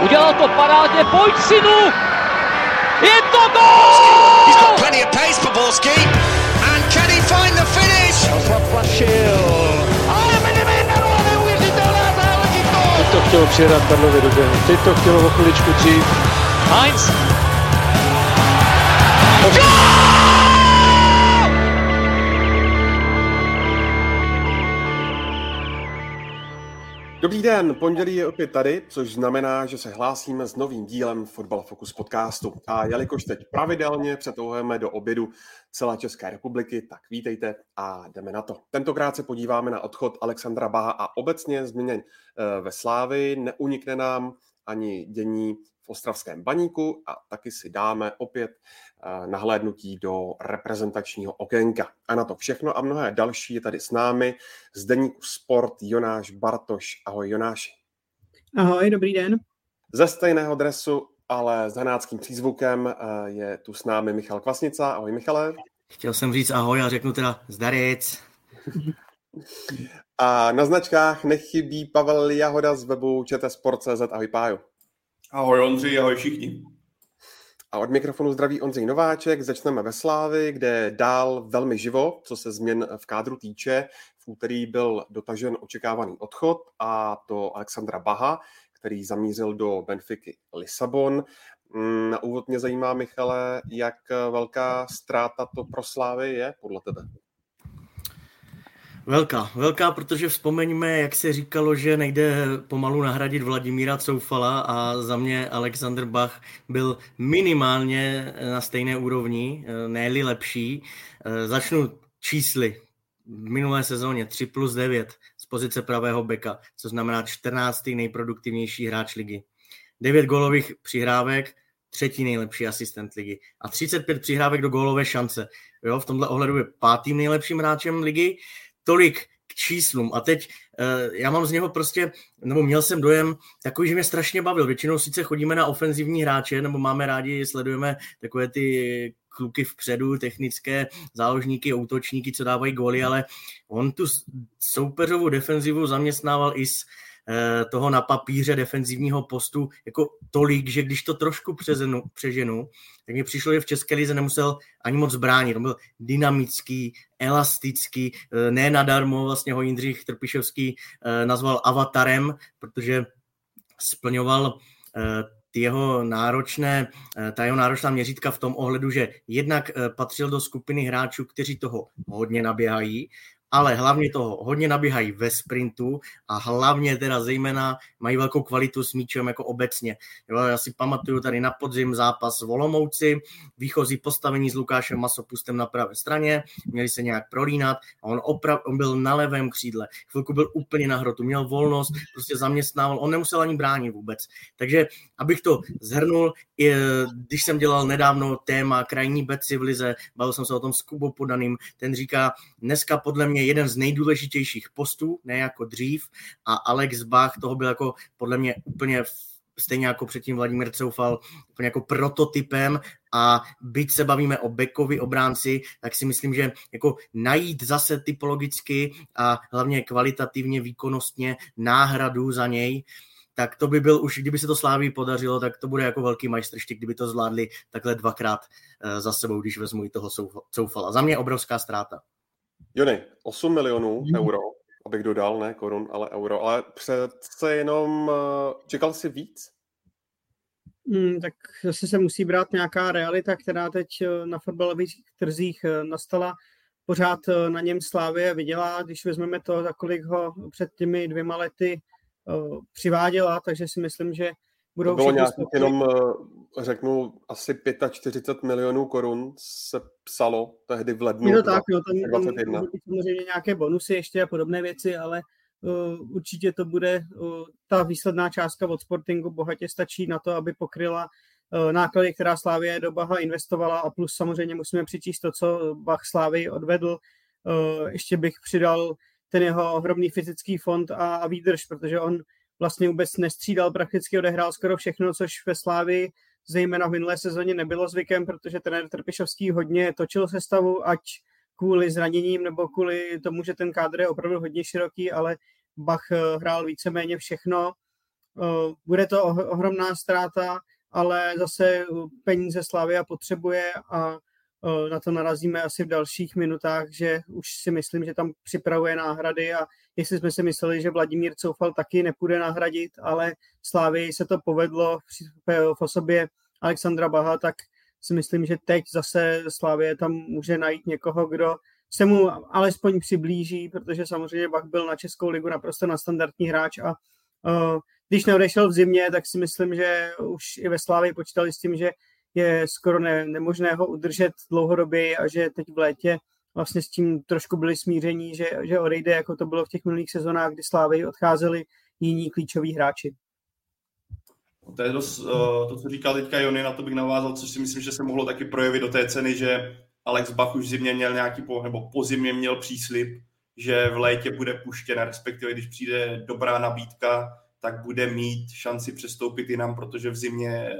Udělal to parádně, pojď synu! Je to gol! He's got plenty of pace for Borski. And can he find the finish? Ale Medemendaro, neuvěřitelná záležitost! Teď to chtělo přijedat Karlově do. Teď to chtělo o chviličku dřív. Heinz. Dobrý den, pondělí je opět tady, což znamená, že se hlásíme s novým dílem Fotbal Focus podcastu. A jelikož teď pravidelně přetouhujeme do obědu celé České republiky, tak vítejte a jdeme na to. Tentokrát se podíváme na odchod Alexandra Baha a obecně změněn eh, ve Slávy. Neunikne nám ani dění v Ostravském baníku a taky si dáme opět nahlédnutí do reprezentačního okénka. A na to všechno a mnohé další je tady s námi z deníku Sport Jonáš Bartoš. Ahoj Jonáši. Ahoj, dobrý den. Ze stejného dresu, ale s hanáckým přízvukem eh, je tu s námi Michal Kvasnica. Ahoj Michale. Chtěl jsem říct ahoj a řeknu teda zdaric. A na značkách nechybí Pavel Jahoda z webu čtsport.cz. Ahoj Páju. Ahoj Ondři, ahoj všichni. A od mikrofonu zdraví Ondřej Nováček. Začneme ve Slávi, kde dál velmi živo, co se změn v kádru týče. V úterý byl dotažen očekávaný odchod a to Alexandra Baha, který zamířil do Benfiky Lisabon. Mm, Na úvod mě zajímá, Michale, jak velká ztráta to pro Slávy je podle tebe? Velká, velká, protože vzpomeňme, jak se říkalo, že nejde pomalu nahradit Vladimíra Coufala a za mě Alexander Bach byl minimálně na stejné úrovni, ne lepší. Začnu čísly. V minulé sezóně 3 plus 9 z pozice pravého beka, co znamená 14. nejproduktivnější hráč ligy. 9 gólových přihrávek, třetí nejlepší asistent ligy a 35 přihrávek do gólové šance. Jo, v tomhle ohledu je pátým nejlepším hráčem ligy tolik k číslům. A teď uh, já mám z něho prostě, nebo měl jsem dojem takový, že mě strašně bavil. Většinou sice chodíme na ofenzivní hráče, nebo máme rádi, sledujeme takové ty kluky vpředu, technické záložníky, útočníky, co dávají góly, ale on tu soupeřovou defenzivu zaměstnával i s toho na papíře defenzivního postu jako tolik, že když to trošku přezenu, přeženu, tak mi přišlo, že v České lize nemusel ani moc bránit. On byl dynamický, elastický, ne nadarmo vlastně ho Jindřich Trpišovský nazval avatarem, protože splňoval ty jeho náročné, ta jeho náročná měřítka v tom ohledu, že jednak patřil do skupiny hráčů, kteří toho hodně naběhají, ale hlavně toho hodně nabíhají ve sprintu a hlavně teda zejména mají velkou kvalitu s míčem jako obecně. Jo, já si pamatuju tady na podzim zápas v Olomouci, výchozí postavení s Lukášem Masopustem na pravé straně, měli se nějak prolínat a on, oprav, on byl na levém křídle. Chvilku byl úplně na hrotu, měl volnost, prostě zaměstnával, on nemusel ani bránit vůbec. Takže abych to zhrnul, když jsem dělal nedávno téma krajní beci v Lize, bavil jsem se o tom s Kubou Podaným, ten říká, dneska podle mě jeden z nejdůležitějších postů, ne jako dřív, a Alex Bach toho byl jako podle mě úplně stejně jako předtím Vladimír Coufal, úplně jako prototypem a byť se bavíme o bekovi obránci, tak si myslím, že jako najít zase typologicky a hlavně kvalitativně, výkonnostně náhradu za něj, tak to by byl už, kdyby se to Sláví podařilo, tak to bude jako velký majstrštyk, kdyby to zvládli takhle dvakrát za sebou, když vezmu i toho Coufala. Za mě obrovská ztráta. Jony, 8 milionů mm. euro, abych dodal, ne korun, ale euro, ale přece jenom čekal jsi víc? Hmm, tak zase se musí brát nějaká realita, která teď na fotbalových trzích nastala. Pořád na něm Slávě vydělá, když vezmeme to, za kolik ho před těmi dvěma lety přiváděla, takže si myslím, že budou to bylo nějak jenom, řeknu, asi 45 milionů korun se psalo tehdy v lednu Je to tak, jo, tam, 21. tam samozřejmě nějaké bonusy ještě a podobné věci, ale uh, určitě to bude, uh, ta výsledná částka od Sportingu bohatě stačí na to, aby pokryla uh, náklady, která Slávě do Baha investovala a plus samozřejmě musíme přičíst to, co Bach Slávy odvedl. Uh, ještě bych přidal ten jeho ohromný fyzický fond a, a výdrž, protože on vlastně vůbec nestřídal, prakticky odehrál skoro všechno, což ve Slávii zejména v minulé sezóně nebylo zvykem, protože trenér Trpišovský hodně točil sestavu, ať kvůli zraněním nebo kvůli tomu, že ten kádr je opravdu hodně široký, ale Bach hrál víceméně všechno. Bude to ohromná ztráta, ale zase peníze Slavia potřebuje a na to narazíme asi v dalších minutách, že už si myslím, že tam připravuje náhrady a jestli jsme si mysleli, že Vladimír Coufal taky nepůjde nahradit, ale Slávii se to povedlo v osobě Alexandra Baha, tak si myslím, že teď zase Slávie tam může najít někoho, kdo se mu alespoň přiblíží, protože samozřejmě Bach byl na Českou ligu naprosto na standardní hráč a uh, když neodešel v zimě, tak si myslím, že už i ve Slávii počítali s tím, že je skoro ne, nemožné ho udržet dlouhodobě a že teď v létě vlastně s tím trošku byli smíření, že, že odejde, jako to bylo v těch minulých sezónách, kdy Slávy odcházeli jiní klíčoví hráči. To je dost, uh, to, co říkal teďka Jony, na to bych navázal, což si myslím, že se mohlo taky projevit do té ceny, že Alex Bach už zimě měl nějaký, po, nebo po zimě měl příslip, že v létě bude puštěn, respektive když přijde dobrá nabídka, tak bude mít šanci přestoupit jinam, protože v zimě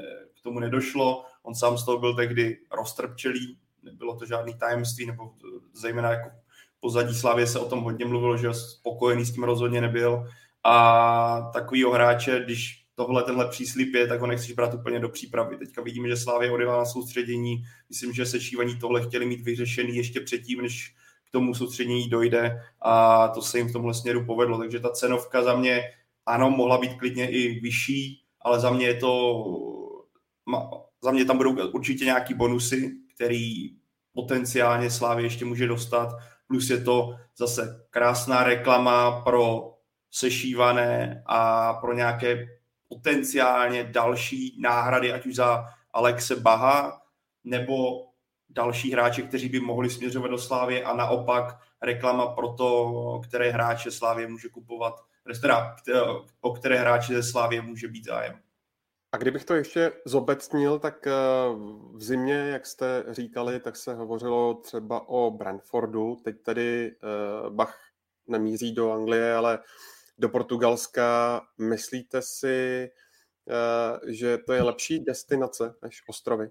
k tomu nedošlo. On sám z toho byl tehdy roztrpčelý, nebylo to žádný tajemství, nebo zejména jako pozadí Slavě se o tom hodně mluvilo, že spokojený s tím rozhodně nebyl. A takovýho hráče, když tohle tenhle příslip je, tak ho nechceš brát úplně do přípravy. Teďka vidíme, že Slávě odjela na soustředění. Myslím, že se šívaní tohle chtěli mít vyřešený ještě předtím, než k tomu soustředění dojde a to se jim v tomhle směru povedlo. Takže ta cenovka za mě, ano, mohla být klidně i vyšší, ale za mě je to, za mě tam budou určitě nějaký bonusy, který potenciálně Slávě ještě může dostat. Plus je to zase krásná reklama pro sešívané a pro nějaké potenciálně další náhrady, ať už za Alexe Baha, nebo další hráče, kteří by mohli směřovat do Slávě a naopak reklama pro to, které hráče Slávě může kupovat, teda o které hráče ze Slávě může být zájem. A kdybych to ještě zobecnil, tak eh, v zimě, jak jste říkali, tak se hovořilo třeba o Brentfordu. Teď tedy eh, Bach nemíří do Anglie, ale do Portugalska. Myslíte si, eh, že to je lepší destinace než ostrovy?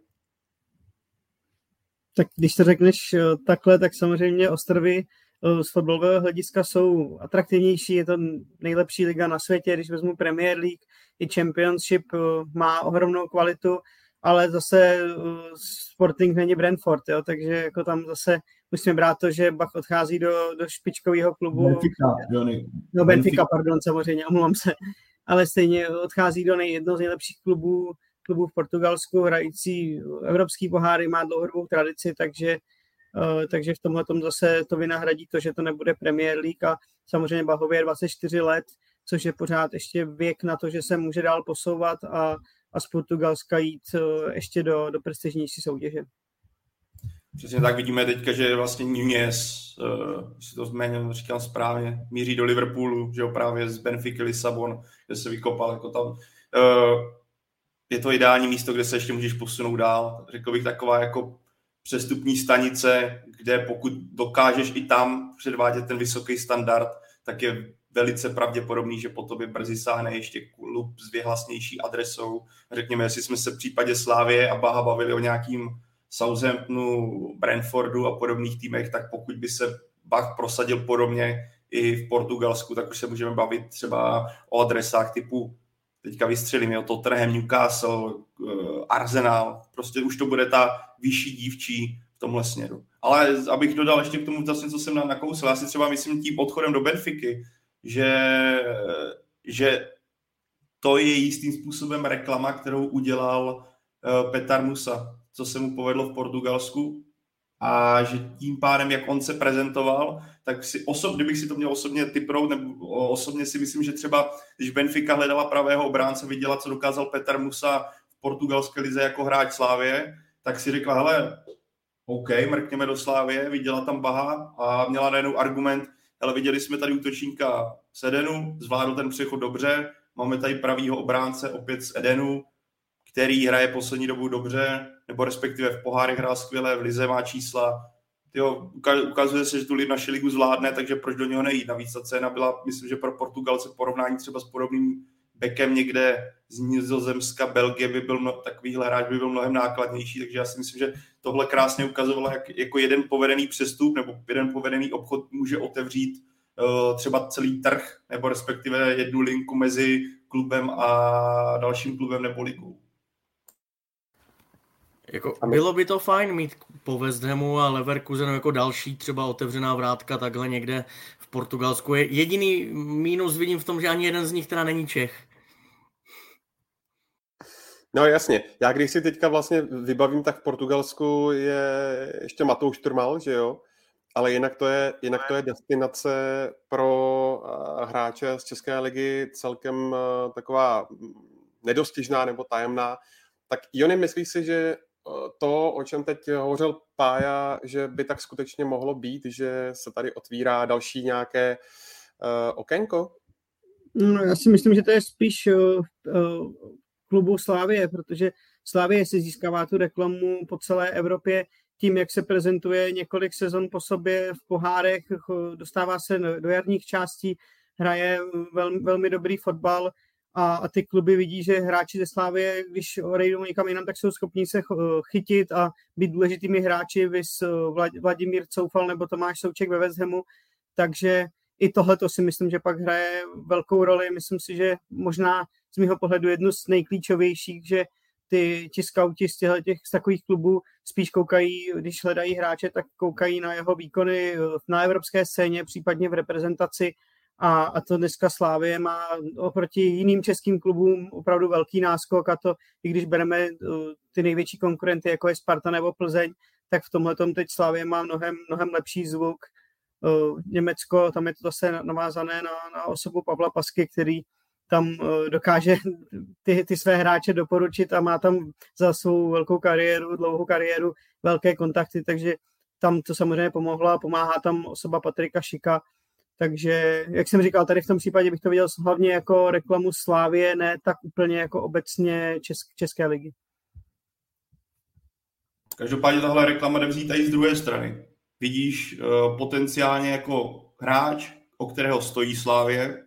Tak když to řekneš takhle, tak samozřejmě ostrovy z fotbalového hlediska jsou atraktivnější, je to nejlepší liga na světě, když vezmu Premier League i Championship, má ohromnou kvalitu, ale zase Sporting není Brentford, jo, takže jako tam zase musíme brát to, že Bach odchází do, do špičkového klubu. Benfica, Johnny. No Benfica, pardon, samozřejmě, omlouvám se. Ale stejně odchází do nej, jedno z nejlepších klubů, klubů v Portugalsku, hrající evropský poháry, má dlouhodobou tradici, takže, takže v tomhle tom zase to vynahradí to, že to nebude Premier League a samozřejmě Bahově je 24 let, což je pořád ještě věk na to, že se může dál posouvat a, a z Portugalska jít uh, ještě do, do prestižnější soutěže. Přesně tak vidíme teďka, že vlastně Nunez, uh, si to jménem říkám správně, míří do Liverpoolu, že jo, právě z Benfica Lisabon, kde se vykopal jako tam. Uh, je to ideální místo, kde se ještě můžeš posunout dál. Řekl bych taková jako přestupní stanice, kde pokud dokážeš i tam předvádět ten vysoký standard, tak je velice pravděpodobný, že po tobě brzy sáhne ještě klub s vyhlasnější adresou. Řekněme, jestli jsme se v případě Slávie a Baha bavili o nějakým Southamptonu, Brentfordu a podobných týmech, tak pokud by se Bach prosadil podobně i v Portugalsku, tak už se můžeme bavit třeba o adresách typu teďka vystřelím, jo, Tottenham, Newcastle, eh, Arsenal, prostě už to bude ta vyšší dívčí v tomhle směru. Ale abych dodal ještě k tomu zase, co jsem nakousil, já si třeba myslím tím odchodem do Benfiky, že, že to je jistým způsobem reklama, kterou udělal uh, Petar Musa co se mu povedlo v Portugalsku a že tím pádem, jak on se prezentoval, tak si osob, kdybych si to měl osobně typrout, nebo osobně si myslím, že třeba, když Benfica hledala pravého obránce, viděla, co dokázal Petr Musa v portugalské lize jako hráč Slávě, tak si řekla, hele, OK, mrkněme do Slávě, viděla tam Baha a měla najednou argument, ale viděli jsme tady útočníka z Edenu, zvládl ten přechod dobře, máme tady pravýho obránce opět z Edenu, který hraje poslední dobu dobře, nebo respektive v pohárech hrál skvěle, v lize má čísla. Tyjo, ukazuje se, že tu naši ligu zvládne, takže proč do něho nejít? Navíc ta cena byla, myslím, že pro Portugalce v porovnání třeba s podobným bekem někde z Nizozemska, Belgie by byl, takovýhle hráč by byl mnohem nákladnější, takže já si myslím, že tohle krásně ukazovalo, jak jako jeden povedený přestup nebo jeden povedený obchod může otevřít uh, třeba celý trh, nebo respektive jednu linku mezi klubem a dalším klubem nebo ligou. Jako, bylo by to fajn mít po West Hamu a Leverkusenu jako další třeba otevřená vrátka takhle někde v Portugalsku. Jediný mínus vidím v tom, že ani jeden z nich teda není Čech. No jasně, já když si teďka vlastně vybavím, tak v Portugalsku je ještě Matouš Turmal, že jo? Ale jinak to je, jinak to je destinace pro eh, hráče z České ligy celkem eh, taková nedostižná nebo tajemná. Tak Jony, myslíš si, že to, o čem teď hovořil Pája, že by tak skutečně mohlo být, že se tady otvírá další nějaké uh, okénko? No, já si myslím, že to je spíš uh, klubu Slávie, protože Slávie si získává tu reklamu po celé Evropě tím, jak se prezentuje několik sezon po sobě v pohárech, dostává se do jarních částí, hraje velmi, velmi dobrý fotbal a, a ty kluby vidí, že hráči ze Slávie, když odejdou někam jinam, tak jsou schopni se chytit a být důležitými hráči, vys Vladimír Coufal nebo Tomáš Souček ve West Hamu, takže i tohle to si myslím, že pak hraje velkou roli. Myslím si, že možná z mého pohledu jednu z nejklíčovějších, že ty ti skauti z, těchto, těch, z takových klubů spíš koukají, když hledají hráče, tak koukají na jeho výkony na evropské scéně, případně v reprezentaci a, a to dneska Slávě má oproti jiným českým klubům opravdu velký náskok a to, i když bereme uh, ty největší konkurenty, jako je Sparta nebo Plzeň, tak v tomhle teď Slávě má mnohem, mnohem lepší zvuk. Uh, Německo, tam je to zase navázané na, na osobu Pavla Pasky, který tam eh, dokáže ty, ty své hráče doporučit a má tam za svou velkou kariéru, dlouhou kariéru, velké kontakty, takže tam to samozřejmě pomohlo a pomáhá tam osoba Patrika Šika. Takže, jak jsem říkal, tady v tom případě bych to viděl hlavně jako reklamu Slávie, ne tak úplně jako obecně Česk, České ligy. Každopádně tahle reklama jde vzít i z druhé strany. Vidíš uh, potenciálně jako hráč, o kterého stojí Slávě,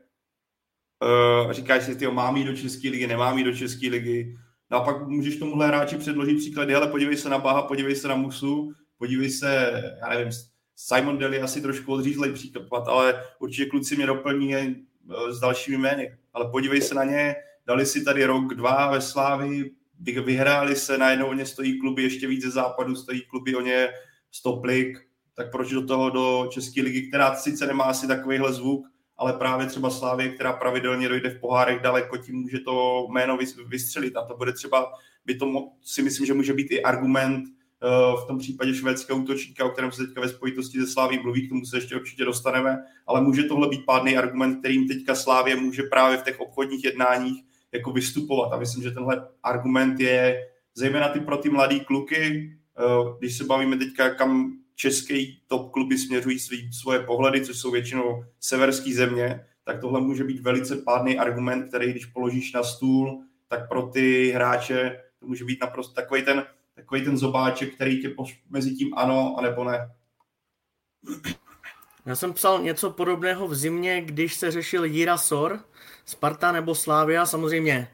uh, říkáš si, ty mám jít do České ligy, nemám jít do České ligy. No a pak můžeš tomuhle hráči předložit příklady, ale podívej se na Baha, podívej se na Musu, podívej se, já nevím, Simon Deli asi trošku odřízlej příklad, ale určitě kluci mě doplní eh, s dalšími jmény. Ale podívej se na ně, dali si tady rok, dva ve Slávi, vyhráli se, najednou o ně stojí kluby, ještě víc ze západu stojí kluby o ně stoplik, tak proč do toho do České ligy, která sice nemá asi takovýhle zvuk, ale právě třeba Slávě, která pravidelně dojde v pohárech daleko, tím může to jméno vystřelit. A to bude třeba, by to si myslím, že může být i argument v tom případě švédského útočníka, o kterém se teďka ve spojitosti se Sláví mluví, k tomu se ještě určitě dostaneme, ale může tohle být pádný argument, kterým teďka Slávě může právě v těch obchodních jednáních jako vystupovat. A myslím, že tenhle argument je zejména ty pro ty mladý kluky, eh, když se bavíme teďka, kam český top kluby směřují svý, svoje pohledy, což jsou většinou severské země, tak tohle může být velice pádný argument, který když položíš na stůl, tak pro ty hráče to může být naprosto takový ten, takový ten zobáček, který tě mezi tím ano a nebo ne. Já jsem psal něco podobného v zimě, když se řešil Jira Sor, Sparta nebo Slávia, samozřejmě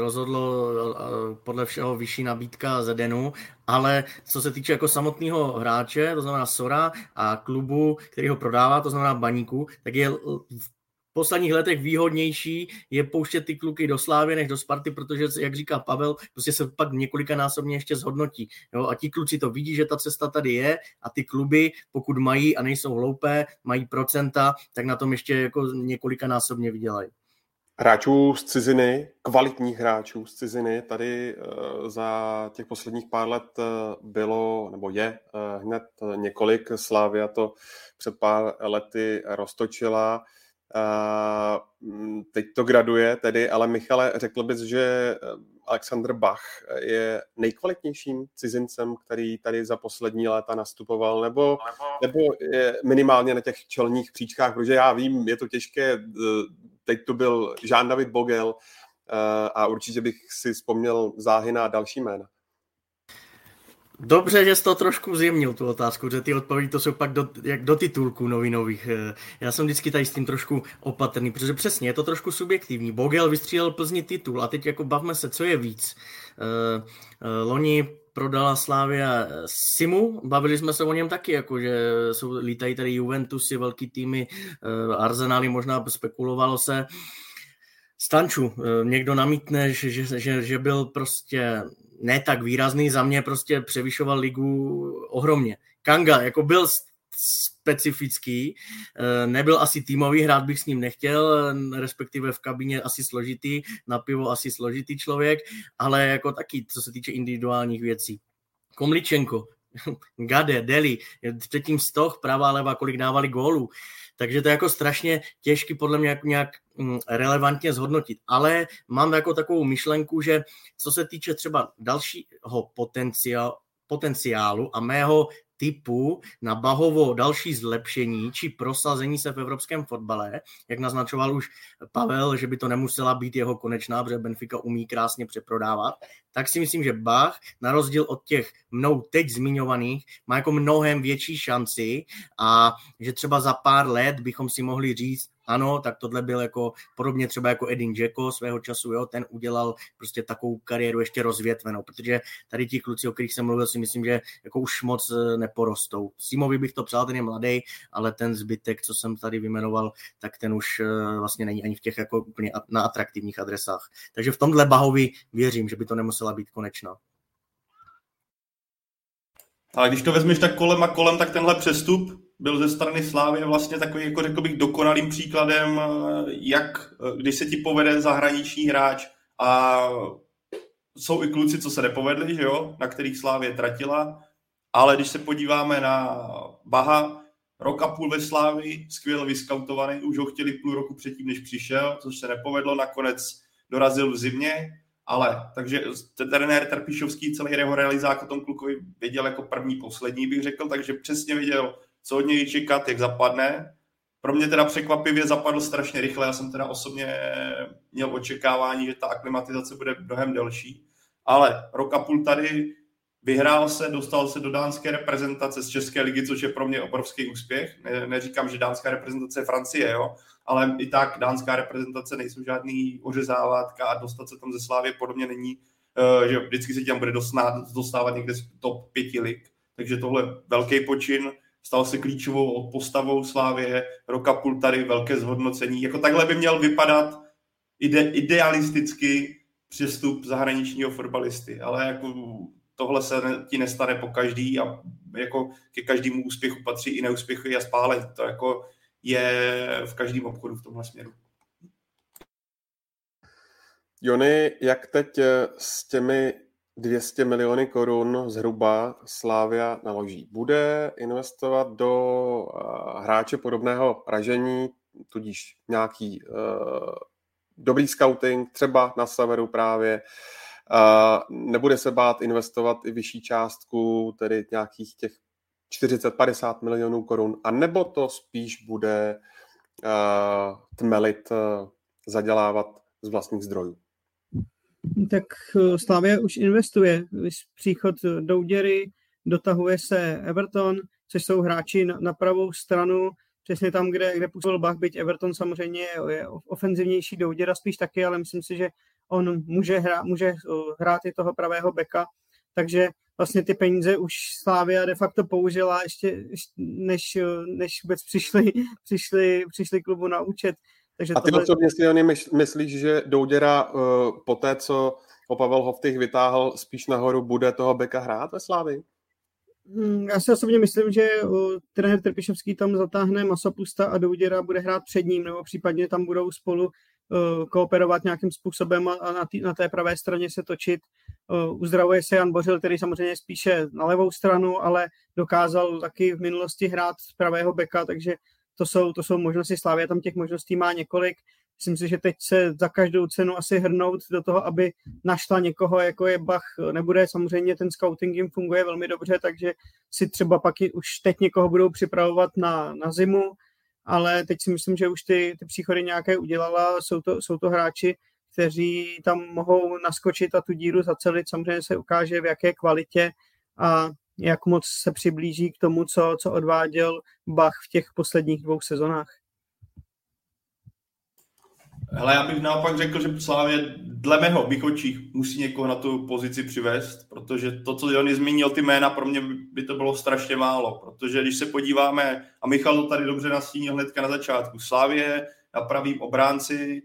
rozhodlo eh, podle všeho vyšší nabídka Zedenu, ale co se týče jako samotného hráče, to znamená Sora a klubu, který ho prodává, to znamená Baníku, tak je v posledních letech výhodnější je pouštět ty kluky do Slávy než do Sparty, protože, jak říká Pavel, prostě se pak několika násobně ještě zhodnotí. Jo? A ti kluci to vidí, že ta cesta tady je a ty kluby, pokud mají a nejsou hloupé, mají procenta, tak na tom ještě jako několika násobně vydělají hráčů z ciziny, kvalitních hráčů z ciziny, tady uh, za těch posledních pár let uh, bylo, nebo je uh, hned několik. Slávia to před pár lety roztočila. Teď to graduje tedy, ale Michale, řekl bys, že Alexander Bach je nejkvalitnějším cizincem, který tady za poslední léta nastupoval, nebo, nebo je minimálně na těch čelních příčkách, protože já vím, je to těžké teď to byl Jean-David Bogel eh, a určitě bych si vzpomněl záhy na další jména. Dobře, že jsi to trošku zjemnil, tu otázku, že ty odpovědi to jsou pak do, jak do titulků novinových. Eh, já jsem vždycky tady s tím trošku opatrný, protože přesně je to trošku subjektivní. Bogel vystřílel Plzni titul a teď jako bavme se, co je víc. Uh, uh, loni prodala Slávia Simu, bavili jsme se o něm taky, jako že jsou, lítají tady Juventusy, velký týmy, Arsenály, možná spekulovalo se. Stanču, eh, někdo namítne, že, že, že, že byl prostě ne tak výrazný, za mě prostě převyšoval ligu ohromně. Kanga, jako byl specifický, eh, nebyl asi týmový, hrát bych s ním nechtěl, respektive v kabině asi složitý, na pivo asi složitý člověk, ale jako taky, co se týče individuálních věcí. Komličenko, Gade, Deli, třetím stoch, pravá, leva, kolik dávali gólů. Takže to je jako strašně těžký podle mě nějak mm, relevantně zhodnotit. Ale mám jako takovou myšlenku, že co se týče třeba dalšího potenciálu, potenciálu a mého typu na Bahovo další zlepšení či prosazení se v evropském fotbale, jak naznačoval už Pavel, že by to nemusela být jeho konečná, protože Benfica umí krásně přeprodávat, tak si myslím, že Bach, na rozdíl od těch mnou teď zmiňovaných, má jako mnohem větší šanci a že třeba za pár let bychom si mohli říct, ano, tak tohle byl jako podobně třeba jako Edin Dzeko svého času, jo, ten udělal prostě takovou kariéru ještě rozvětvenou, protože tady ti kluci, o kterých jsem mluvil, si myslím, že jako už moc e, neporostou. Simovi bych to přál, ten je mladý, ale ten zbytek, co jsem tady vymenoval, tak ten už e, vlastně není ani v těch jako úplně na atraktivních adresách. Takže v tomhle Bahovi věřím, že by to nemusela být konečná. Ale když to vezmeš tak kolem a kolem, tak tenhle přestup byl ze strany Slávy vlastně takový, jako řekl bych, dokonalým příkladem, jak když se ti povede zahraniční hráč a jsou i kluci, co se nepovedli, že jo, na kterých Slávě tratila, ale když se podíváme na Baha, rok a půl ve Slávi, skvěle vyskautovaný, už ho chtěli půl roku předtím, než přišel, což se nepovedlo, nakonec dorazil v zimě, ale, takže trenér Trpišovský celý jeho realizák o tom klukovi věděl jako první, poslední, bych řekl, takže přesně věděl, co od něj čekat, jak zapadne. Pro mě teda překvapivě zapadl strašně rychle, já jsem teda osobně měl očekávání, že ta aklimatizace bude mnohem delší. Ale rok a půl tady vyhrál se, dostal se do dánské reprezentace z České ligy, což je pro mě obrovský úspěch. Ne, neříkám, že dánská reprezentace je Francie, jo, ale i tak dánská reprezentace nejsou žádný ořezávátka a dostat se tam ze Slávy podobně není, uh, že vždycky se tam bude dostávat někde z top pěti lig. Takže tohle velký počin stal se klíčovou postavou Slávě, roka půl tady velké zhodnocení. Jako takhle by měl vypadat ide, idealisticky přestup zahraničního fotbalisty, ale jako tohle se ti nestane po každý a jako ke každému úspěchu patří i neúspěchy a spálení. To jako je v každém obchodu v tomhle směru. Jony, jak teď s těmi 200 miliony korun zhruba Slávia naloží. Bude investovat do uh, hráče podobného ražení, tudíž nějaký uh, dobrý scouting, třeba na severu právě. Uh, nebude se bát investovat i vyšší částku, tedy nějakých těch 40-50 milionů korun, a nebo to spíš bude uh, tmelit, uh, zadělávat z vlastních zdrojů tak eh, Slavia už investuje. Příchod Douděry, dotahuje se Everton, což jsou hráči na, na pravou stranu, přesně tam, kde, kde působil Bach, byť Everton samozřejmě je, je ofenzivnější, Douděra spíš taky, ale myslím si, že on může, hrát, může eh, hrát i toho pravého beka, takže vlastně ty peníze už Slávia de facto použila ještě, než, než vůbec přišli, přišli, přišli klubu na účet. Takže a ty tohle... osobně si myslíš, že Douděra uh, po té, co ho Pavel Hoftych vytáhl spíš nahoru, bude toho beka hrát ve Slávi? Hmm, já si osobně myslím, že uh, trenér Trpišovský tam zatáhne Masopusta a Douděra bude hrát před ním, nebo případně tam budou spolu uh, kooperovat nějakým způsobem a, na, tý, na té pravé straně se točit. Uzdravuje se Jan Bořil, který samozřejmě spíše na levou stranu, ale dokázal taky v minulosti hrát z pravého beka, takže to jsou, to jsou možnosti Slávy, tam těch možností má několik. Myslím si, že teď se za každou cenu asi hrnout do toho, aby našla někoho, jako je Bach, nebude. Samozřejmě ten scouting jim funguje velmi dobře, takže si třeba pak už teď někoho budou připravovat na, na zimu, ale teď si myslím, že už ty, ty příchody nějaké udělala. Jsou to, jsou to hráči, kteří tam mohou naskočit a tu díru zacelit. Samozřejmě se ukáže, v jaké kvalitě a jak moc se přiblíží k tomu, co, co odváděl Bach v těch posledních dvou sezonách. Hele, já bych naopak řekl, že Slávě dle mého bych očích musí někoho na tu pozici přivést, protože to, co Jony zmínil, ty jména, pro mě by to bylo strašně málo, protože když se podíváme, a Michal to tady dobře nastínil hnedka na začátku, Slávě na pravým obránci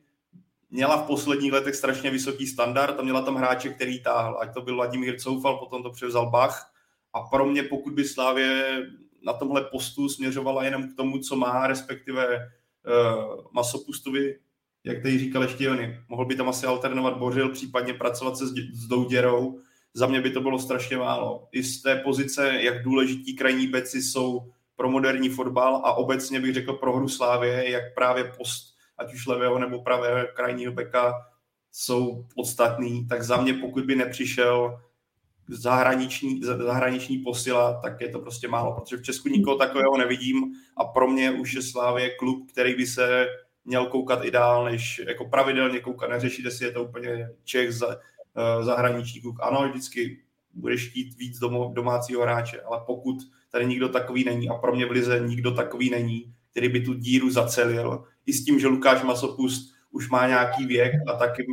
měla v posledních letech strašně vysoký standard a měla tam hráče, který táhl. Ať to byl Vladimír Coufal, potom to převzal Bach. A pro mě, pokud by Slávě na tomhle postu směřovala jenom k tomu, co má, respektive uh, Masopustovi, jak tady říkal ještě Jony, mohl by tam asi alternovat Bořil, případně pracovat se s, s Douděrou. Za mě by to bylo strašně málo. I z té pozice, jak důležití krajní beci jsou pro moderní fotbal a obecně bych řekl pro hru Slávě, jak právě post, ať už levého nebo pravého krajního beka jsou podstatný, tak za mě, pokud by nepřišel zahraniční, zahraniční posila, tak je to prostě málo, protože v Česku nikoho takového nevidím a pro mě už je Slávě klub, který by se měl koukat i dál, než jako pravidelně koukat, neřešíte si, je to úplně Čech za, uh, zahraniční kluk. Ano, vždycky budeš chtít víc domo, domácího hráče, ale pokud tady nikdo takový není a pro mě v Lize nikdo takový není, který by tu díru zacelil, i s tím, že Lukáš Masopust už má nějaký věk a taky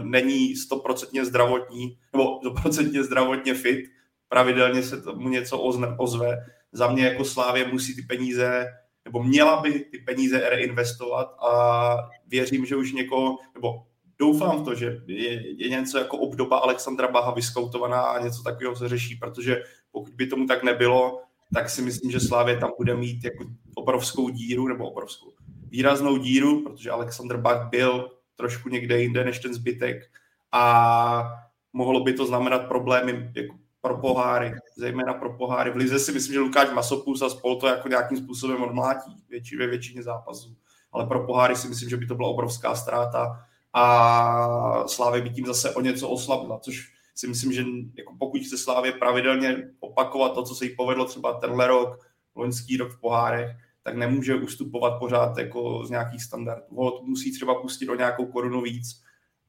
není stoprocentně zdravotní, nebo stoprocentně zdravotně fit, pravidelně se mu něco ozve. Za mě jako Slávě musí ty peníze, nebo měla by ty peníze reinvestovat a věřím, že už někoho, nebo doufám v to, že je, je něco jako obdoba Alexandra Baha vyskoutovaná a něco takového se řeší, protože pokud by tomu tak nebylo, tak si myslím, že Slávě tam bude mít jako obrovskou díru, nebo obrovskou výraznou díru, protože Alexander Bach byl trošku někde jinde než ten zbytek a mohlo by to znamenat problémy jako pro poháry, zejména pro poháry. V Lize si myslím, že Lukáš Masopus a spol to jako nějakým způsobem odmlátí větši, ve většině zápasů. Ale pro poháry si myslím, že by to byla obrovská ztráta a Slávě by tím zase o něco oslabila, což si myslím, že jako pokud chce Slávě pravidelně opakovat to, co se jí povedlo třeba tenhle rok, loňský rok v pohárech, tak nemůže ustupovat pořád jako z nějakých standardů. Hold musí třeba pustit o nějakou korunu víc,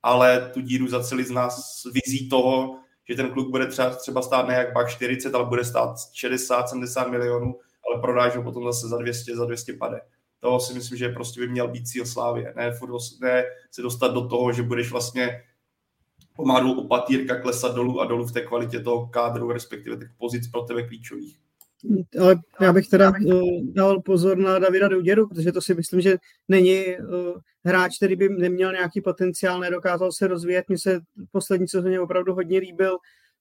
ale tu díru zacelit z nás vizí toho, že ten kluk bude třeba, třeba stát ne jak pak 40, ale bude stát 60, 70 milionů, ale prodáš ho potom zase za 200, za 200 pade. To si myslím, že prostě by měl být cíl Slávě. Ne, ne se dostat do toho, že budeš vlastně pomalu opatírka klesat dolů a dolů v té kvalitě toho kádru, respektive těch pozic pro tebe klíčových. Ale já bych teda uh, dal pozor na Davida Douděru, protože to si myslím, že není uh, hráč, který by neměl nějaký potenciál, nedokázal se rozvíjet. Mně se poslední sezóně opravdu hodně líbil,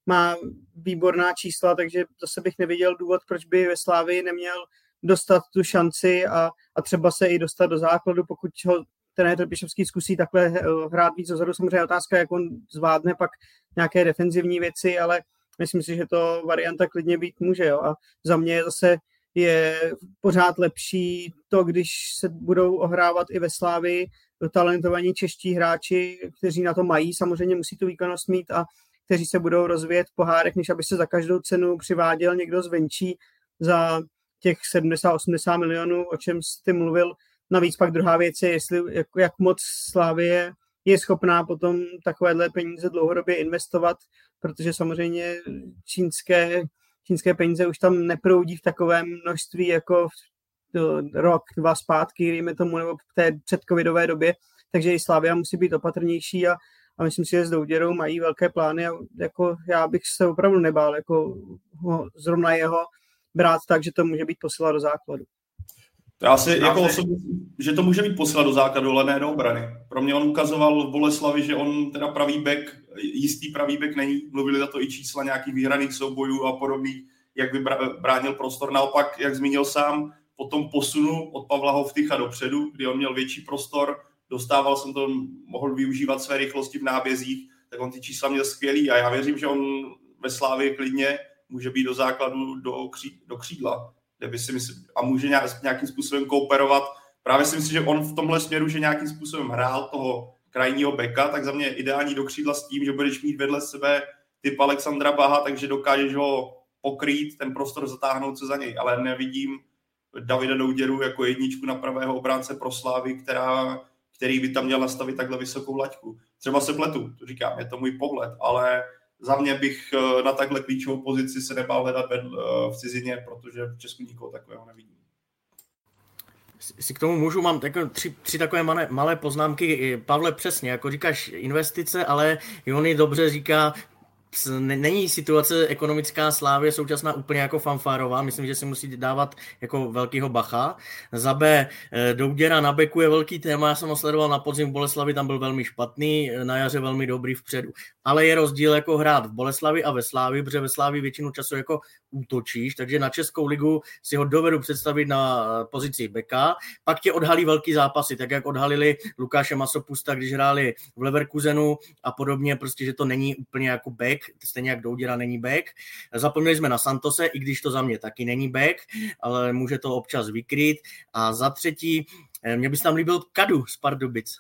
má výborná čísla, takže zase bych neviděl důvod, proč by ve Slávii neměl dostat tu šanci a, a třeba se i dostat do základu, pokud ho trenér Pišovský zkusí takhle hrát víc dozadu. Samozřejmě otázka, jak on zvládne pak nějaké defenzivní věci, ale myslím si, že to varianta klidně být může. Jo. A za mě zase je pořád lepší to, když se budou ohrávat i ve Slávii talentovaní čeští hráči, kteří na to mají, samozřejmě musí tu výkonnost mít a kteří se budou rozvíjet v pohárech, než aby se za každou cenu přiváděl někdo zvenčí za těch 70-80 milionů, o čem jste mluvil. Navíc pak druhá věc je, jestli, jak, jak moc Slávie je schopná potom takovéhle peníze dlouhodobě investovat, protože samozřejmě čínské, čínské peníze už tam neproudí v takovém množství jako v rok, dva zpátky, dejme tomu, nebo v té předcovidové době, takže i Slavia musí být opatrnější a, a myslím si, že s Douděrou mají velké plány a jako já bych se opravdu nebál jako ho, zrovna jeho brát tak, že to může být posila do základu. Já si jako osobně, že to může být posila do základu, ale ne do obrany. Pro mě on ukazoval v Boleslavi, že on teda pravý back, jistý pravý back není. Mluvili za to i čísla nějakých vyhraných soubojů a podobných, jak by bránil prostor. Naopak, jak zmínil sám, po tom posunu od Pavla Hovtycha dopředu, kdy on měl větší prostor, dostával jsem to, mohl využívat své rychlosti v nábězích, tak on ty čísla měl skvělý a já věřím, že on ve Slávě klidně může být do základu do, kří, do křídla kde by si myslím, a může nějakým způsobem kooperovat. Právě si myslím, že on v tomhle směru, že nějakým způsobem hrál toho krajního beka, tak za mě ideální do křídla s tím, že budeš mít vedle sebe typ Alexandra Baha, takže dokážeš ho pokrýt, ten prostor zatáhnout se za něj, ale nevidím Davida Douděru jako jedničku na pravého obránce pro Slávy, která, který by tam měl nastavit takhle vysokou laťku. Třeba se pletu, to říkám, je to můj pohled, ale za mě bych eh, na takhle klíčovou pozici se nebál hledat eh, v cizině, protože v Česku nikoho takového nevidím. Si k tomu můžu, mám tak, tři, tři takové malé, malé poznámky. Pavle, přesně, jako říkáš investice, ale Jony dobře říká, není situace ekonomická slávě současná úplně jako fanfárová. Myslím, že si musí dávat jako velkýho bacha. Za B, eh, Douděra na beku je velký téma. Já jsem ho sledoval na podzim v Boleslavi, tam byl velmi špatný, na jaře velmi dobrý vpředu. Ale je rozdíl jako hrát v Boleslavi a ve Slávi, protože ve Slávi většinu času jako útočíš, takže na Českou ligu si ho dovedu představit na pozici beka. Pak tě odhalí velký zápasy, tak jak odhalili Lukáše Masopusta, když hráli v Leverkusenu a podobně, prostě, že to není úplně jako back, stejně jak Douděra není back. Zapomněli jsme na Santose, i když to za mě taky není back, ale může to občas vykrýt. A za třetí, eh, mě by se tam líbil Kadu z Pardubic,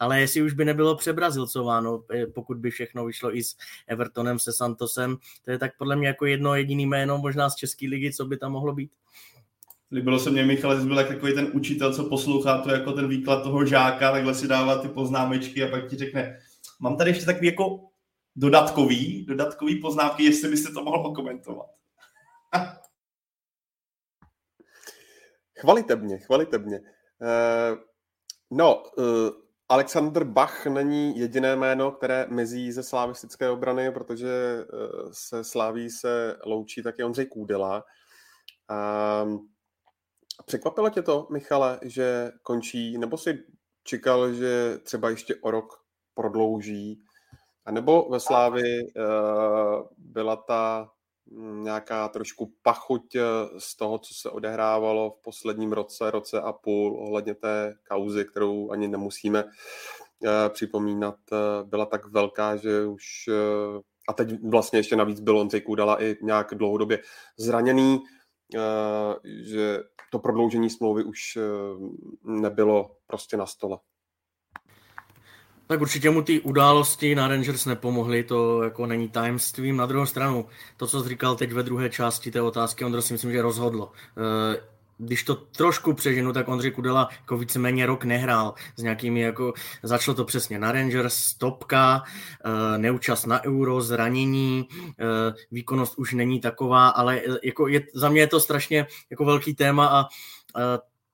ale jestli už by nebylo přebrazilcováno, eh, pokud by všechno vyšlo i s Evertonem, se Santosem, to je tak podle mě jako jedno jediný jméno možná z České ligy, co by tam mohlo být. Líbilo se mě, Michal, jsi byl takový ten učitel, co poslouchá to jako ten výklad toho žáka, takhle si dává ty poznámečky a pak ti řekne, mám tady ještě takový jako dodatkový, dodatkový poznámky, jestli byste to mohl komentovat. chvalitebně, chvalitebně. Uh, no, uh, Alexander Bach není jediné jméno, které mizí ze slávistické obrany, protože uh, se sláví se loučí taky Ondřej Kůdela. Uh, překvapilo tě to, Michale, že končí, nebo si čekal, že třeba ještě o rok prodlouží a nebo ve Slávi uh, byla ta hm, nějaká trošku pachuť eh, z toho, co se odehrávalo v posledním roce, roce a půl ohledně té kauzy, kterou ani nemusíme uh, připomínat, byla tak velká, že už a teď vlastně ještě navíc byl Ondřej Kudala i nějak dlouhodobě zraněný, že to prodloužení smlouvy už nebylo prostě na stole. Tak určitě mu ty události na Rangers nepomohly, to jako není tajemstvím. Na druhou stranu, to, co jsi říkal teď ve druhé části té otázky, Ondro si myslím, že rozhodlo. Eh, když to trošku přeženu, tak Ondřej Kudela jako víceméně rok nehrál s nějakými jako, začalo to přesně na Rangers, stopka, eh, neúčast na euro, zranění, eh, výkonnost už není taková, ale jako je, za mě je to strašně jako velký téma a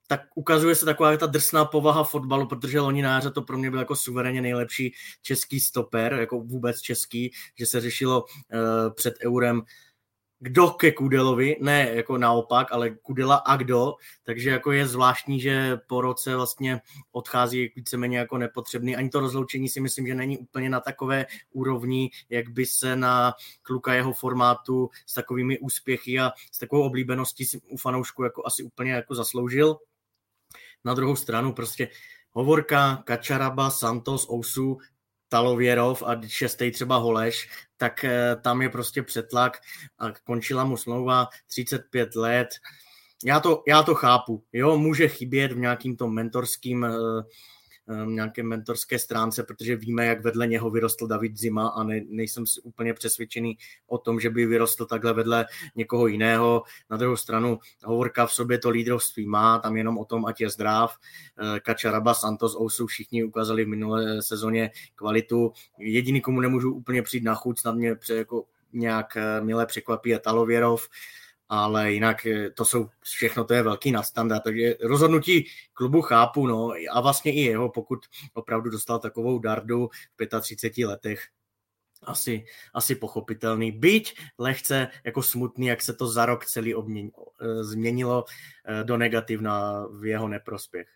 tak ukazuje se taková ta drsná povaha fotbalu, protože loni na to pro mě byl jako suverénně nejlepší český stoper, jako vůbec český, že se řešilo uh, před eurem kdo ke Kudelovi, ne jako naopak, ale Kudela a kdo, takže jako je zvláštní, že po roce vlastně odchází víceméně jako nepotřebný. Ani to rozloučení si myslím, že není úplně na takové úrovni, jak by se na kluka jeho formátu s takovými úspěchy a s takovou oblíbeností u fanoušku jako asi úplně jako zasloužil. Na druhou stranu prostě Hovorka, Kačaraba, Santos, Ousu, Talověrov a šestý třeba Holeš, tak eh, tam je prostě přetlak a končila mu smlouva 35 let. Já to, já to chápu, jo, může chybět v nějakým tom mentorským Um, nějaké mentorské stránce, protože víme, jak vedle něho vyrostl David Zima a ne, nejsem si úplně přesvědčený o tom, že by vyrostl takhle vedle někoho jiného. Na druhou stranu Hovorka v sobě to lídrovství má, tam jenom o tom, ať je zdrav. Uh, Kačaraba, Santos, Ousu všichni ukázali v minulé sezóně kvalitu. Jediný, komu nemůžu úplně přijít na chuť, snad mě jako nějak uh, milé překvapí je Talověrov ale jinak eh, to jsou všechno, to je velký nastanda, takže rozhodnutí klubu chápu, no a vlastně i jeho, pokud opravdu dostal takovou dardu v 35 letech, asi, asi pochopitelný. Byť lehce jako smutný, jak se to za rok celý obměn, eh, změnilo eh, do negativna v jeho neprospěch.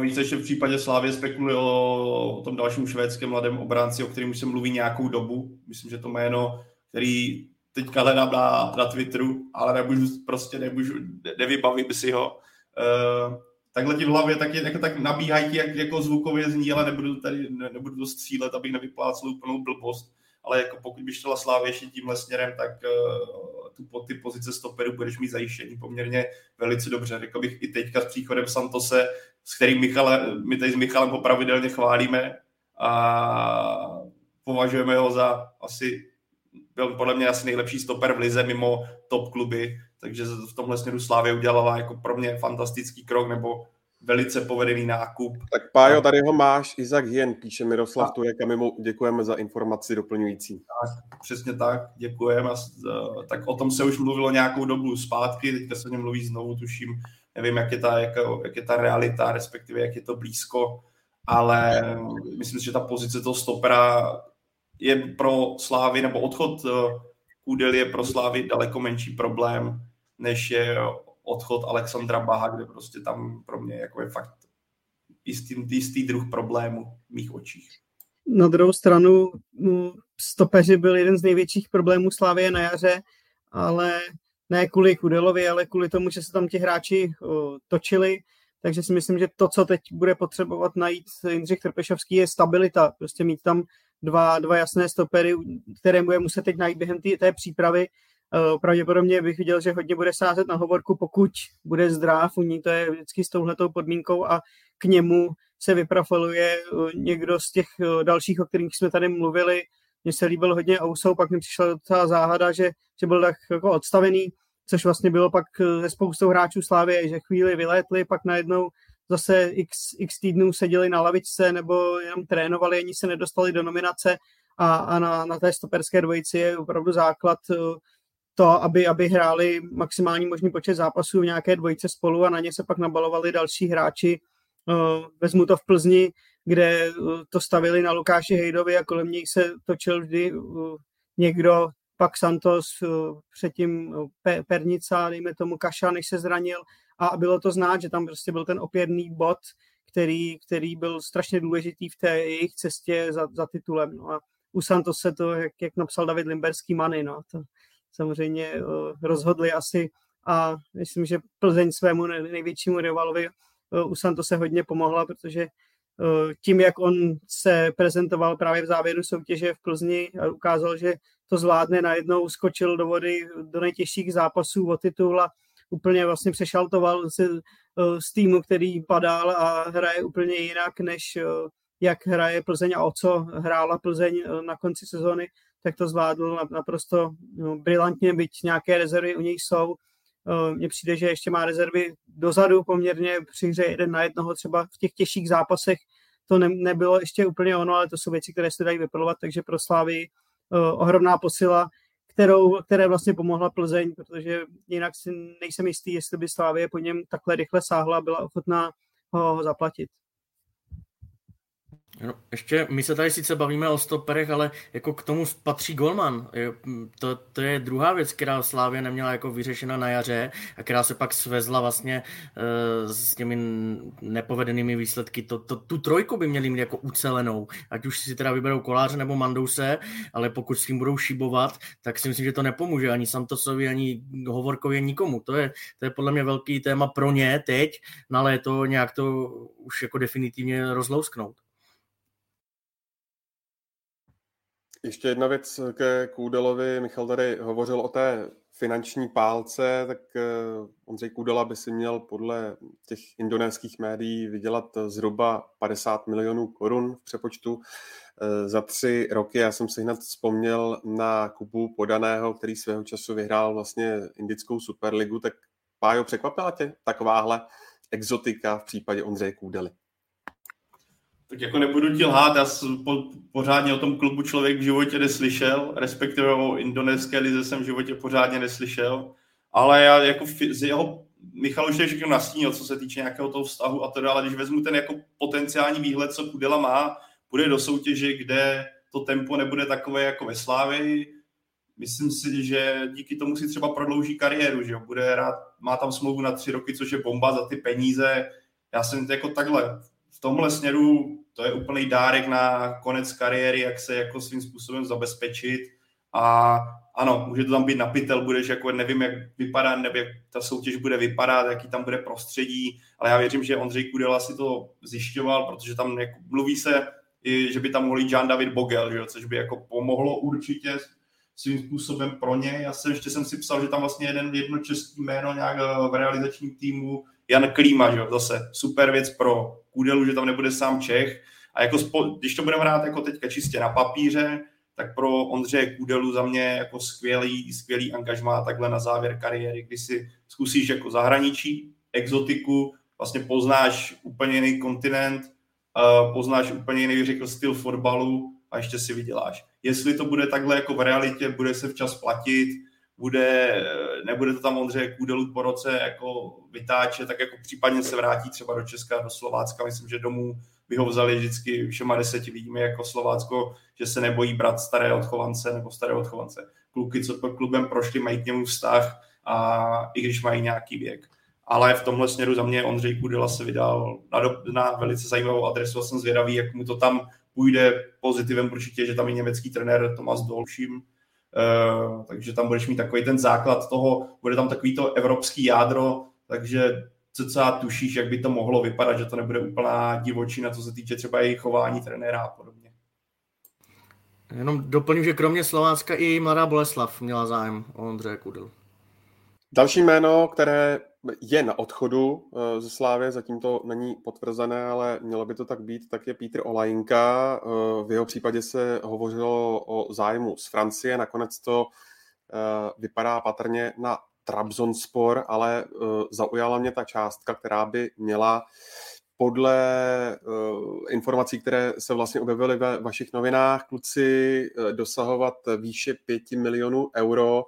Víte, že v případě Slávě spekuluje o, o tom dalším švédském mladém obránci, o kterém už se mluví nějakou dobu. Myslím, že to jméno, který teďka hledám na, na Twitteru, ale nemůžu, prostě nemůžu, nevybavím si ho. Uh, takhle ti v hlavě tak, jako, tak nabíhají ti, jak jako zvukově zní, ale nebudu tady, ne, nebudu to střílet, abych nevyplácel úplnou blbost. Ale jako pokud by šla Slávě ještě tímhle směrem, tak uh, tu, ty pozice stoperu budeš mít zajištění poměrně velice dobře. Řekl bych i teďka s příchodem Santose, s kterým Michale, my tady s Michalem ho pravidelně chválíme a považujeme ho za asi byl podle mě asi nejlepší stoper v lize mimo top kluby, takže v tomhle směru Slávě udělala jako pro mě fantastický krok, nebo velice povedený nákup. Tak Pájo, tady ho máš, Izak Hien, píše Miroslav Turek a my mu děkujeme za informaci doplňující. Tak, přesně tak, děkujeme. Tak o tom se už mluvilo nějakou dobu zpátky, teďka se o něm mluví znovu, tuším, nevím, jak je ta, jak, jak je ta realita, respektive jak je to blízko, ale myslím si, že ta pozice toho stopera je pro Slávy, nebo odchod Kůdel je pro Slávy daleko menší problém, než je odchod Alexandra Baha, kde prostě tam pro mě jako je fakt jistý, jistý druh problému v mých očích. Na druhou stranu stopeři byl jeden z největších problémů Slávie na jaře, ale ne kvůli Kudelovi, ale kvůli tomu, že se tam ti hráči o, točili, takže si myslím, že to, co teď bude potřebovat najít Jindřich Trpešovský, je stabilita. Prostě mít tam dva, dva jasné stopery, které bude muset teď najít během té přípravy. Pravděpodobně bych viděl, že hodně bude sázet na hovorku, pokud bude zdrav. U ní to je vždycky s touhletou podmínkou a k němu se vyprofiluje někdo z těch dalších, o kterých jsme tady mluvili. Mně se líbil hodně Ousou, pak mi přišla ta záhada, že, že byl tak jako odstavený, což vlastně bylo pak ze spoustou hráčů Slávy, že chvíli vylétli, pak najednou zase x, x týdnů seděli na lavičce nebo jenom trénovali, ani se nedostali do nominace a, a na, na té stoperské dvojici je opravdu základ to, aby, aby hráli maximální možný počet zápasů v nějaké dvojice spolu a na ně se pak nabalovali další hráči. Vezmu to v Plzni, kde to stavili na Lukáši Hejdovi a kolem něj se točil vždy někdo, pak Santos, předtím Pernica, dejme tomu Kaša, než se zranil a bylo to znát, že tam prostě byl ten opěrný bod, který, který byl strašně důležitý v té jejich cestě za, za titulem. No a u se to, jak, jak napsal David Limberský, Many, no, to samozřejmě uh, rozhodli asi a myslím, že Plzeň svému největšímu rivalovi uh, u Santos se hodně pomohla, protože uh, tím, jak on se prezentoval právě v závěru soutěže v Plzni a ukázal, že to zvládne, najednou skočil do vody do nejtěžších zápasů o titul a úplně vlastně přešaltoval se, eh, z týmu, který padal a hraje úplně jinak, než eh, jak hraje Plzeň a o co hrála Plzeň eh, na konci sezóny, tak to zvládl naprosto no, brilantně, byť nějaké rezervy u něj jsou. Mně přijde, že ještě má rezervy dozadu poměrně při hře jeden na jednoho, třeba v těch těžších zápasech to ne, nebylo ještě úplně ono, ale to jsou věci, které se dají vypilovat, takže pro Slávy ohromná posila kterou, které vlastně pomohla Plzeň, protože jinak si nejsem jistý, jestli by Slávě po něm takhle rychle sáhla a byla ochotná ho, ho zaplatit. No, ještě my se tady sice bavíme o stoperech, ale jako k tomu patří Golman. To, to je druhá věc, která Slávě neměla jako vyřešena na jaře a která se pak svezla vlastně uh, s těmi nepovedenými výsledky. To, to, tu trojku by měli mít jako ucelenou, ať už si teda vyberou Koláře nebo Mandouse, ale pokud s tím budou šibovat, tak si myslím, že to nepomůže ani Santosovi, ani Hovorkovi, nikomu. To je, to je podle mě velký téma pro ně teď na léto nějak to už jako definitivně rozlousknout. Ještě jedna věc ke Kůdelovi. Michal tady hovořil o té finanční pálce, tak eh, Ondřej Kůdela by si měl podle těch indonéských médií vydělat zhruba 50 milionů korun v přepočtu eh, za tři roky. Já jsem si hned vzpomněl na Kubu Podaného, který svého času vyhrál vlastně indickou superligu, tak Pájo, překvapila tě takováhle exotika v případě Ondřeje Kůdely? Tak jako nebudu ti lhát, já po, pořádně o tom klubu člověk v životě neslyšel, respektive o indonéské lize jsem v životě pořádně neslyšel, ale já jako z jeho Michal už je všechno nastínil, co se týče nějakého toho vztahu a to ale když vezmu ten jako potenciální výhled, co Kudela má, bude do soutěže, kde to tempo nebude takové jako ve Slávii, myslím si, že díky tomu si třeba prodlouží kariéru, že bude rád, má tam smlouvu na tři roky, což je bomba za ty peníze. Já jsem jako takhle tomhle směru to je úplný dárek na konec kariéry, jak se jako svým způsobem zabezpečit a ano, může to tam být napitel, budeš jako nevím, jak vypadá, nebo jak ta soutěž bude vypadat, jaký tam bude prostředí, ale já věřím, že Ondřej Kudela si to zjišťoval, protože tam jako mluví se, že by tam mohl Jan David Bogel, že což by jako pomohlo určitě svým způsobem pro ně. Já jsem ještě jsem si psal, že tam vlastně jeden jedno český jméno nějak eh, v realizačním týmu Jan Klíma, že zase super věc pro Kudelu, že tam nebude sám Čech. A jako spo, když to budeme hrát jako teďka čistě na papíře, tak pro Ondřeje Kudelu za mě jako skvělý, skvělý angažmá takhle na závěr kariéry, kdy si zkusíš jako zahraničí, exotiku, vlastně poznáš úplně jiný kontinent, poznáš úplně jiný, řekl, styl fotbalu a ještě si vyděláš. Jestli to bude takhle jako v realitě, bude se včas platit, bude, nebude to tam Ondřeje Kudelu po roce jako vytáčet, tak jako případně se vrátí třeba do Česka, do Slovácka, myslím, že domů by ho vzali vždycky všema deseti. Vidíme jako Slovácko, že se nebojí brát staré odchovance nebo staré odchovance. Kluky, co pod klubem prošli, mají k němu vztah a i když mají nějaký věk. Ale v tomhle směru za mě Ondřej Kudela se vydal na, do, na velice zajímavou adresu a jsem zvědavý, jak mu to tam půjde pozitivem určitě, že tam je německý trenér Tomas Dolším, takže tam budeš mít takový ten základ toho, bude tam takový to evropský jádro, takže co tušíš, jak by to mohlo vypadat, že to nebude úplná divočina, co se týče třeba jejich chování trenéra a podobně. Jenom doplním, že kromě Slovácka i Mladá Boleslav měla zájem o Ondřeje Kudel. Další jméno, které je na odchodu eh, ze Slávy, zatím to není potvrzené, ale mělo by to tak být, tak je Petr Olajinka. Eh, v jeho případě se hovořilo o zájmu z Francie, nakonec to eh, vypadá patrně na Trabzonspor, ale zaujala mě ta částka, která by měla podle informací, které se vlastně objevily ve vašich novinách, kluci dosahovat výše 5 milionů euro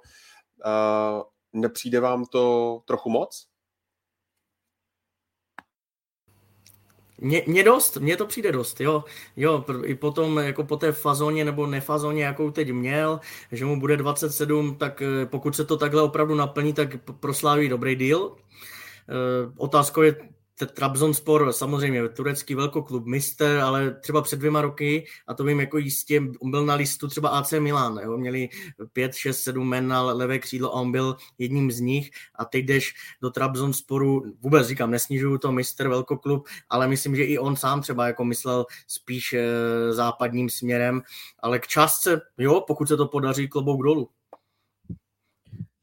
Nepřijde vám to trochu moc? Mně, dost, mně to přijde dost, jo. Jo, i potom jako po té fazóně nebo nefazóně, jakou teď měl, že mu bude 27, tak eh, pokud se to takhle opravdu naplní, tak prosláví dobrý deal. Eh, otázkou je, Trabzonspor, samozřejmě turecký velkoklub, mister, ale třeba před dvěma roky, a to vím jako jistě, on byl na listu třeba AC Milan, jo? měli pět, šest, sedm men na levé křídlo a on byl jedním z nich a teď jdeš do Trabzonsporu, vůbec říkám, nesnižuju to mister velkoklub, ale myslím, že i on sám třeba jako myslel spíš e, západním směrem, ale k částce, jo, pokud se to podaří, klobouk dolů.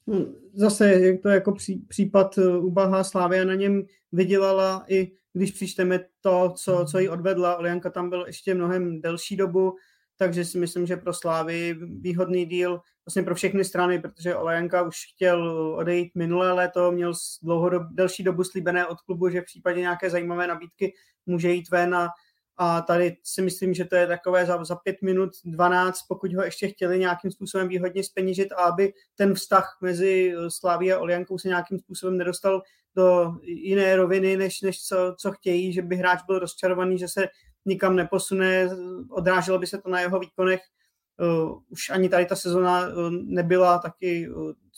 Hmm, zase to jako pří, případ eh, Ubaha Slávia na něm vydělala i když přičteme to, co, co jí odvedla. Olianka tam byl ještě mnohem delší dobu, takže si myslím, že pro Slávy výhodný díl vlastně pro všechny strany, protože Olianka už chtěl odejít minulé léto, měl dlouhodob, delší dobu slíbené od klubu, že v případě nějaké zajímavé nabídky může jít ven a a tady si myslím, že to je takové za, za 5 minut 12, pokud ho ještě chtěli nějakým způsobem výhodně spenížit a aby ten vztah mezi Sláví a Oliankou se nějakým způsobem nedostal do jiné roviny, než, než co, co chtějí, že by hráč byl rozčarovaný, že se nikam neposune, odráželo by se to na jeho výkonech. Uh, už ani tady ta sezona uh, nebyla taky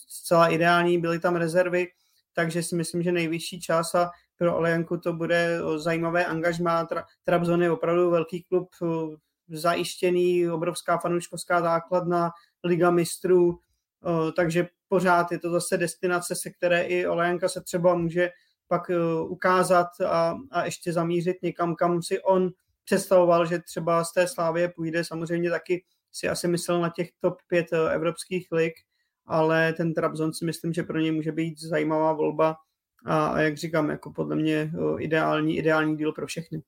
zcela ideální, byly tam rezervy, takže si myslím, že nejvyšší čas a pro Olejanku to bude zajímavé angažmá. Trabzon je opravdu velký klub, zajištěný, obrovská fanouškovská základna, Liga mistrů, takže pořád je to zase destinace, se které i Olejanka se třeba může pak ukázat a, a ještě zamířit někam, kam si on představoval, že třeba z té Slávie půjde. Samozřejmě taky si asi myslel na těch top 5 evropských lig, ale ten Trabzon si myslím, že pro něj může být zajímavá volba a, a jak říkám, jako podle mě ideální, ideální díl pro všechny.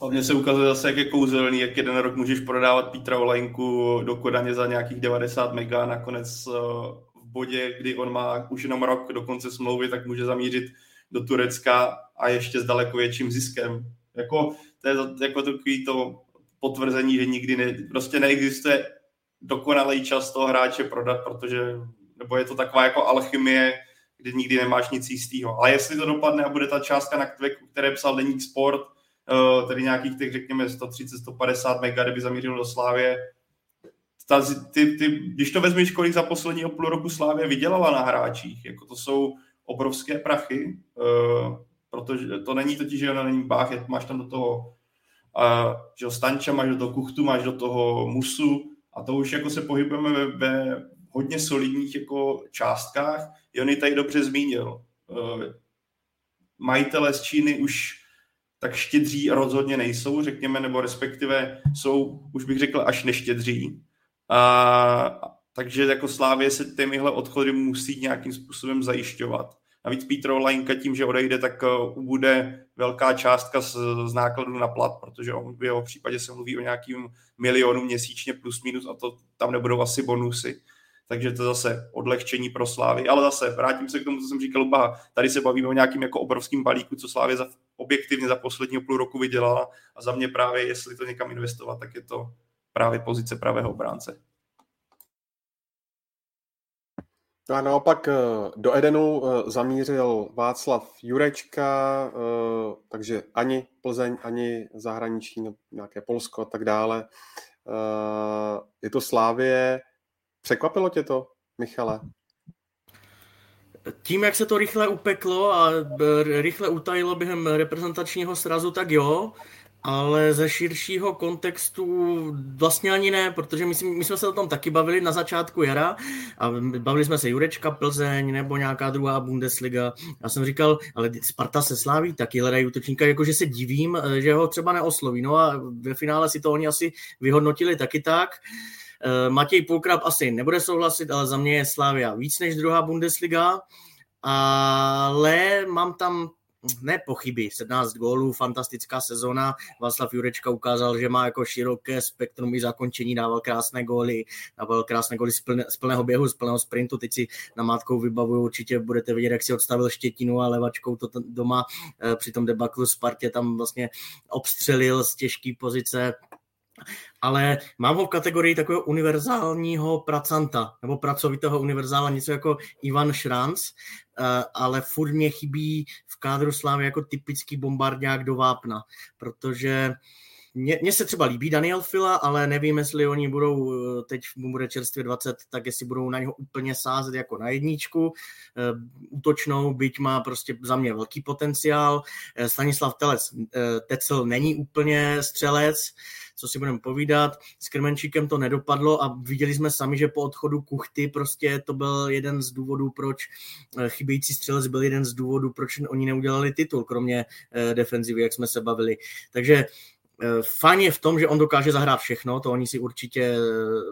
Hlavně se ukazuje zase, jak je kouzelný, jak jeden rok můžeš prodávat Petra Olajnku do Kodaně za nějakých 90 mega a nakonec v bodě, kdy on má už jenom rok do konce smlouvy, tak může zamířit do Turecka a ještě s daleko větším ziskem. Jako, to je jako takový to potvrzení, že nikdy ne, prostě neexistuje dokonalý čas toho hráče prodat, protože nebo je to taková jako alchymie, kdy nikdy nemáš nic jistého. Ale jestli to dopadne a bude ta částka, na které, psal Deník Sport, uh, tedy nějakých těch, řekněme, 130-150 mega, kdyby zamířil do Slávě, ta, ty, ty, když to vezmeš, kolik za posledního půl roku Slávě vydělala na hráčích, jako to jsou obrovské prachy, uh, protože to není totiž, že ona není bách, máš tam do toho uh, že Stanča, máš do toho Kuchtu, máš do toho Musu a to už jako se pohybujeme ve, ve hodně solidních jako částkách. Jony tady dobře zmínil. Eh, majitele z Číny už tak štědří rozhodně nejsou, řekněme, nebo respektive jsou, už bych řekl, až neštědří. A, takže jako Slávě se těmihle odchody musí nějakým způsobem zajišťovat. Navíc Petr Lajnka tím, že odejde, tak uh, bude velká částka z, z nákladu na plat, protože on v jeho případě se mluví o nějakým milionu měsíčně plus minus a to tam nebudou asi bonusy takže to zase odlehčení pro Slávy. Ale zase vrátím se k tomu, co jsem říkal, ba, tady se bavíme o nějakým jako obrovským balíku, co Slávě za, objektivně za posledního půl roku vydělala a za mě právě, jestli to někam investovat, tak je to právě pozice pravého obránce. A naopak do Edenu zamířil Václav Jurečka, takže ani Plzeň, ani zahraničí, nějaké Polsko a tak dále. Je to Slávě. Překvapilo tě to, Michale? Tím, jak se to rychle upeklo a rychle utajilo během reprezentačního srazu, tak jo, ale ze širšího kontextu vlastně ani ne, protože my, my jsme se o tom taky bavili na začátku jara a bavili jsme se Jurečka Plzeň nebo nějaká druhá Bundesliga. Já jsem říkal, ale Sparta se sláví, taky hledají útočníka, jakože se divím, že ho třeba neosloví. No a ve finále si to oni asi vyhodnotili taky tak. Matěj Pulkrab asi nebude souhlasit, ale za mě je Slávia víc než druhá Bundesliga, ale mám tam ne pochyby, 17 gólů, fantastická sezona. Václav Jurečka ukázal, že má jako široké spektrum i zakončení, dával krásné góly, dával krásné góly z, plne, z plného běhu, z plného sprintu. Teď si na mátkou vybavuju, určitě budete vidět, jak si odstavil štětinu a levačkou to doma eh, při tom debaklu Spartě tam vlastně obstřelil z těžké pozice ale mám ho v kategorii takového univerzálního pracanta, nebo pracovitého univerzála, něco jako Ivan Šranc, eh, ale furt mě chybí v kádru Slávy jako typický bombardák do vápna, protože mně, se třeba líbí Daniel Fila, ale nevím, jestli oni budou, eh, teď mu bude čerstvě 20, tak jestli budou na něho úplně sázet jako na jedničku. Eh, útočnou, byť má prostě za mě velký potenciál. Stanislav Telec, Tecel není úplně střelec, co si budeme povídat. S Krmenčíkem to nedopadlo a viděli jsme sami, že po odchodu Kuchty prostě to byl jeden z důvodů, proč eh, chybějící střelec byl jeden z důvodů, proč oni neudělali titul, kromě eh, defenzivy, jak jsme se bavili. Takže Eh, fajn je v tom, že on dokáže zahrát všechno, to oni si určitě eh,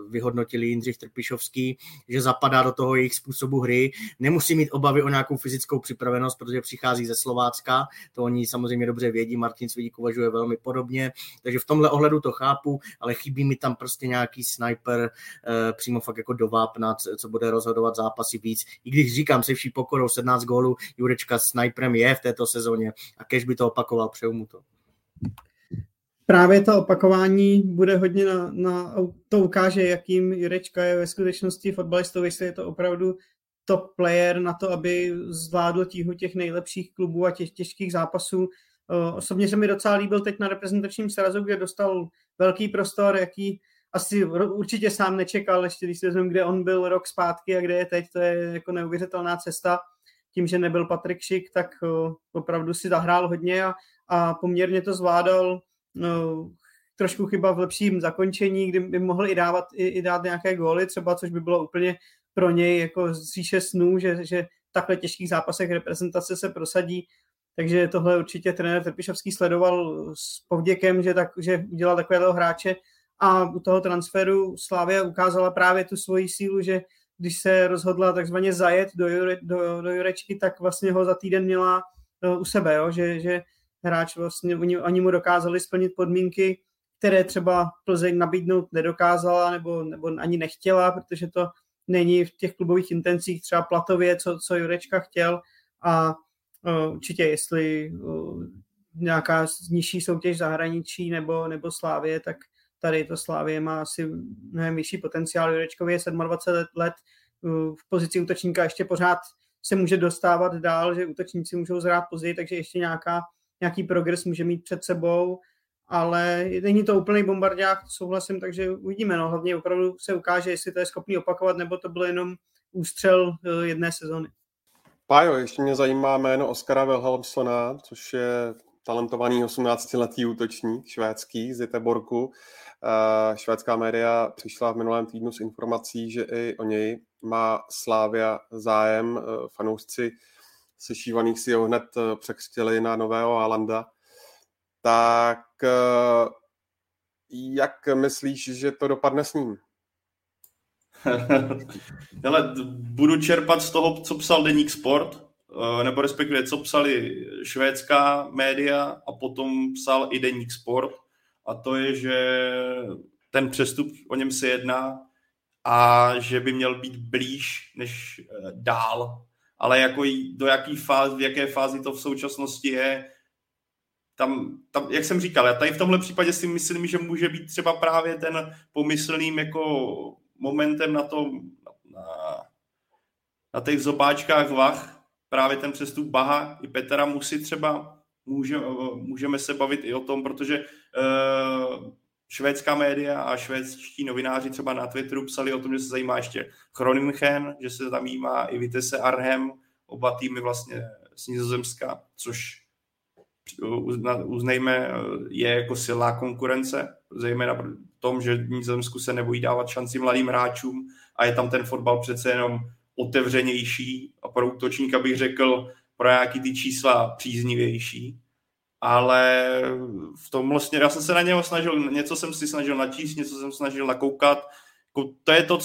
vyhodnotili Jindřich Trpišovský, že zapadá do toho jejich způsobu hry. Nemusí mít obavy o nějakou fyzickou připravenost, protože přichází ze Slovácka, to oni samozřejmě dobře vědí, Martin Svidík uvažuje velmi podobně, takže v tomhle ohledu to chápu, ale chybí mi tam prostě nějaký sniper eh, přímo fakt jako do vápna, co bude rozhodovat zápasy víc. I když říkám se vší pokorou 17 gólů, Jurečka sniperem je v této sezóně a kež by to opakoval, přeju mu to právě to opakování bude hodně na, na to ukáže, jakým Jurečka je ve skutečnosti fotbalistou, jestli je to opravdu top player na to, aby zvládl tíhu těch nejlepších klubů a těch těžkých zápasů. Osobně se mi docela líbil teď na reprezentačním srazu, kde dostal velký prostor, jaký asi určitě sám nečekal, ještě když vezmeme, kde on byl rok zpátky a kde je teď, to je jako neuvěřitelná cesta. Tím, že nebyl Patrik Šik, tak opravdu si zahrál hodně a, a poměrně to zvládal no, trošku chyba v lepším zakončení, kdy by mohl i dávat i, i dát nějaké góly třeba, což by bylo úplně pro něj jako z říše snů, že, že takhle těžkých zápasech reprezentace se prosadí. Takže tohle určitě trenér Trpišovský sledoval s povděkem, že, tak, že udělal takového hráče a u toho transferu Slávia ukázala právě tu svoji sílu, že když se rozhodla takzvaně zajet do, Jure, do, do Jurečky, tak vlastně ho za týden měla uh, u sebe, jo? Že, že hráč vlastně, oni, oni mu dokázali splnit podmínky, které třeba Plzeň nabídnout nedokázala nebo, nebo ani nechtěla, protože to není v těch klubových intencích třeba platově, co, co Jurečka chtěl a uh, určitě jestli uh, nějaká nižší soutěž zahraničí nebo, nebo Slávě, tak tady to Slávě má asi mnohem vyšší potenciál. Jurečkovi je 27 let, uh, v pozici útočníka ještě pořád se může dostávat dál, že útočníci můžou zhrát později, takže ještě nějaká nějaký progres může mít před sebou, ale není to úplný bombardák, souhlasím, takže uvidíme. No. Hlavně opravdu se ukáže, jestli to je schopný opakovat, nebo to byl jenom ústřel eh, jedné sezony. Pájo, ještě mě zajímá jméno Oskara Wilhelmsona, což je talentovaný 18-letý útočník švédský z Jeteborku. Eh, švédská média přišla v minulém týdnu s informací, že i o něj má Slávia zájem. Eh, fanoušci sešívaných si ho hned eh, překřtili na nového Alanda. Tak eh, jak myslíš, že to dopadne s ním? Hele, budu čerpat z toho, co psal Deník Sport, eh, nebo respektive co psali švédská média a potom psal i Deník Sport. A to je, že ten přestup, o něm se jedná a že by měl být blíž než dál ale jako do jaký fáz, v jaké fázi to v současnosti je, tam, tam, jak jsem říkal, já tady v tomhle případě si myslím, že může být třeba právě ten pomyslným jako momentem na to, na, na těch zobáčkách vach právě ten přestup Baha i Petra musí třeba, může, můžeme se bavit i o tom, protože uh, švédská média a švédští novináři třeba na Twitteru psali o tom, že se zajímá ještě Groningen, že se zajímá i Vitesse Arnhem, oba týmy vlastně z Nizozemska, což uznejme, je jako silná konkurence, zejména v tom, že v Nizozemsku se nebojí dávat šanci mladým hráčům a je tam ten fotbal přece jenom otevřenější a pro útočníka bych řekl pro nějaký ty čísla příznivější. Ale v tom vlastně, já jsem se na něho snažil, něco jsem si snažil načíst, něco jsem snažil nakoukat. Jako to je to,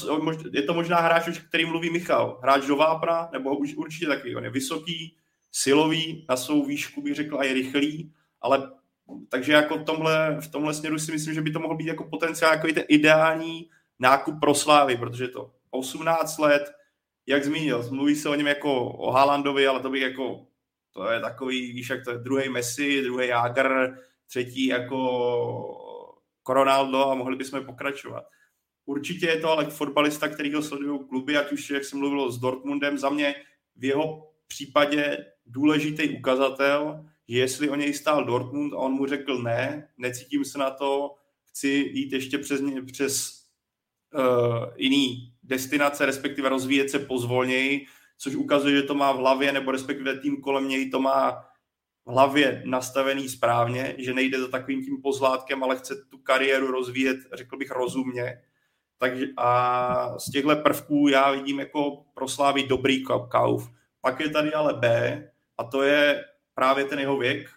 je to možná hráč, který mluví Michal. Hráč do vápna, nebo už určitě taky. On je vysoký, silový, na svou výšku bych řekl a je rychlý, ale takže jako tomhle, v tomhle směru si myslím, že by to mohl být jako potenciál, jako ten ideální nákup pro Slávy, protože to 18 let, jak zmínil, mluví se o něm jako o Haalandovi, ale to bych jako, to je takový, víš, jak to je druhý Messi, druhý Jager, třetí jako Ronaldo a mohli bychom pokračovat. Určitě je to ale fotbalista, který ho sledují kluby, ať už, jak jsem mluvil, s Dortmundem, za mě v jeho případě důležitý ukazatel, že jestli o něj stál Dortmund a on mu řekl ne, necítím se na to, chci jít ještě přes, přes uh, jiný destinace, respektive rozvíjet se pozvolněji, což ukazuje, že to má v hlavě, nebo respektive tým kolem něj to má v hlavě nastavený správně, že nejde za takovým tím pozlátkem, ale chce tu kariéru rozvíjet, řekl bych, rozumně. Takže a z těchto prvků já vidím jako proslávit dobrý kauf. Pak je tady ale B, a to je právě ten jeho věk,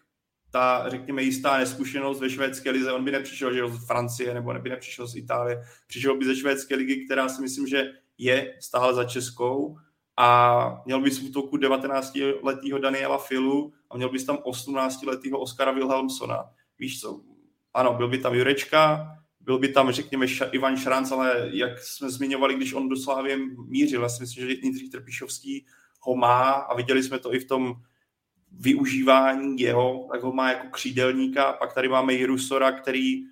ta, řekněme, jistá neskušenost ve švédské lize. On by nepřišel že z Francie nebo by nepřišel z Itálie, přišel by ze švédské ligy, která si myslím, že je stále za Českou a měl by z útoku 19-letého Daniela Filu a měl bys tam 18-letého Oskara Wilhelmsona. Víš co? Ano, byl by tam Jurečka, byl by tam, řekněme, Ivan Šranc, ale jak jsme zmiňovali, když on do Slávě mířil, já si myslím, že Jindřich Trpišovský ho má a viděli jsme to i v tom využívání jeho, tak ho má jako křídelníka. Pak tady máme Jirusora, který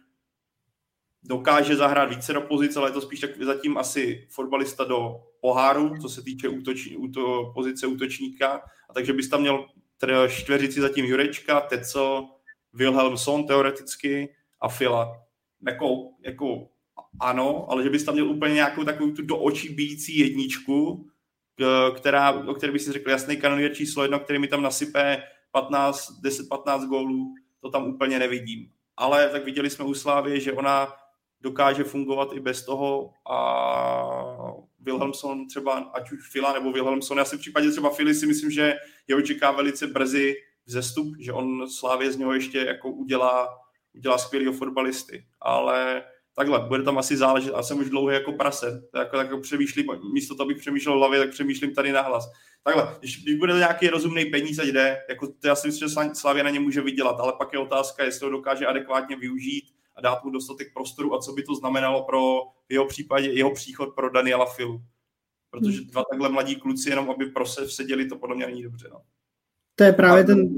dokáže zahrát více do pozice, ale je to spíš tak zatím asi fotbalista do poháru, co se týče útoč, úto, pozice útočníka. A takže bys tam měl čtveřici zatím Jurečka, Teco, Wilhelmson teoreticky a Fila. Jako, jako ano, ale že bys tam měl úplně nějakou takovou tu do očí bíjící jedničku, která, o které bych si řekl jasný kanonier číslo jedno, který mi tam nasype 15, 10-15 gólů, to tam úplně nevidím. Ale tak viděli jsme u Slávy, že ona dokáže fungovat i bez toho a Wilhelmson třeba, ať už Fila nebo Wilhelmson, já si v případě třeba Fili si myslím, že jeho čeká velice brzy vzestup, že on Slávě z něho ještě jako udělá, udělá skvělého fotbalisty, ale takhle, bude tam asi záležet, a jsem už dlouho jako prase, jako, jako přemýšlím, místo toho, abych přemýšlel hlavě, tak přemýšlím tady nahlas. Takhle, když, když bude nějaký rozumný peníze, jde, jako to já si myslím, že Slavě na ně může vydělat, ale pak je otázka, jestli ho dokáže adekvátně využít a dát mu dostatek prostoru a co by to znamenalo pro jeho případě, jeho příchod pro Daniela Filu. Protože hmm. dva takhle mladí kluci, jenom aby pro se vseděli, to podle mě není dobře. No. To je právě, ten,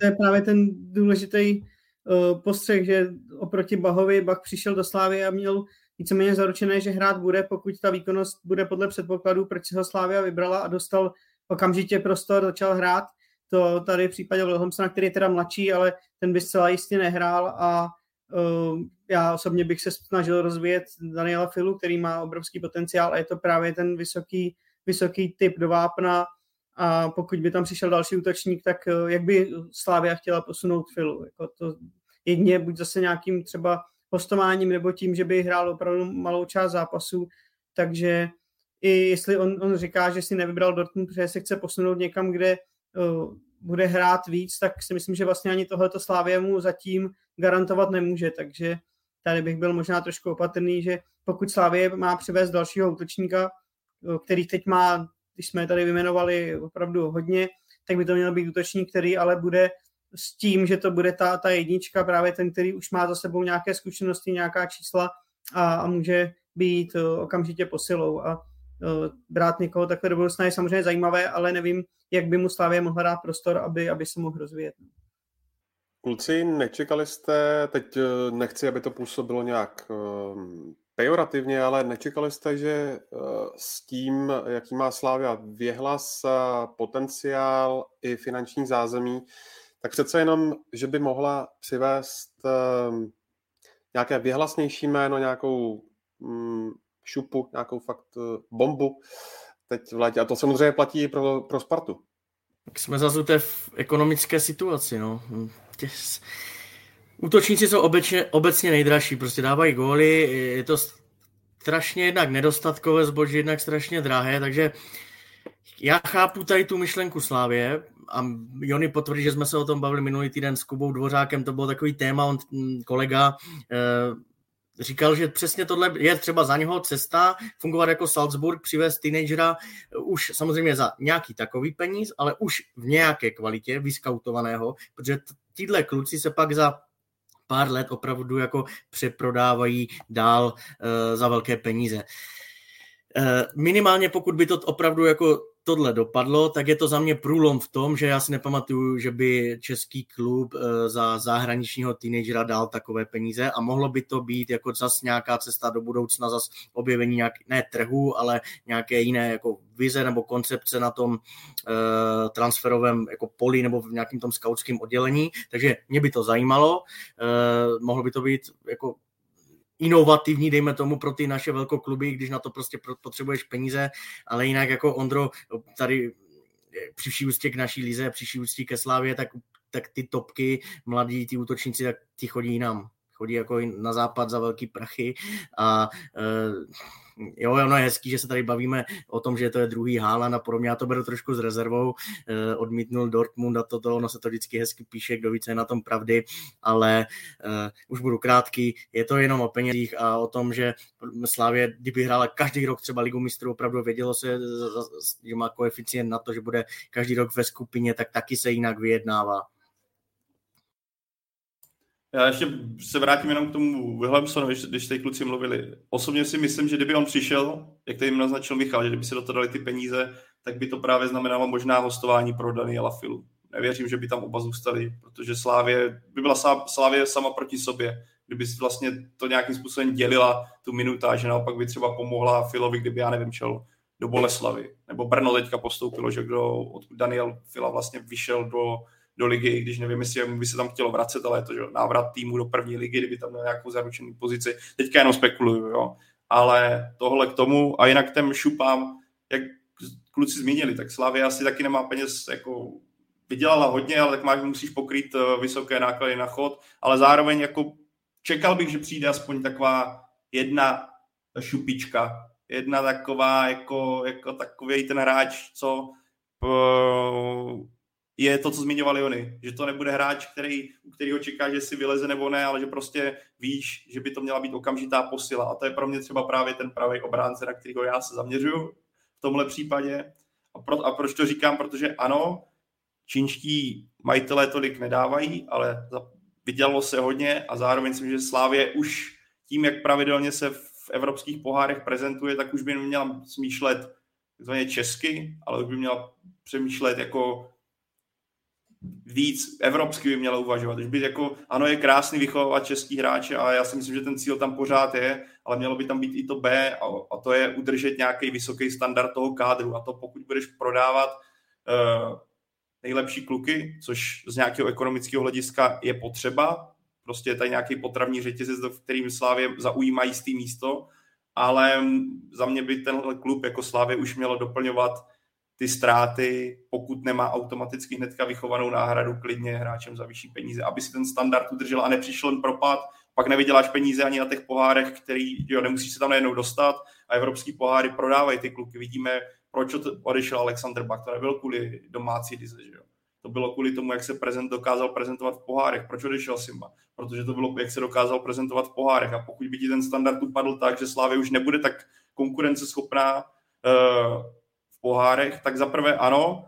to je právě ten důležitý uh, postřeh, že oproti Bahovi Bach přišel do Slávy a měl víceméně zaručené, že hrát bude, pokud ta výkonnost bude podle předpokladů, proč ho Slávia vybrala a dostal okamžitě prostor, začal hrát. To tady v případě Wilhelmsona, který je teda mladší, ale ten by zcela jistě nehrál a já osobně bych se snažil rozvíjet Daniela Filu, který má obrovský potenciál a je to právě ten vysoký, vysoký typ do vápna a pokud by tam přišel další útočník, tak uh, jak by Slávia chtěla posunout Filu? Jako to jedně buď zase nějakým třeba hostováním nebo tím, že by hrál opravdu malou část zápasů, takže i jestli on, on říká, že si nevybral Dortmund, protože se chce posunout někam, kde uh, bude hrát víc, tak si myslím, že vlastně ani tohleto Slávě mu zatím garantovat nemůže, takže tady bych byl možná trošku opatrný, že pokud Slávě má přivést dalšího útočníka, který teď má, když jsme tady vyjmenovali opravdu hodně, tak by to měl být útočník, který ale bude s tím, že to bude ta, ta jednička, právě ten, který už má za sebou nějaké zkušenosti, nějaká čísla a, a může být okamžitě posilou. A brát někoho takhle do budoucna je samozřejmě zajímavé, ale nevím, jak by mu Slávě mohla dát prostor, aby, aby se mohl rozvíjet. Kluci, nečekali jste, teď eh, nechci, aby to působilo nějak pejorativně, ale nečekali jste, že s tím, jaký má Slávia věhlas, potenciál i finanční zázemí, tak přece jenom, že by mohla přivést nějaké věhlasnější jméno, nějakou mm, šupu, nějakou fakt bombu teď v létě. A to samozřejmě platí i pro, pro Spartu. Tak jsme zase v ekonomické situaci. No. Tě, Útočníci jsou obecně, obecně nejdražší, prostě dávají góly, je to strašně jednak nedostatkové zboží, jednak strašně drahé, takže já chápu tady tu myšlenku Slávě a Jony potvrdí, že jsme se o tom bavili minulý týden s Kubou Dvořákem, to byl takový téma, on mm, kolega eh, říkal, že přesně tohle je třeba za něho cesta, fungovat jako Salzburg, přivést teenagera už samozřejmě za nějaký takový peníz, ale už v nějaké kvalitě, vyskautovaného, protože tíhle kluci se pak za pár let opravdu jako přeprodávají dál uh, za velké peníze. Uh, minimálně pokud by to opravdu jako tohle dopadlo, tak je to za mě průlom v tom, že já si nepamatuju, že by český klub eh, za zahraničního teenagera dal takové peníze a mohlo by to být jako zas nějaká cesta do budoucna, zas objevení nějak, ne trhu, ale nějaké jiné jako vize nebo koncepce na tom uh, transferovém jako poli nebo v nějakém tom skautském oddělení, takže mě by to zajímalo, uh, mohlo by to být jako inovativní, dejme tomu, pro ty naše velkokluby, když na to prostě potřebuješ peníze, ale jinak jako Ondro, tady při vší úctě k naší lize, při vší úctě ke Slávě, tak, tak ty topky, mladí, ty útočníci, tak ti chodí jinam. Chodí jako na západ za velký prachy a uh, jo, ono je hezký, že se tady bavíme o tom, že to je druhý Haaland a podobně, já to beru trošku s rezervou, uh, odmítnul Dortmund a toto, ono se to vždycky hezky píše, kdo více je na tom pravdy, ale uh, už budu krátký, je to jenom o penězích a o tom, že Slávě, kdyby hrála každý rok třeba Ligu mistrů, opravdu vědělo se, že má koeficient na to, že bude každý rok ve skupině, tak taky se jinak vyjednává. Já ještě se vrátím jenom k tomu Wilhelmsonovi, když, tady kluci mluvili. Osobně si myslím, že kdyby on přišel, jak tady jim naznačil Michal, že kdyby si do toho dali ty peníze, tak by to právě znamenalo možná hostování pro Daniela Filu. Nevěřím, že by tam oba zůstali, protože Slávě by byla Slávě sama proti sobě. Kdyby si vlastně to nějakým způsobem dělila tu minuta, že naopak by třeba pomohla Filovi, kdyby, já nevím, čel do Boleslavy. Nebo Brno teďka postoupilo, že kdo od Daniel Fila vlastně vyšel do do ligy, když nevím, jestli by se tam chtělo vracet, ale je to že návrat týmu do první ligy, kdyby tam měl nějakou zaručenou pozici. Teďka jenom spekuluju, jo. Ale tohle k tomu a jinak těm šupám, jak kluci zmínili, tak Slavia asi taky nemá peněz, jako vydělala hodně, ale tak máš, musíš pokrýt eh, vysoké náklady na chod, ale zároveň jako čekal bych, že přijde aspoň taková jedna šupička, jedna taková, jako, jako takový ten hráč, co eh, je to, co zmiňovali oni, že to nebude hráč, který, u kterého čeká, že si vyleze nebo ne, ale že prostě víš, že by to měla být okamžitá posila. A to je pro mě třeba právě ten pravý obránce, na kterého já se zaměřuju v tomhle případě. A, pro, a proč to říkám? Protože ano, čínští majitelé tolik nedávají, ale vydělalo se hodně a zároveň myslím, že Slávě už tím, jak pravidelně se v evropských pohárech prezentuje, tak už by neměla smýšlet takzvaně česky, ale už by měla přemýšlet jako víc evropsky by měla uvažovat. Už by jako, ano, je krásný vychovávat český hráče a já si myslím, že ten cíl tam pořád je, ale mělo by tam být i to B a, a to je udržet nějaký vysoký standard toho kádru a to pokud budeš prodávat uh, nejlepší kluky, což z nějakého ekonomického hlediska je potřeba, prostě je tady nějaký potravní řetězec, v kterým Slávě zaujímají jistý místo, ale za mě by tenhle klub jako Slávě už mělo doplňovat ty ztráty, pokud nemá automaticky hnedka vychovanou náhradu klidně hráčem za vyšší peníze, aby si ten standard udržel a nepřišel jen propad, pak nevyděláš peníze ani na těch pohárech, který jo, nemusíš se tam najednou dostat a evropský poháry prodávají ty kluky. Vidíme, proč odešel Alexander Bach, to nebyl kvůli domácí dize, že jo. To bylo kvůli tomu, jak se prezent dokázal prezentovat v pohárech. Proč odešel Simba? Protože to bylo, jak se dokázal prezentovat v pohárech. A pokud by ti ten standard upadl tak, že Slávě už nebude tak konkurenceschopná, uh, pohárech, tak zaprvé ano,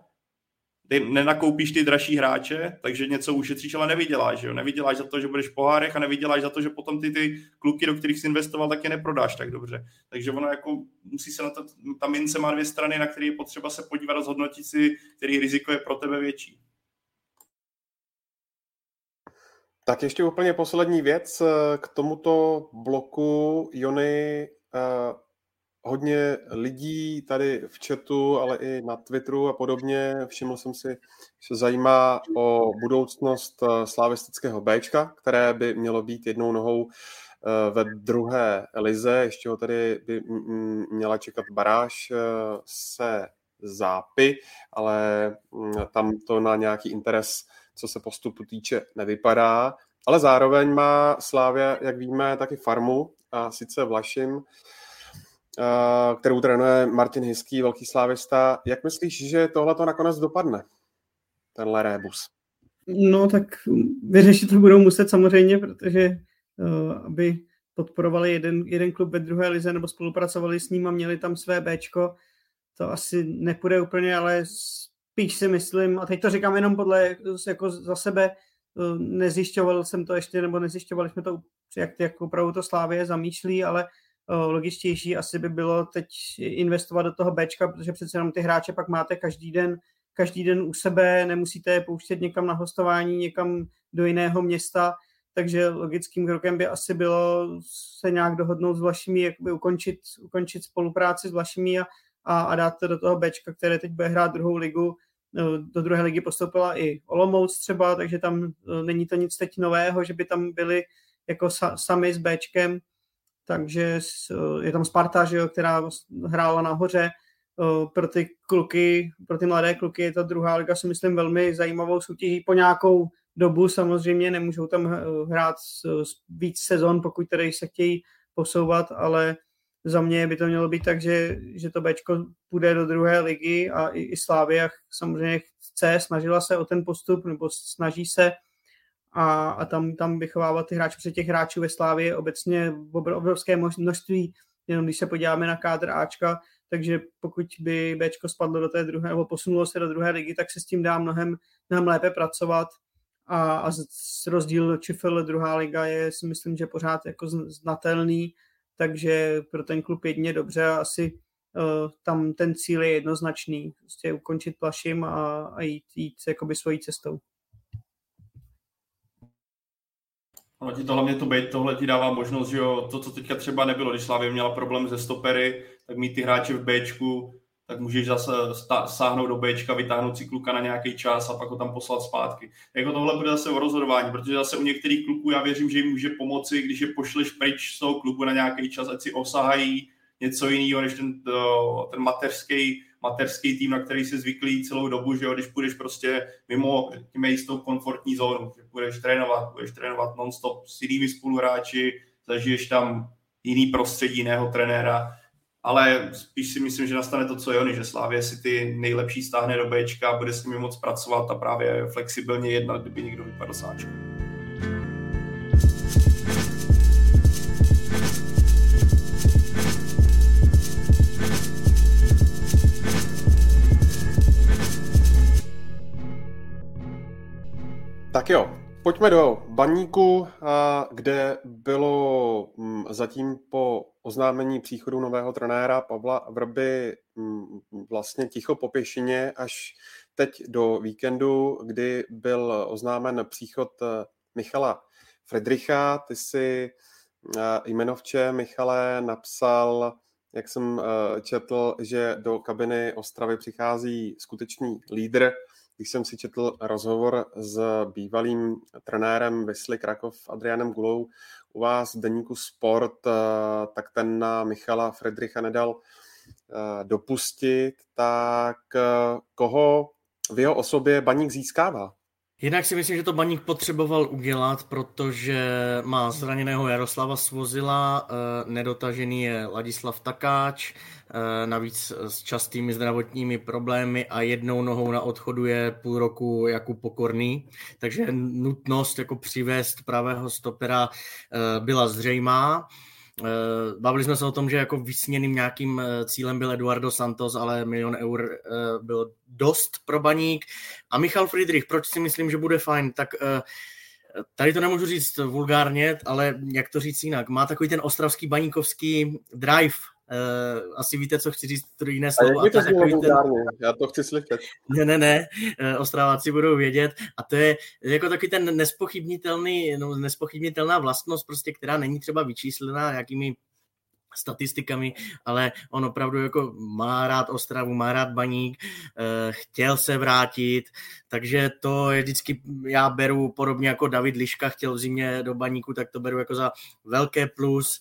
ty nenakoupíš ty dražší hráče, takže něco ušetříš, ale nevyděláš. Jo? Nevyděláš za to, že budeš v pohárech a nevyděláš za to, že potom ty, ty kluky, do kterých jsi investoval, taky neprodáš tak dobře. Takže ono jako musí se na to, ta mince má dvě strany, na které je potřeba se podívat a zhodnotit si, který riziko je pro tebe větší. Tak ještě úplně poslední věc k tomuto bloku. Jony, hodně lidí tady v chatu, ale i na Twitteru a podobně, všiml jsem si, že se zajímá o budoucnost eh, slavistického Bčka, které by mělo být jednou nohou eh, ve druhé lize. Ještě ho tady by měla čekat baráž eh, se zápy, ale mm, tam to na nějaký interes, co se postupu týče, nevypadá. Ale zároveň má Slávě, jak víme, taky farmu, a sice Vlašim, kterou trénuje Martin Hiský, velký slávista. Jak myslíš, že tohle to nakonec dopadne, tenhle rébus? No tak vyřešit to budou muset samozřejmě, protože uh, aby podporovali jeden, jeden klub ve druhé lize nebo spolupracovali s ním a měli tam své Bčko, to asi nepůjde úplně, ale spíš si myslím, a teď to říkám jenom podle, jako za sebe, uh, nezjišťoval jsem to ještě, nebo nezjišťovali jsme to, jak, jak opravdu to Slávě zamýšlí, ale logičtější asi by bylo teď investovat do toho Bčka, protože přece jenom ty hráče pak máte každý den, každý den u sebe, nemusíte je pouštět někam na hostování, někam do jiného města, takže logickým krokem by asi bylo se nějak dohodnout s Vlašimi, jakoby ukončit, ukončit spolupráci s Vlašimi a, a, a dát to do toho Bčka, které teď bude hrát druhou ligu. Do druhé ligy postoupila i Olomouc třeba, takže tam není to nic teď nového, že by tam byli jako sa, sami s Bčkem, takže je tam Sparta, že jo, která hrála nahoře. Pro ty kluky, pro ty mladé kluky je ta druhá liga si myslím velmi zajímavou soutěží po nějakou dobu samozřejmě, nemůžou tam hrát víc sezon, pokud tedy se chtějí posouvat, ale za mě by to mělo být tak, že, že to Bčko půjde do druhé ligy a i, i Slávia samozřejmě chce, snažila se o ten postup, nebo snaží se, a, a tam, tam vychovávat ty hráče, protože těch hráčů ve Slávě obecně obrovské množství, jenom když se podíváme na kádr Ačka, takže pokud by Bčko spadlo do té druhé, nebo posunulo se do druhé ligy, tak se s tím dá mnohem, mnohem lépe pracovat. A, a z rozdíl Čifel druhá liga je si myslím, že pořád jako znatelný, takže pro ten klub jedině dobře a asi uh, tam ten cíl je jednoznačný, prostě ukončit plaším a, a jít, jít jakoby svojí cestou. Ono ti to hlavně to být, tohle ti dává možnost, že jo, to, co teďka třeba nebylo, když Slavě měla problém se stopery, tak mít ty hráče v Bčku, tak můžeš zase sáhnout do Bčka, vytáhnout si kluka na nějaký čas a pak ho tam poslat zpátky. Jako tohle bude zase o rozhodování, protože zase u některých kluků já věřím, že jim může pomoci, když je pošleš pryč z toho klubu na nějaký čas, ať si osahají něco jiného, než ten, ten mateřský materský tým, na který si zvyklý celou dobu, že jo, když půjdeš prostě mimo, řekněme, jistou komfortní zónu, že budeš trénovat, budeš trénovat non-stop s jinými spoluhráči, zažiješ tam jiný prostředí, jiného trenéra, ale spíš si myslím, že nastane to, co Jony, že Slávě si ty nejlepší stáhne do Bčka, bude s nimi moc pracovat a právě flexibilně jednat, kdyby někdo vypadl sáčkem. Tak jo, pojďme do baníku, kde bylo mm, zatím po oznámení příchodu nového trenéra Pavla Vrby mm, vlastně ticho po pěšině až teď do víkendu, kdy byl oznámen příchod eh, Michala Fredricha. Ty si eh, jmenovče Michale napsal, jak jsem eh, četl, že do kabiny Ostravy přichází skutečný lídr, když jsem si četl rozhovor s bývalým trenérem Vysly Krakov Adrianem Gulou u vás v deníku Sport, eh, tak ten na Michala Fredricha nedal eh, dopustit, tak eh, koho v jeho osobě baník získává? Jinak si myslím, že to baník potřeboval udělat, protože má zraněného Jaroslava Svozila, eh, nedotažený je Ladislav Takáč, eh, navíc s častými zdravotními problémy a jednou nohou na odchodu je půl roku jako Pokorný, takže nutnost jako přivést pravého stopera eh, byla zřejmá. Eh, bavili jsme se o tom, že jako vysněným nějakým eh, cílem byl Eduardo Santos, ale milion eur eh, byl dost pro baník. A Michal Friedrich, proč si myslím, že bude fajn, tak tady to nemůžu říct vulgárně, ale jak to říct jinak, má takový ten ostravský baníkovský drive, Uh, asi víte, co chci říct, to jiné slovo. A jak to znělo ten... Já to chci slyšet. Ne, ne, ne, uh, Ostraváci budou vědět. A to je jako takový ten nespochybnitelný, no, nespochybnitelná vlastnost, prostě, která není třeba vyčíslená nějakými statistikami, ale on opravdu jako má rád Ostravu, má rád Baník, eh, chtěl se vrátit, takže to je vždycky, já beru podobně jako David Liška chtěl v zimě do Baníku, tak to beru jako za velké plus.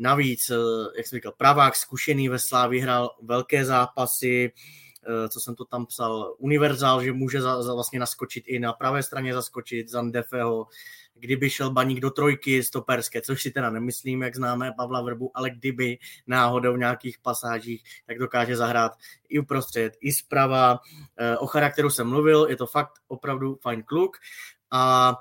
Navíc, eh, jak jsem říkal, pravák zkušený ve Slávi hrál velké zápasy, eh, co jsem to tam psal, univerzál, že může za, za vlastně naskočit i na pravé straně zaskočit, Zandefeho, kdyby šel baník do trojky stoperské, což si teda nemyslím, jak známe Pavla Vrbu, ale kdyby náhodou v nějakých pasážích, tak dokáže zahrát i uprostřed, i zprava. Eh, o charakteru jsem mluvil, je to fakt opravdu fajn kluk. A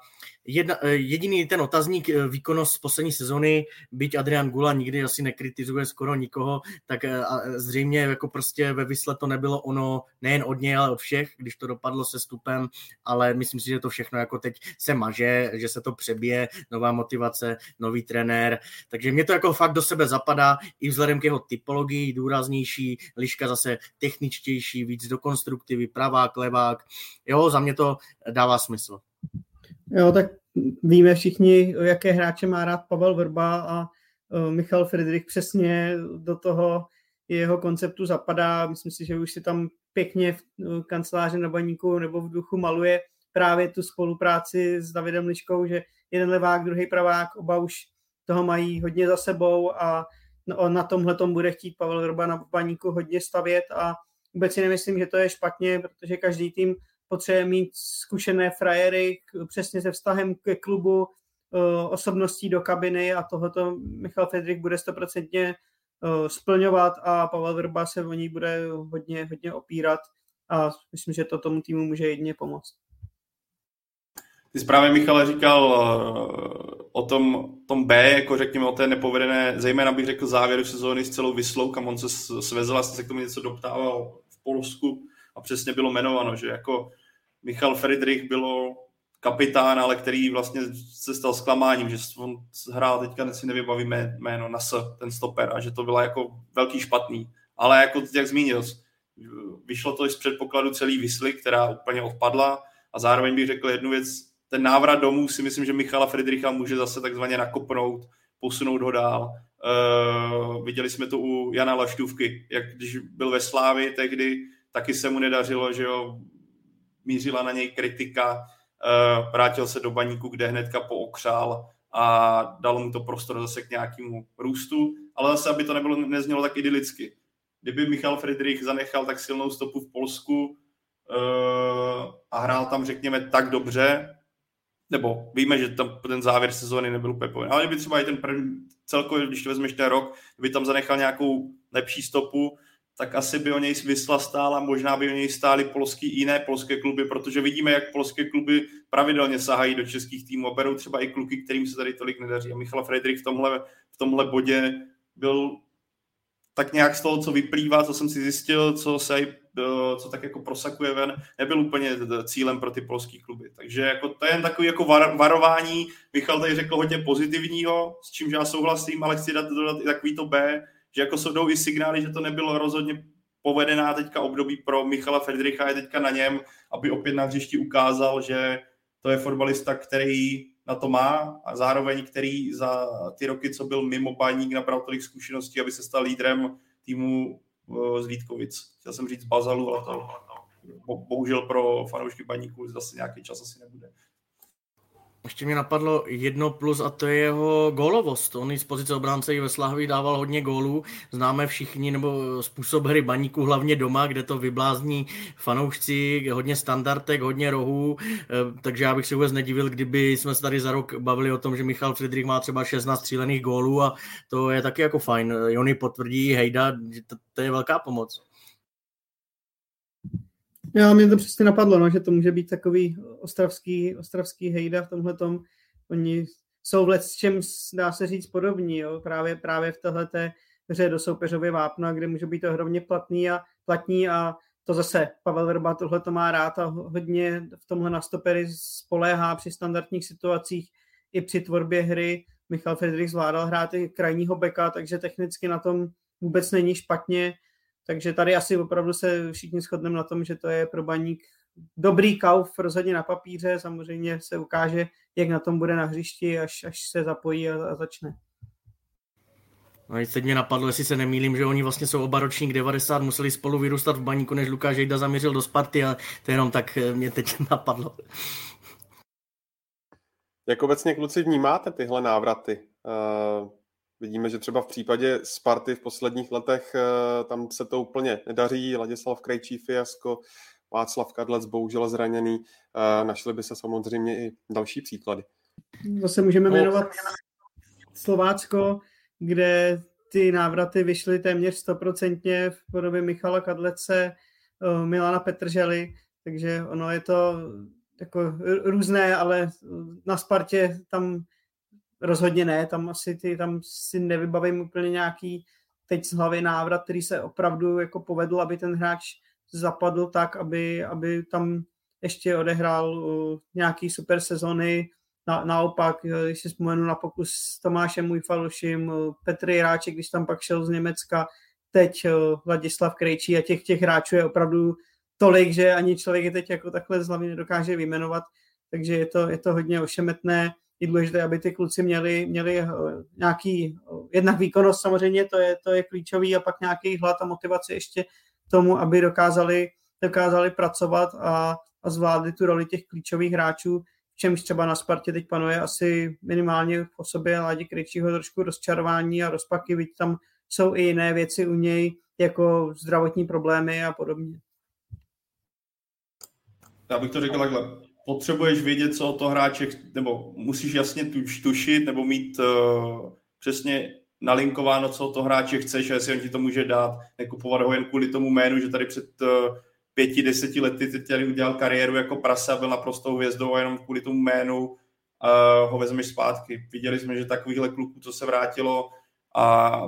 Jedna, eh, jediný ten otazník eh, výkonnost z poslední sezony, byť Adrian Gula nikdy asi nekritizuje skoro nikoho, tak eh, zřejmě jako prostě ve Vysle to nebylo ono nejen od něj, ale od všech, když to dopadlo se stupem, ale myslím si, že to všechno jako teď se maže, že se to přebije, nová motivace, nový trenér, takže mě to jako fakt do sebe zapadá i vzhledem k jeho typologii, důraznější, liška zase techničtější, víc do konstruktivy, pravák, levák, jo, za mě to dává smysl. Jo, tak víme všichni, jaké hráče má rád Pavel Vrba a uh, Michal Friedrich přesně do toho jeho konceptu zapadá. Myslím si, že už si tam pěkně v uh, kanceláři na baníku nebo v duchu maluje právě tu spolupráci s Davidem Liškou, že jeden levák, druhý pravák, oba už toho mají hodně za sebou a no, na tomhle tom bude chtít Pavel Vrba na baníku hodně stavět a vůbec si nemyslím, že to je špatně, protože každý tým potřebuje mít zkušené frajery přesně se vztahem ke klubu, eh, osobností do kabiny a tohoto Michal Fedrik bude stoprocentně eh, splňovat a Pavel Vrba se o ní bude hodně, hodně opírat a myslím, že to tomu týmu může jedině pomoct. Ty zprávě Michale říkal eh, o tom, tom B, jako řekněme o té nepovedené, zejména bych řekl závěru sezóny s celou Vyslou, kam on se svezl, a se k tomu něco doptával v Polsku a přesně bylo jmenováno, že jako Michal Friedrich bylo kapitán, ale který vlastně se stal zklamáním, že on hrál, teďka si nevybavím jméno, na S, ten stoper, a že to bylo jako velký špatný. Ale jako jak zmínil, vyšlo to z předpokladu celý Vysly, která úplně odpadla a zároveň bych řekl jednu věc, ten návrat domů si myslím, že Michala Friedricha může zase takzvaně nakopnout, posunout ho dál. Uh, viděli jsme to u Jana Laštůvky, jak když byl ve Slávi tehdy, taky se mu nedařilo, že jo, mířila na něj kritika, eh, vrátil se do baníku, kde hnedka pookřál a dalo mu to prostor zase k nějakému růstu, ale zase, aby to nebylo, neznělo tak idylicky. Kdyby Michal Friedrich zanechal tak silnou stopu v Polsku uh, a hrál tam, řekněme, tak dobře, nebo víme, že tam ten závěr sezóny nebyl úplně povinný, ale kdyby třeba i ten první, celkově, když to vezmeš ten rok, kdyby tam zanechal nějakou lepší stopu, tak asi by o něj Vysla stála, možná by o něj stály polský, jiné polské kluby, protože vidíme, jak polské kluby pravidelně sahají do českých týmů a berou třeba i kluky, kterým se tady tolik nedaří. A Michal Friedrich v tomhle, v tomhle bodě byl tak nějak z toho, co vyplývá, co jsem si zjistil, co se eh, co tak jako prosakuje ven, nebyl úplně cílem pro ty polský kluby. Takže jako to je jen takový jako var, varování. Michal tady řekl hodně pozitivního, s čím já souhlasím, ale chci dát, dodat i takový to B, že jako jsou i signály, že to nebylo rozhodně povedená teďka období pro Michala Fedricha, je teďka na něm, aby opět na hřišti ukázal, že to je fotbalista, který na to má a zároveň který za ty roky, co byl mimo bajník, nabral tolik zkušeností, aby se stal lídrem týmu eh, z Vítkovic. Chtěl jsem říct Bazalu, ale to bohužel pro fanoušky baníků zase nějaký čas asi nebude. Ještě mě napadlo jedno plus a to je jeho gólovost. On z pozice obránce i ve Slahovi dával hodně gólů. Známe všichni, nebo způsob hry baníku, hlavně doma, kde to vyblázní fanoušci, hodně standardek, hodně rohů, eh, takže já bych si vůbec nedivil, kdyby jsme se tady za rok bavili o tom, že Michal Friedrich má třeba 16 střílených gólů a to je taky jako fajn. Jony potvrdí, Hejda, to, to je velká pomoc. Jo, mě to přesně napadlo, no, že to může být takový ostravský, ostravský hejda v tomhle tom. Oni jsou v s čem dá se říct podobní, jo, právě, právě v téhleté hře do soupeřově vápna, kde může být ohromně platný a platní a to zase Pavel Verba tohle to má rád a hodně v tomhle na stopery spoléhá při standardních situacích i při tvorbě hry. Michal Friedrich zvládal hrát i krajního beka, takže technicky na tom vůbec není špatně, takže tady asi opravdu se všichni shodneme na tom, že to je pro baník dobrý kauf rozhodně na papíře, samozřejmě se ukáže, jak na tom bude na hřišti, až, až se zapojí a, a začne. No a teď mě napadlo, jestli se nemýlím, že oni vlastně jsou oba ročník 90, museli spolu vyrůstat v baníku, než Lukáš Jejda zaměřil do Sparty a to jenom tak eh, mě teď napadlo. Jak obecně kluci vnímáte tyhle návraty? Uh, vidíme, že třeba v případě Sparty v posledních letech uh, tam se to úplně nedaří. Ladislav Krejčí fiasko, Václav Kadlec bohužel zraněný. Uh, našli by se samozřejmě i další příklady. Zase můžeme no. jmenovat Slovácko, kde ty návraty vyšly téměř stoprocentně v podobě Michala Kadlece, Milana Petržely, takže ono je to jako různé, ale na Spartě tam rozhodně ne, tam asi ty, tam si nevybavím úplně nějaký teď z hlavy návrat, který se opravdu jako povedl, aby ten hráč zapadl tak, aby, aby tam ještě odehrál uh, nějaký super sezony. Na, naopak, když si vzpomenu na pokus s Tomášem Ujfaloším, uh, Petr Jiráček, když tam pak šel z Německa, teď uh, Vladislav Krejčí a těch, těch hráčů je opravdu tolik, že ani člověk je teď jako takhle z hlavy nedokáže vyjmenovat, takže je to, je to hodně ošemetné. Je důležité, aby ty kluci měli, měli eh, nějaký, eh, jednak výkonnost samozřejmě, to je, to je klíčový, a pak nějaký hlad a motivaci ještě tomu, aby dokázali, dokázali pracovat a, a zvládli tu roli těch klíčových hráčů, v čemž třeba na Spartě teď panuje asi minimálně v osobě Ládi Krejčího trošku rozčarování a rozpaky, vidíte tam jsou i jiné věci u něj, jako zdravotní problémy a podobně. Já bych to řekl takhle, potřebuješ vědět, co o to hráče, nebo musíš jasně tuš, tušit, nebo mít uh, přesně nalinkováno, co o to hráče chceš a jestli on ti to může dát, nekupovat ho jen kvůli tomu jménu, že tady před uh, pěti, deseti lety teď tady udělal kariéru jako prasa, byl naprosto hvězdou a jenom kvůli tomu jménu uh, ho vezmeš zpátky. Viděli jsme, že takovýchhle kluků, co se vrátilo a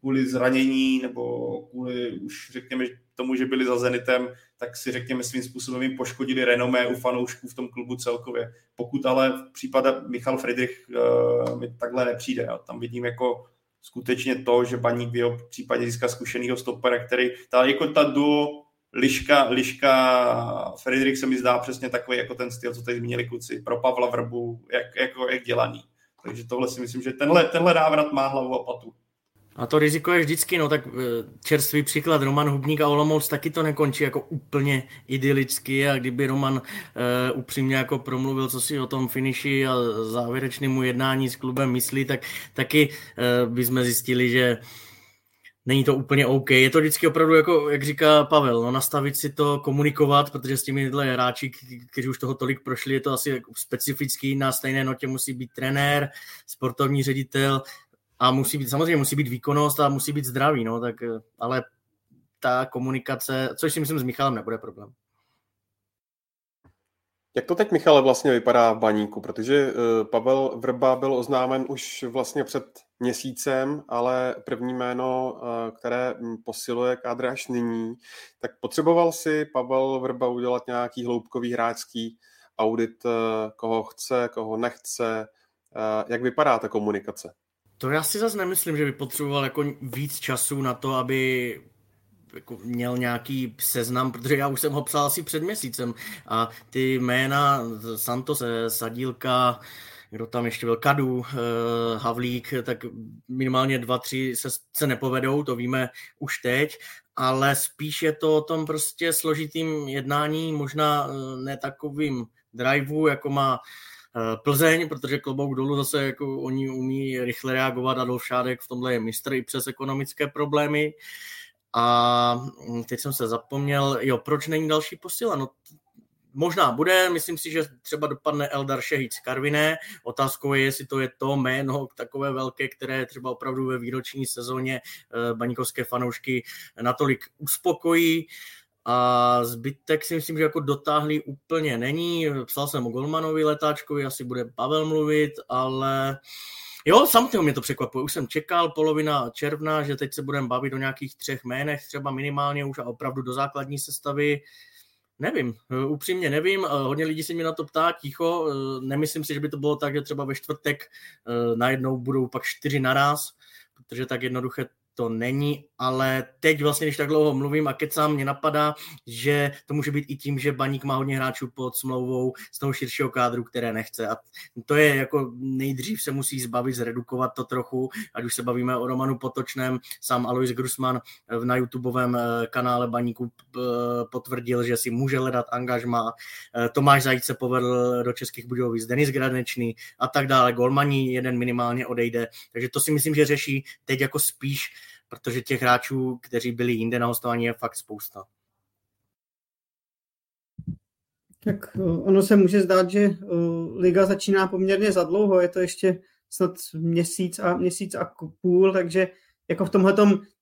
kvůli zranění nebo kvůli už řekněme tomu, že byli za Zenitem, tak si řekněme svým způsobem jim poškodili renomé u fanoušků v tom klubu celkově. Pokud ale v případě Michal Friedrich uh, mi takhle nepřijde. Já tam vidím jako skutečně to, že Baník v případě získá zkušenýho stopera, který, ta, jako ta duo Liška, Liška Friedrich se mi zdá přesně takový jako ten styl, co tady zmínili kluci, pro Pavla Vrbu, jak, jako, jak dělaný. Takže tohle si myslím, že tenhle, tenhle návrat má hlavu a patu. A to riziko je vždycky, no tak eh, čerstvý příklad, Roman Hubník a Olomouc taky to nekončí jako úplně idylicky a kdyby Roman uh, upřímně jako promluvil, co si o tom finiši a závěrečnému jednání s klubem myslí, tak taky uh, bychom zjistili, že není to úplně OK. Je to vždycky opravdu, jako, jak říká Pavel, no, nastavit si to, komunikovat, protože s těmi hráči, kteří už toho tolik prošli, je to asi jako specifický. Na stejné notě musí být trenér, sportovní ředitel, a musí být, samozřejmě musí být výkonnost a musí být zdravý, no, tak, eh, ale ta komunikace, což si myslím s Michalem nebude problém. Jak to teď, Michale, vlastně vypadá v baníku? Protože uh, Pavel Vrba byl oznámen už vlastně před měsícem, ale první jméno, uh, které posiluje kádr až nyní, tak potřeboval si Pavel Vrba udělat nějaký hloubkový hráčský audit, koho chce, koho nechce. Jak vypadá ta komunikace? To já si zase nemyslím, že by potřeboval jako víc času na to, aby jako měl nějaký seznam, protože já už jsem ho psal asi před měsícem a ty jména Santos, Sadílka, kdo tam ještě byl, Kadu, eh, Havlík, tak minimálně dva, tři se, se nepovedou, to víme už teď, ale spíš je to o tom prostě složitým jednání, možná eh, ne takovým driveu, jako má Eh, Plzeň, protože klobouk dolů zase jako oni umí rychle reagovat a Šádek v tomhle je mistr i přes ekonomické problémy. A hm, teď jsem se zapomněl, jo, proč není další posila? No, možná bude, myslím si, že třeba dopadne Eldar Šehic Karviné. Otázkou je, jestli to je to jméno takové velké, které třeba opravdu ve výroční sezóně eh, baníkovské fanoušky natolik uspokojí a zbytek si myslím, že jako dotáhli úplně není. Psal jsem o Golmanovi letáčkovi, asi bude Pavel mluvit, ale jo, samotného mě to překvapuje. Už jsem čekal polovina června, že teď se budeme bavit o nějakých třech jménech, třeba minimálně už a opravdu do základní sestavy. Nevím, upřímně nevím, hodně lidí se mi na to ptá ticho, nemyslím si, že by to bylo tak, že třeba ve čtvrtek najednou budou pak čtyři naraz, protože tak jednoduché to není, ale teď vlastně, když tak dlouho mluvím a kecám, mě napadá, že to může být i tím, že Baník má hodně hráčů pod smlouvou z toho širšího kádru, které nechce. A to je jako nejdřív se musí zbavit, zredukovat to trochu, ať už se bavíme o Romanu Potočném, sám Alois Grusman na YouTubeovém eh, kanále Baníku eh, potvrdil, že si může hledat angažma. Eh, Tomáš Zajíc se povedl do Českých Budějovic, Denis Gradečný a tak dále. Golmani jeden minimálně odejde. Takže to si myslím, že řeší teď jako spíš protože těch hráčů, kteří byli jinde na hostování, je fakt spousta. Tak eh, ono se může zdát, že eh, liga začíná poměrně za dlouho, je to ještě snad měsíc a měsíc a půl, takže jako v tomhle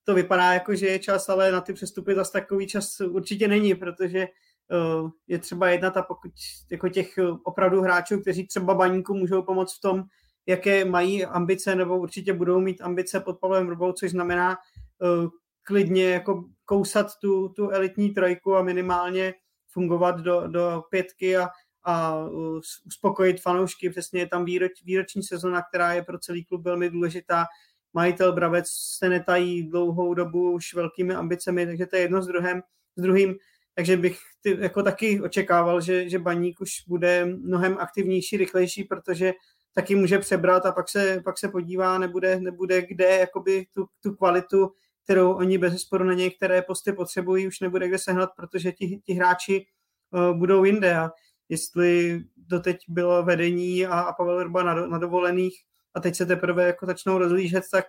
to vypadá jako, že je čas, ale na ty přestupy zase takový čas určitě není, protože eh, je třeba jednat a pokud jako těch opravdu hráčů, kteří třeba baníku můžou pomoct v tom, jaké mají ambice, nebo určitě budou mít ambice pod Pavlem Rubou, což znamená uh, klidně jako kousat tu, tu elitní trojku a minimálně fungovat do, do pětky a, a uh, uspokojit fanoušky. Přesně je tam výroč, výroční sezona, která je pro celý klub velmi důležitá. Majitel Bravec se netají dlouhou dobu už velkými ambicemi, takže to je jedno s druhým. S druhým takže bych ty, jako taky očekával, že, že Baník už bude mnohem aktivnější, rychlejší, protože taky může přebrat a pak se, pak se podívá, nebude, nebude kde jakoby tu, tu kvalitu, kterou oni bez sporu na některé posty potřebují, už nebude kde sehnat, protože ti, ti hráči uh, budou jinde. A jestli doteď bylo vedení a, a Pavel Vrba na, na dovolených a teď se teprve jako začnou rozlížet, tak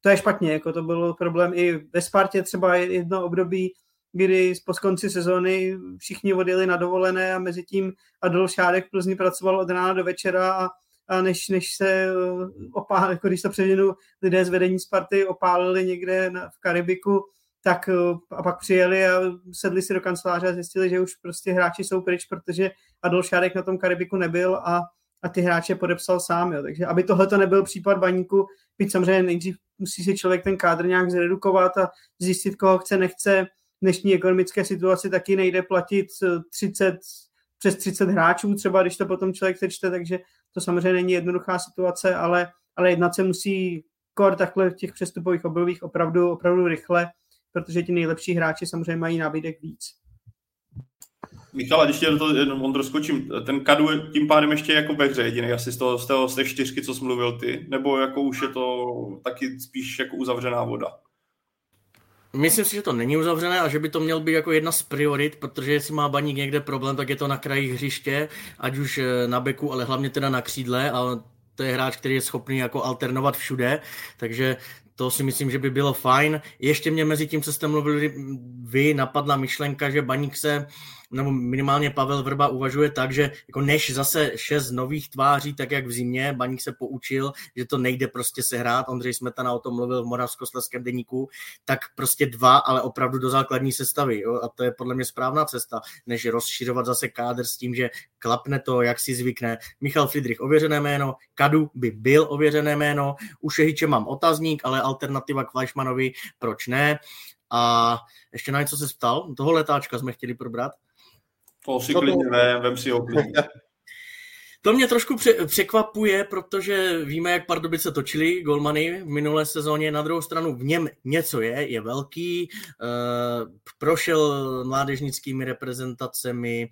to je špatně, jako to byl problém i ve Spartě třeba jedno období, kdy po konci sezóny všichni odjeli na dovolené a mezi tím Adolf Šádek v Plzni pracoval od rána do večera a a než, než se eh, opál, jako když to předěnu lidé z vedení Sparty opálili někde na, v Karibiku, tak eh, a pak přijeli a sedli si do kanceláře a zjistili, že už prostě hráči jsou pryč, protože Adolf Šárek na tom Karibiku nebyl a, a ty hráče podepsal sám. Jo. Takže aby tohle to nebyl případ baníku, byť samozřejmě nejdřív musí si člověk ten kádr nějak zredukovat a zjistit, koho chce, nechce. V dnešní ekonomické situaci taky nejde platit 30, eh, přes 30 hráčů, třeba když to potom člověk přečte, takže to samozřejmě není jednoduchá situace, ale, ale jednat se musí kor takhle v těch přestupových obdobích opravdu, opravdu rychle, protože ti nejlepší hráči samozřejmě mají nábídek víc. Michal, když do toho jenom on skočím, ten Kadu je tím pádem ještě jako ve hře jediný asi z, toho, z, toho, z té čtyřky, co jsi mluvil ty, nebo jako už je to taky spíš jako uzavřená voda? Myslím si, že to není uzavřené a že by to měl být jako jedna z priorit, protože jestli má baník někde problém, tak je to na kraji hřiště, ať už eh, na beku, ale hlavně teda na křídle a to je hráč, který je schopný jako alternovat všude, takže to si myslím, že by bylo fajn. Ještě mě mezi tím, co jste mluvili vy, napadla myšlenka, že baník se nebo minimálně Pavel Vrba uvažuje tak, že jako než zase šest nových tváří, tak jak v zimě, Baník se poučil, že to nejde prostě sehrát, Ondřej Smetana o tom mluvil v Moravskoslezském deníku, tak prostě dva, ale opravdu do základní sestavy. Jo? A to je podle mě správná cesta, než rozšiřovat zase kádr s tím, že klapne to, jak si zvykne. Michal Friedrich ověřené jméno, Kadu by byl ověřené jméno, u Šehiče mám otazník, ale alternativa k Fleischmanovi, proč ne? A ještě na něco se ptal, toho letáčka jsme chtěli probrat. To si klidně vem, vem si ho klidně. To mě trošku překvapuje, protože víme, jak Pardubice točili golmany v minulé sezóně. Na druhou stranu v něm něco je, je velký, uh, prošel mládežnickými reprezentacemi,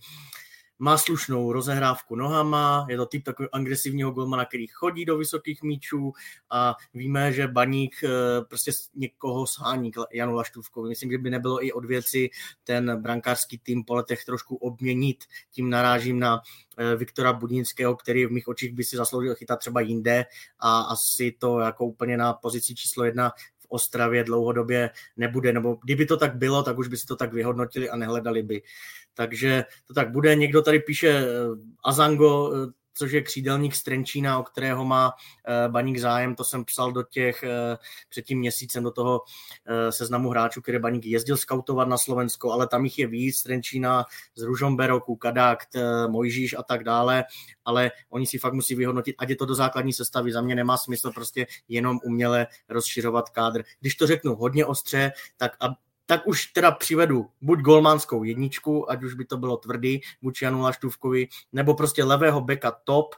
má slušnou rozehrávku nohama, je to typ takového agresivního golmana, který chodí do vysokých míčů a víme, že Baník eh, prostě někoho shání Janu Laštůvkovi. Myslím, že by nebylo i od věci ten brankářský tým po letech trošku obměnit. Tím narážím na eh, Viktora Budínského, který v mých očích by si zasloužil chytat třeba jinde a asi to jako úplně na pozici číslo jedna Ostravě dlouhodobě nebude, nebo kdyby to tak bylo, tak už by si to tak vyhodnotili a nehledali by takže to tak bude. Někdo tady píše eh, Azango, eh, což je křídelník z Trenčína, o kterého má eh, Baník zájem, to jsem psal do těch před tím měsícem do toho seznamu hráčů, který Baník jezdil skautovat na Slovensko, ale tam jich je víc, Trenčína, z Ružomberoku, Kadakt, Mojžíš a tak dále, ale oni si fakt musí vyhodnotit, ať je to do základní sestavy, za mě nemá smysl prostě jenom uměle rozšiřovat kádr. Když to řeknu hodně ostře, tak tak už teda přivedu buď golmanskou jedničku, ať už by to bylo tvrdý vůči Janu Laštůvkovi, nebo prostě levého beka top,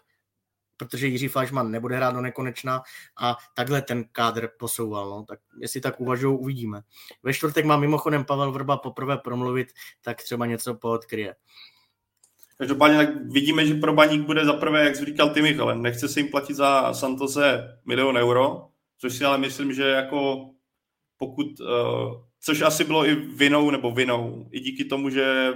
protože Jiří Flašman nebude hrát do nekonečna a takhle ten kádr posouval. No. Tak jestli tak uvažují, uvidíme. Ve čtvrtek má mimochodem Pavel Vrba poprvé promluvit, tak třeba něco poodkryje. Každopádně tak vidíme, že pro Baník bude zaprvé, jak říkal ty Michalem, nechce se jim platit za Santose milion euro, což si ale myslím, že jako pokud, uh, což asi bylo i vinou nebo vinou, i díky tomu, že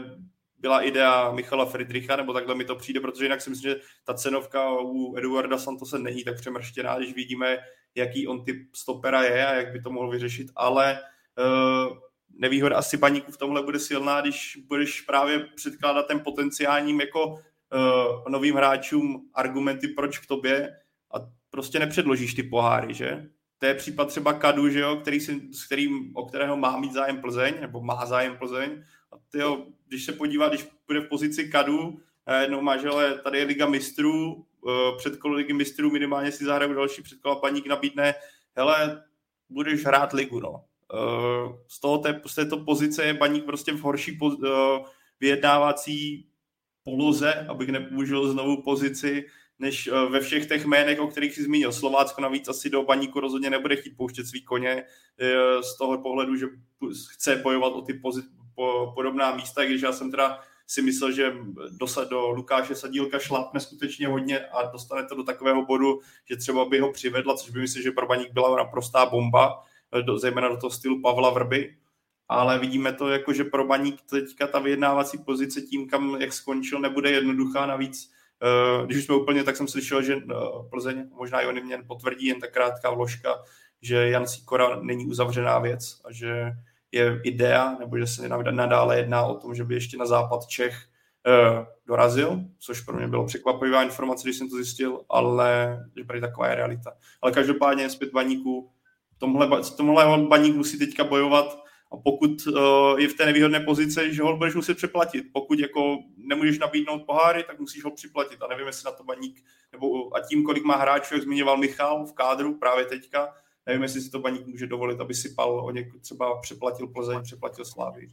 byla idea Michala Friedricha, nebo takhle mi to přijde, protože jinak si myslím, že ta cenovka u Eduarda Santose není tak přemrštěná, když vidíme, jaký on typ stopera je a jak by to mohl vyřešit, ale uh, nevýhoda asi baníku v tomhle bude silná, když budeš právě předkládat ten potenciálním jako uh, novým hráčům argumenty, proč k tobě a prostě nepředložíš ty poháry, že? To je případ třeba Kadu, že jo, který si, s kterým, o kterého má mít zájem Plzeň, nebo má zájem Plzeň. A tyjo, když se podívá, když bude v pozici Kadu, jednou má, že ale tady je Liga mistrů, eh, předkolo Ligy mistrů minimálně si zahraju další předkola, paník nabídne, hele, budeš hrát ligu, no. Eh, z, toho té, z této pozice je baník prostě v horší poz, eh, vyjednávací poloze, abych nepoužil znovu pozici, než eh, ve všech těch jménech, o kterých si zmínil. Slovácko navíc asi do baníku rozhodně nebude chtít pouštět svý koně z toho pohledu, že chce bojovat o ty pozit, po, podobná místa, když já jsem teda si myslel, že do, do Lukáše Sadílka šlápne skutečně hodně a dostane to do takového bodu, že třeba by ho přivedla, což by myslím, že pro baník byla naprostá bomba, do, zejména do toho stylu Pavla Vrby, ale vidíme to jako, že pro Baník teďka ta vyjednávací pozice tím, kam jak skončil, nebude jednoduchá. Navíc, když už jsme úplně, tak jsem slyšel, že uh, Plzeň, možná i oni mě potvrdí jen ta krátká vložka, že Jan Sikora není uzavřená věc a že je idea, nebo že se nadále jedná o tom, že by ještě na západ Čech uh, dorazil, což pro mě bylo překvapivá informace, když jsem to zjistil, ale že tady taková je realita. Ale každopádně zpět baníku, tomhle, tomhle baník musí teďka bojovat a pokud uh, je v té nevýhodné pozici, že ho budeš muset přeplatit. Pokud jako nemůžeš nabídnout poháry, tak musíš ho připlatit. A nevím, jestli na to baník, nebo a tím, kolik má hráčů, jak zmiňoval Michal v kádru právě teďka, nevím, jestli si to baník může dovolit, aby si pal o něk, třeba přeplatil Plzeň, přeplatil Slávy.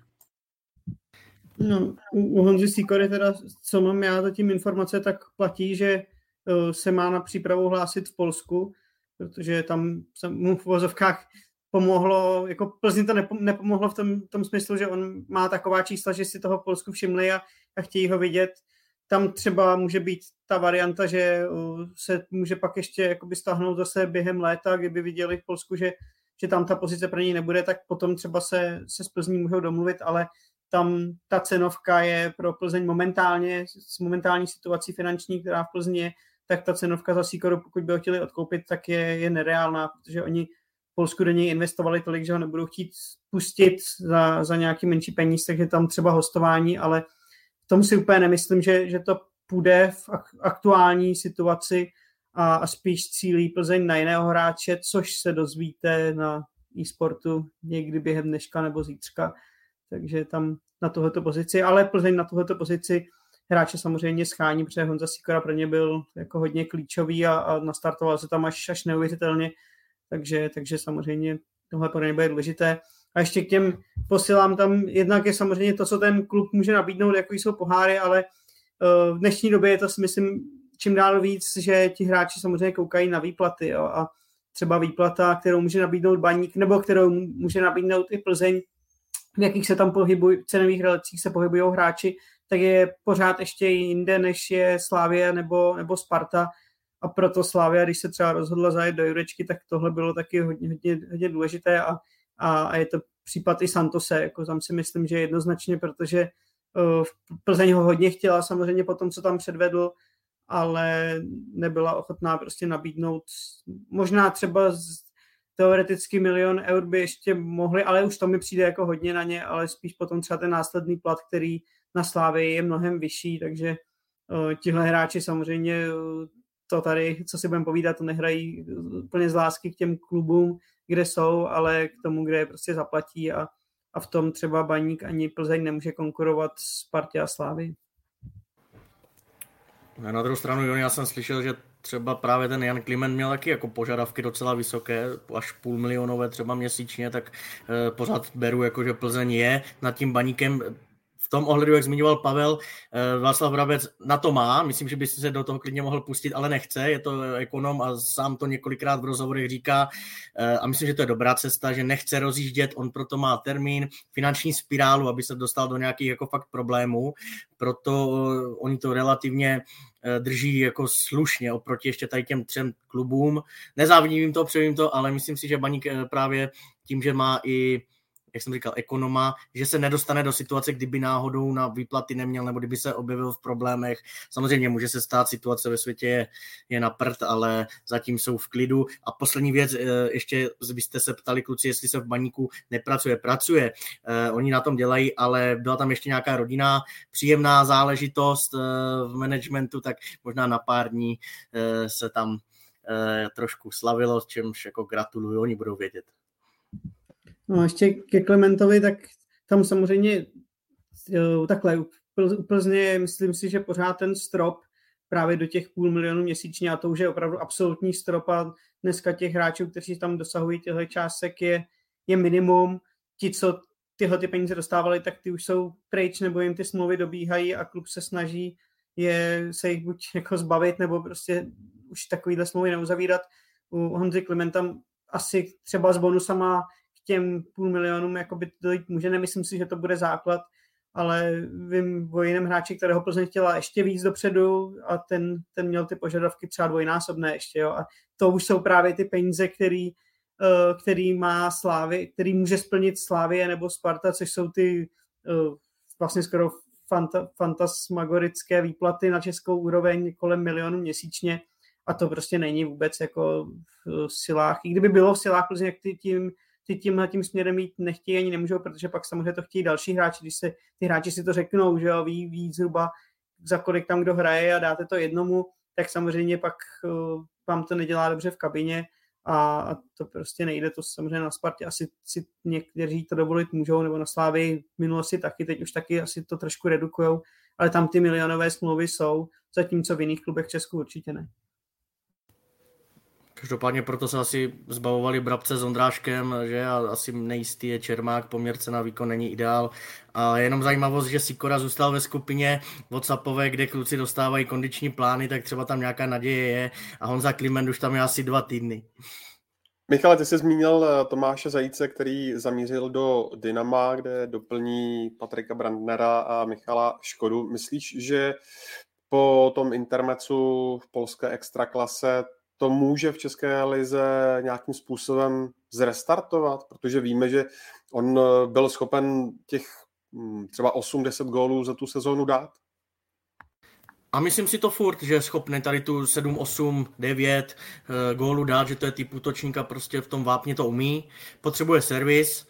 No, u Honzy Sikory teda, co mám já zatím informace, tak platí, že uh, se má na přípravu hlásit v Polsku, protože tam mu v vozovkách pomohlo, jako Plzni to nepomohlo v tom, tom smyslu, že on má taková čísla, že si toho v Polsku všimli a, a chtějí ho vidět. Tam třeba může být ta varianta, že se může pak ještě jakoby stáhnout zase během léta, kdyby viděli v Polsku, že, že tam ta pozice pro něj nebude, tak potom třeba se, se z Plzní můžou domluvit, ale tam ta cenovka je pro Plzeň momentálně, s momentální situací finanční, která v Plzni je, tak ta cenovka za Sikoru, pokud by ho chtěli odkoupit, tak je, je nereálná, protože oni Polsku do něj investovali tolik, že ho nebudou chtít pustit za, za nějaký menší peníz, takže tam třeba hostování, ale v tom si úplně nemyslím, že, že to půjde v aktuální situaci a, a spíš cílí Plzeň na jiného hráče, což se dozvíte na e-sportu někdy během dneška nebo zítřka. Takže tam na tohoto pozici, ale Plzeň na tohoto pozici hráče samozřejmě schání, protože Honza Sikora pro ně byl jako hodně klíčový a, a nastartoval se tam až, až neuvěřitelně, takže, takže samozřejmě tohle pro ně bude důležité. A ještě k těm posilám tam, jednak je samozřejmě to, co ten klub může nabídnout, jako jsou poháry, ale uh, v dnešní době je to, si myslím, čím dál víc, že ti hráči samozřejmě koukají na výplaty jo, a třeba výplata, kterou může nabídnout baník, nebo kterou může nabídnout i Plzeň, v jakých se tam pohybují, cenových relacích se pohybují hráči, tak je pořád ještě jinde, než je Slávia nebo, nebo Sparta. A proto Slávia, když se třeba rozhodla zajet do Jurečky, tak tohle bylo taky hodně, hodně, hodně důležité a, a, a je to případ i Santose. Jako tam si myslím, že jednoznačně, protože uh, Plzeň ho hodně chtěla samozřejmě po tom, co tam předvedl, ale nebyla ochotná prostě nabídnout možná třeba z, teoreticky milion eur by ještě mohli, ale už to mi přijde jako hodně na ně, ale spíš potom třeba ten následný plat, který na Slávě je mnohem vyšší, takže uh, tihle hráči samozřejmě uh, to tady, co si budeme povídat, to nehrají úplně z lásky k těm klubům, kde jsou, ale k tomu, kde je prostě zaplatí a, a v tom třeba Baník ani Plzeň nemůže konkurovat s Partě a Slávy. Na druhou stranu, Jon, já jsem slyšel, že třeba právě ten Jan Kliment měl taky jako požadavky docela vysoké, až půl milionové třeba měsíčně, tak e, pořád beru, jako že Plzeň je nad tím baníkem tom ohledu, jak zmiňoval Pavel, eh, Václav Brabec na to má, myslím, že by se do toho klidně mohl pustit, ale nechce, je to ekonom a sám to několikrát v rozhovorech říká. Eh, a myslím, že to je dobrá cesta, že nechce rozjíždět, on proto má termín, finanční spirálu, aby se dostal do nějakých jako fakt problémů, proto oni to relativně drží jako slušně oproti ještě tady těm třem klubům. Nezávidím to, přejím to, ale myslím si, že Baník právě tím, že má i jak jsem říkal, ekonoma, že se nedostane do situace, kdyby náhodou na výplaty neměl, nebo kdyby se objevil v problémech. Samozřejmě může se stát, situace ve světě je, je na prd, ale zatím jsou v klidu. A poslední věc, eh, ještě byste se ptali kluci, jestli se v baníku nepracuje. Pracuje, eh, oni na tom dělají, ale byla tam ještě nějaká rodina, příjemná záležitost eh, v managementu, tak možná na pár dní se tam trošku slavilo, čemž jako gratuluju, oni budou vědět. No a ještě ke Klementovi, tak tam samozřejmě takhle u Plzně myslím si, že pořád ten strop právě do těch půl milionu měsíčně a to už je opravdu absolutní strop a dneska těch hráčů, kteří tam dosahují těchto částek je, je minimum. Ti, co tyhle ty peníze dostávali, tak ty už jsou pryč nebo jim ty smlouvy dobíhají a klub se snaží je se jich buď jako zbavit nebo prostě už takovýhle smlouvy neuzavírat. U Honzy Klimenta asi třeba s bonusama těm půl milionům jakoby dojít může. Nemyslím si, že to bude základ, ale vím o jiném hráči, kterého Plzeň chtěla ještě víc dopředu a ten, ten měl ty požadavky třeba dvojnásobné ještě. Jo. A to už jsou právě ty peníze, který, uh, který má Slávy, který může splnit Slávie nebo Sparta, což jsou ty uh, vlastně skoro fanta, fantasmagorické výplaty na českou úroveň kolem milionu měsíčně a to prostě není vůbec jako v silách. I kdyby bylo v silách Plzeň, jak tím ty tímhle tím směrem jít nechtějí ani nemůžou, protože pak samozřejmě to chtějí další hráči, když se ty hráči si to řeknou, že jo, ví, ví zhruba za kolik tam kdo hraje a dáte to jednomu, tak samozřejmě pak uh, vám to nedělá dobře v kabině a, a to prostě nejde, to samozřejmě na Spartě asi si někteří to dovolit můžou, nebo na Slávy minulosti taky, teď už taky asi to trošku redukujou, ale tam ty milionové smlouvy jsou, zatímco v jiných klubech Česku určitě ne. Každopádně proto se asi zbavovali Brabce s Ondráškem, že a asi nejistý je Čermák, poměrce na výkon není ideál. A jenom zajímavost, že Sikora zůstal ve skupině WhatsAppové, kde kluci dostávají kondiční plány, tak třeba tam nějaká naděje je a Honza Kliment už tam je asi dva týdny. Michale, ty jsi zmínil eh, Tomáše Zajíce, který zamířil do Dynama, kde doplní Patrika Brandnera a Michala Škodu. Myslíš, že po tom intermecu v polské extraklase to může v České lize nějakým způsobem zrestartovat, protože víme, že on eh, byl schopen těch hm, třeba 8-10 gólů za tu sezónu dát. A myslím si to furt, že je schopný tady tu 7, 8, 9 gólů dát, že to je typ útočníka, prostě v tom vápně to umí. Potřebuje servis,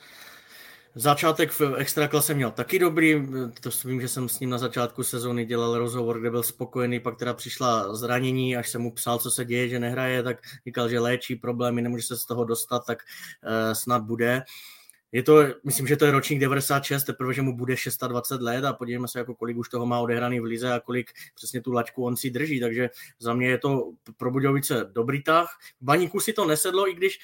Začátek v extraklase měl taky dobrý, to vím, že jsem s ním na začátku sezóny dělal rozhovor, kde byl spokojený, pak teda přišla zranění, až jsem mu psal, co se děje, že nehraje, tak říkal, že léčí problémy, nemůže se z toho dostat, tak uh, snad bude. Je to, myslím, že to je ročník 96, teprve, že mu bude 620 let a podívejme se, jako kolik už toho má odehraný v lize a kolik přesně tu laťku on si drží, takže za mě je to pro Budějovice dobrý tah. Baníku si to nesedlo, i když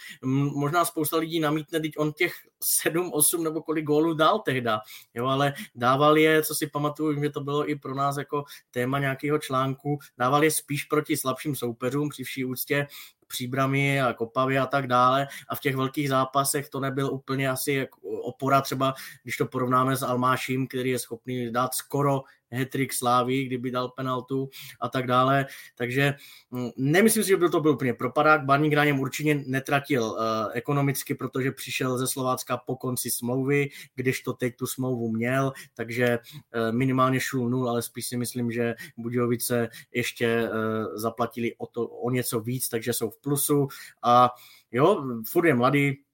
možná spousta lidí namítne, teď on těch 7, 8 nebo kolik gólů dal tehda, jo, ale dával je, co si pamatuju, že to bylo i pro nás jako téma nějakého článku, dával je spíš proti slabším soupeřům při vší úctě, příbramy a kopavy a tak dále. A v těch velkých zápasech to nebyl úplně asi jako opora třeba, když to porovnáme s Almáším, který je schopný dát skoro hetrik Slávy, kdyby dal penaltu a tak dále. Takže mm, nemyslím si, že by to byl úplně propadák. Barník na něm určitě netratil uh, ekonomicky, protože přišel ze Slovácka po konci smlouvy, když to teď tu smlouvu měl, takže uh, minimálně šul nul, ale spíš si myslím, že Budějovice ještě uh, zaplatili o, to, o něco víc, takže jsou v plusu a jo, furt je mladý,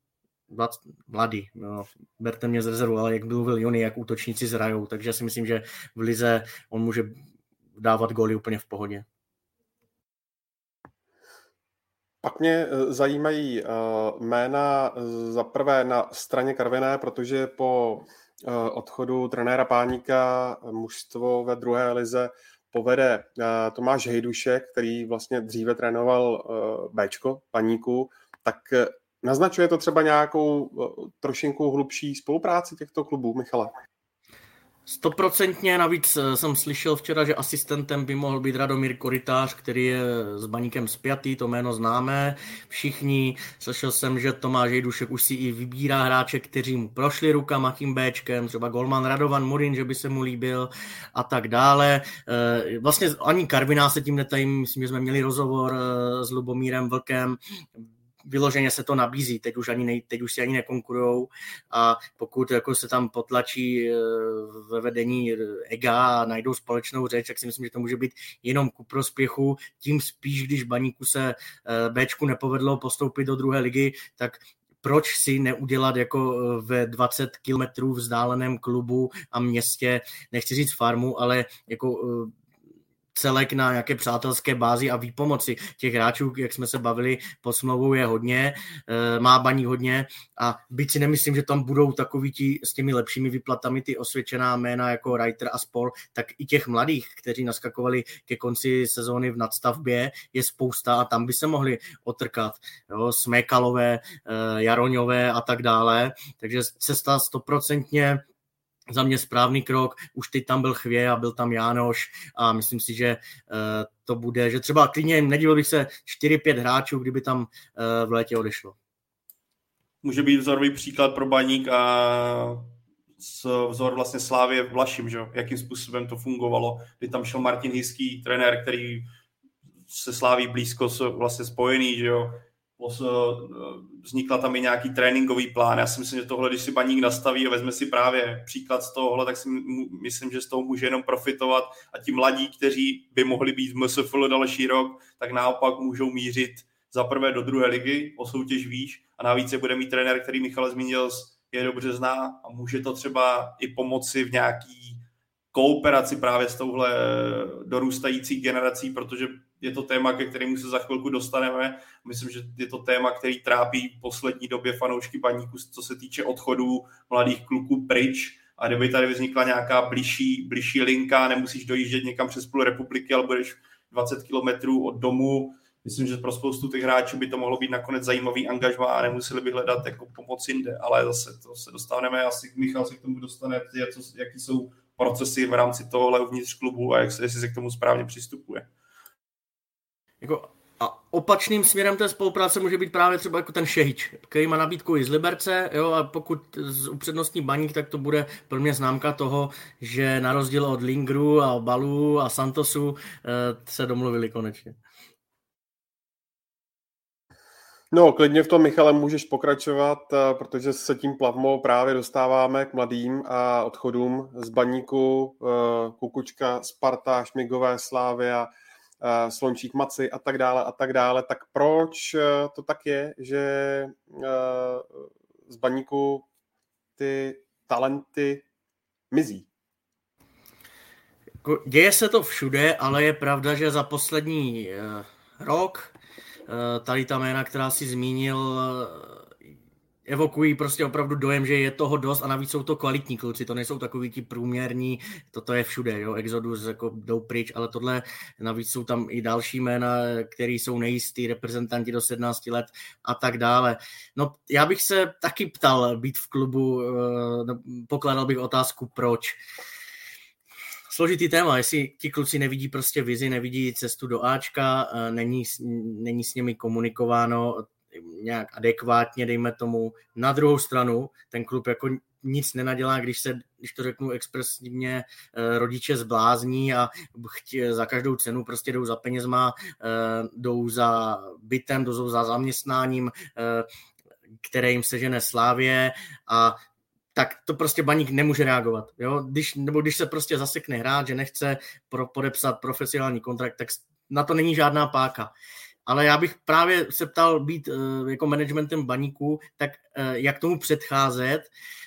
mladý, no, berte mě z rezervu, ale jak mluvil Jony, jak útočníci zrajou, takže si myslím, že v Lize on může dávat góly úplně v pohodě. Pak mě eh, zajímají uh, jména eh, za prvé na straně Karviné, protože po odchodu trenéra Páníka mužstvo ve druhé lize povede Tomáš Hejdušek, který vlastně dříve trénoval Bčko, Paníku, tak Naznačuje to třeba nějakou trošinku hlubší spolupráci těchto klubů, Michale? Stoprocentně, navíc eh, jsem slyšel včera, že asistentem by mohl být Radomír Koritář, který je s baníkem spjatý, to jméno známe všichni. Slyšel jsem, že Tomáš Jejdušek už si i vybírá hráče, kteří mu prošli rukama tím Bčkem, třeba Golman Radovan Murin, že by se mu líbil a tak dále. Eh, vlastně ani Karviná se tím netajím, myslím, že jsme měli rozhovor eh, s Lubomírem Vlkem, vyloženě se to nabízí, teď už, ani nej, teď už si ani nekonkurujou. A pokud jako se tam potlačí eh, ve vedení EGA a najdou společnou řeč, tak si myslím, že to může být jenom ku prospěchu, tím spíš, když baníku se eh, Bčku nepovedlo postoupit do druhé ligy, tak proč si neudělat jako eh, ve 20 kilometrů vzdáleném klubu a městě, nechci říct farmu, ale jako celek na nějaké přátelské bázi a výpomoci těch hráčů, jak jsme se bavili, po smlouvou je hodně, eh, má baní hodně a byť si nemyslím, že tam budou takový ti s těmi lepšími vyplatami ty osvědčená jména jako Reiter a Spol, tak i těch mladých, kteří naskakovali ke konci sezóny v nadstavbě, je spousta a tam by se mohli otrkat. Jo, Smékalové, eh, Jaroňové a tak dále. Takže cesta stoprocentně za mě správný krok. Už teď tam byl Chvě a byl tam Jánoš a myslím si, že uh, to bude, že třeba klidně nedíval bych se 4-5 hráčů, kdyby tam uh, v létě odešlo. Může být vzorový příklad pro Baník a vzor vlastně Slávě Vlašim, že? jakým způsobem to fungovalo, kdy tam šel Martin Hiský, trenér, který se Sláví blízko vlastně spojený, že jo? Vznikla tam i nějaký tréninkový plán. Já si myslím, že tohle, když si baník nastaví a vezme si právě příklad z tohohle, tak si myslím, že z toho může jenom profitovat a ti mladí, kteří by mohli být v MSFL další rok, tak naopak můžou mířit za prvé do druhé ligy, o soutěž výš a navíc je bude mít trenér, který Michal zmínil, je dobře zná a může to třeba i pomoci v nějaký kooperaci právě s touhle dorůstající generací, protože je to téma, ke kterému se za chvilku dostaneme. Myslím, že je to téma, který trápí poslední době fanoušky baníku, co se týče odchodů mladých kluků pryč. A kdyby tady vznikla nějaká blížší, blížší linka, nemusíš dojíždět někam přes půl republiky, ale budeš 20 kilometrů od domu, myslím, že pro spoustu těch hráčů by to mohlo být nakonec zajímavý angažma a nemuseli by hledat jako pomoc jinde, ale zase to se dostaneme, asi Michal se k tomu dostane, jaký jsou procesy v rámci tohohle uvnitř klubu a jak se, jestli se k tomu správně přistupuje. Jako a opačným směrem té spolupráce může být právě třeba jako ten Šehič, který má nabídku i z Liberce, jo, a pokud z upřednostní baník, tak to bude pro mě známka toho, že na rozdíl od Lingru a Balu a Santosu eh, se domluvili konečně. No, klidně v tom, Michale, můžeš pokračovat, eh, protože se tím plavmou právě dostáváme k mladým a odchodům z baníku, eh, Kukučka, Sparta, Šmigové, Slávia, Slončík Maci a tak dále a tak dále, tak proč eh, to tak je, že eh, z baníku ty talenty mizí? Jako, děje se to všude, ale je pravda, že za poslední rok tady ta jména, která si zmínil, evokují prostě opravdu dojem, že je toho dost a navíc jsou to kvalitní kluci, to nejsou takový ti průměrní, toto je všude, jo, Exodus jako jdou pryč, ale tohle navíc jsou tam i další jména, který jsou nejistý, reprezentanti do 17 let a tak dále. No já bych se taky ptal být v klubu, eh, no, pokládal bych otázku proč. Složitý téma, jestli ti kluci nevidí prostě vizi, nevidí cestu do Ačka, eh, není, není s nimi komunikováno, nějak adekvátně, dejme tomu. Na druhou stranu, ten klub jako nic nenadělá, když se, když to řeknu expresivně, eh, rodiče zblázní a chtě, za každou cenu prostě jdou za penězma, eh, jdou za bytem, jdou za zaměstnáním, eh, které jim sežene slávě a tak to prostě baník nemůže reagovat. Jo? Když, nebo když se prostě zasekne hrát, že nechce pro, podepsat profesionální kontrakt, tak na to není žádná páka ale já bych právě se ptal být uh, jako managementem baníku, tak uh, jak tomu předcházet,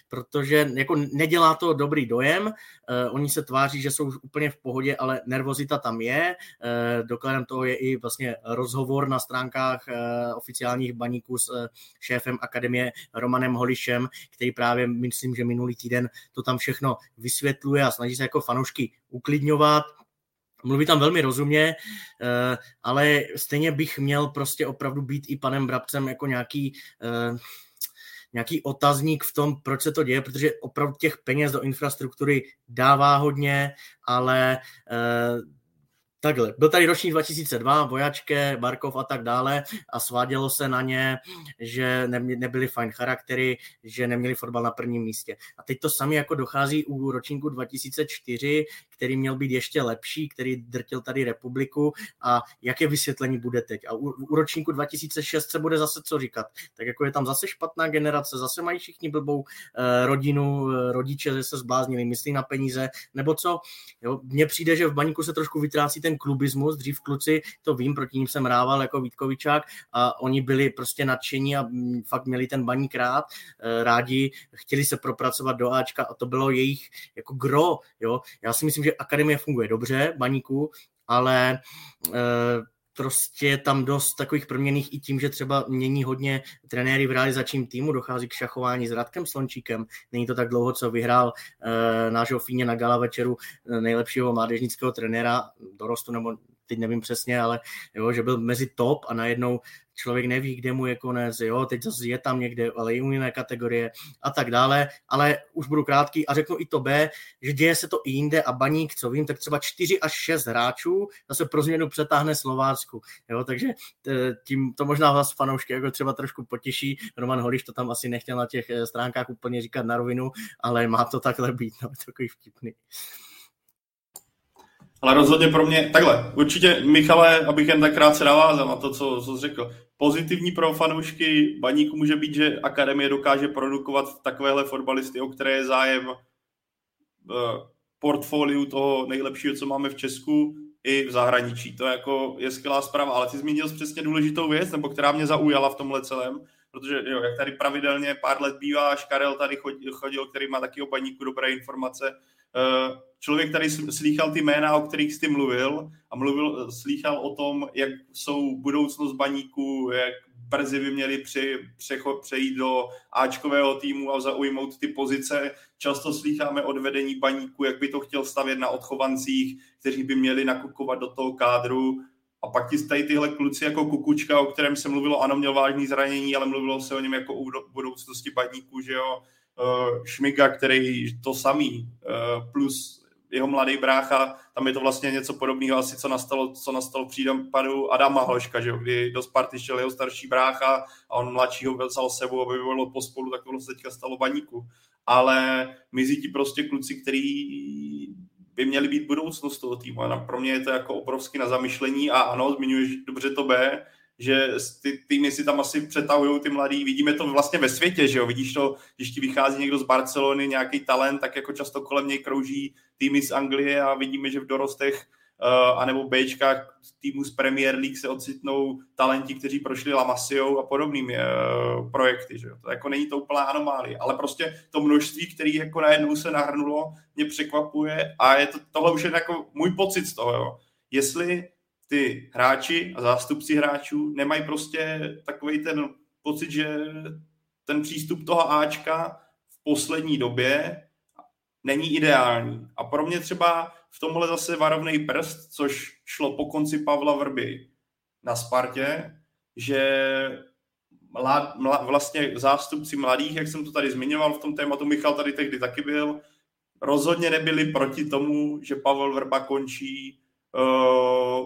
protože jako nedělá to dobrý dojem, uh, oni se tváří, že jsou úplně v pohodě, ale nervozita tam je, dokladem toho je i vlastně rozhovor na stránkách oficiálních baníků s šéfem akademie Romanem Holišem, který právě, myslím, že minulý týden to tam všechno vysvětluje a snaží se jako fanoušky uklidňovat, mluví tam velmi rozumně, eh, ale stejně bych měl prostě opravdu být i panem Brabcem jako nějaký eh, nějaký otazník v tom, proč se to děje, protože opravdu těch peněz do infrastruktury dává hodně, ale Takhle, byl tady ročník 2002, Vojačke, Barkov a tak dále a svádělo se na ně, že nebyli fajn charaktery, že neměli fotbal na prvním místě. A teď to sami jako dochází u ročníku 2004, který měl být ještě lepší, který drtil tady republiku a jaké vysvětlení bude teď. A u, u ročníku 2006 se bude zase co říkat. Tak jako je tam zase špatná generace, zase mají všichni blbou eh, rodinu, eh, rodiče se zbláznili, myslí na peníze, nebo co. Jo, mně přijde, že v baníku se trošku vytrácí ten klubismus, dřív kluci, to vím, proti ním jsem rával jako Vítkovičák a oni byli prostě nadšení a mm, fakt měli ten baník rád, eh, rádi, chtěli se propracovat do Ačka a to bylo jejich jako gro, jo. Já si myslím, že akademie funguje dobře, baníku, ale e, prostě je tam dost takových proměných i tím, že třeba mění hodně trenéry v realizačním týmu, dochází k šachování s Radkem Slončíkem. Není to tak dlouho, co vyhrál e, nášho Fíně na gala večeru e, nejlepšího mládežnického trenéra dorostu, nebo teď nevím přesně, ale jo, že byl mezi top a najednou člověk neví, kde mu je konec, jo, teď zase je tam někde, ale i jiné kategorie a tak dále, ale už budu krátký a řeknu i to B, že děje se to i jinde a baník, co vím, tak třeba 4 až 6 hráčů zase pro změnu přetáhne Slovácku, jo, takže tím to možná vás fanoušky jako třeba trošku potěší, Roman Holiš to tam asi nechtěl na těch e, stránkách úplně říkat na rovinu, ale má to takhle být, no, takový vtipný. Ale rozhodně pro mě, takhle, určitě Michale, abych jen tak krátce navázal na to, co, co jsi řekl. Pozitivní pro fanoušky baníku může být, že akademie dokáže produkovat takovéhle fotbalisty, o které je zájem portfoliu toho nejlepšího, co máme v Česku i v zahraničí. To jako je skvělá zpráva, ale ty zmínil jsi přesně důležitou věc, nebo která mě zaujala v tomhle celém, protože jo, jak tady pravidelně pár let bývá, Škarel tady chodil, který má taky o baníku dobré informace, člověk tady slýchal ty jména, o kterých jsi mluvil a mluvil, slýchal o tom, jak jsou budoucnost baníků, jak brzy by měli při, přechod, přejít do Ačkového týmu a zaujmout ty pozice. Často slýcháme od vedení baníku, jak by to chtěl stavět na odchovancích, kteří by měli nakukovat do toho kádru. A pak ti tady tyhle kluci jako Kukučka, o kterém se mluvilo, ano, měl vážný zranění, ale mluvilo se o něm jako o budoucnosti baníku, že jo Šmiga, který to samý, uh, plus jeho mladý brácha, tam je to vlastně něco podobného asi, co nastalo, co nastalo v případu Adama Hloška, že kdy do Sparty šel jeho starší brácha a on mladšího vzal sebou, aby bylo pospolu, tak to se teďka stalo baníku. Ale mizí ti prostě kluci, který by měli být budoucnost toho týmu. A pro mě je to jako obrovský na zamyšlení a ano, zmiňuješ dobře to B, že ty týmy si tam asi přetahují ty mladí. Vidíme to vlastně ve světě, že jo? Vidíš to, když ti vychází někdo z Barcelony, nějaký talent, tak jako často kolem něj krouží týmy z Anglie a vidíme, že v dorostech uh, anebo Bčkách týmu z Premier League se ocitnou talenti, kteří prošli La Masio a podobnými uh, projekty. Že jo? To jako není to úplná anomálie, ale prostě to množství, který jako najednou se nahrnulo, mě překvapuje a je to, tohle už je jako můj pocit z toho. Jo? Jestli ty hráči a zástupci hráčů nemají prostě takový ten pocit, že ten přístup toho Ačka v poslední době není ideální. A pro mě třeba v tomhle zase varovný prst, což šlo po konci Pavla Vrby na Spartě, že mlad, mlad, vlastně zástupci mladých, jak jsem to tady zmiňoval v tom tématu, Michal tady tehdy taky byl, rozhodně nebyli proti tomu, že Pavel Vrba končí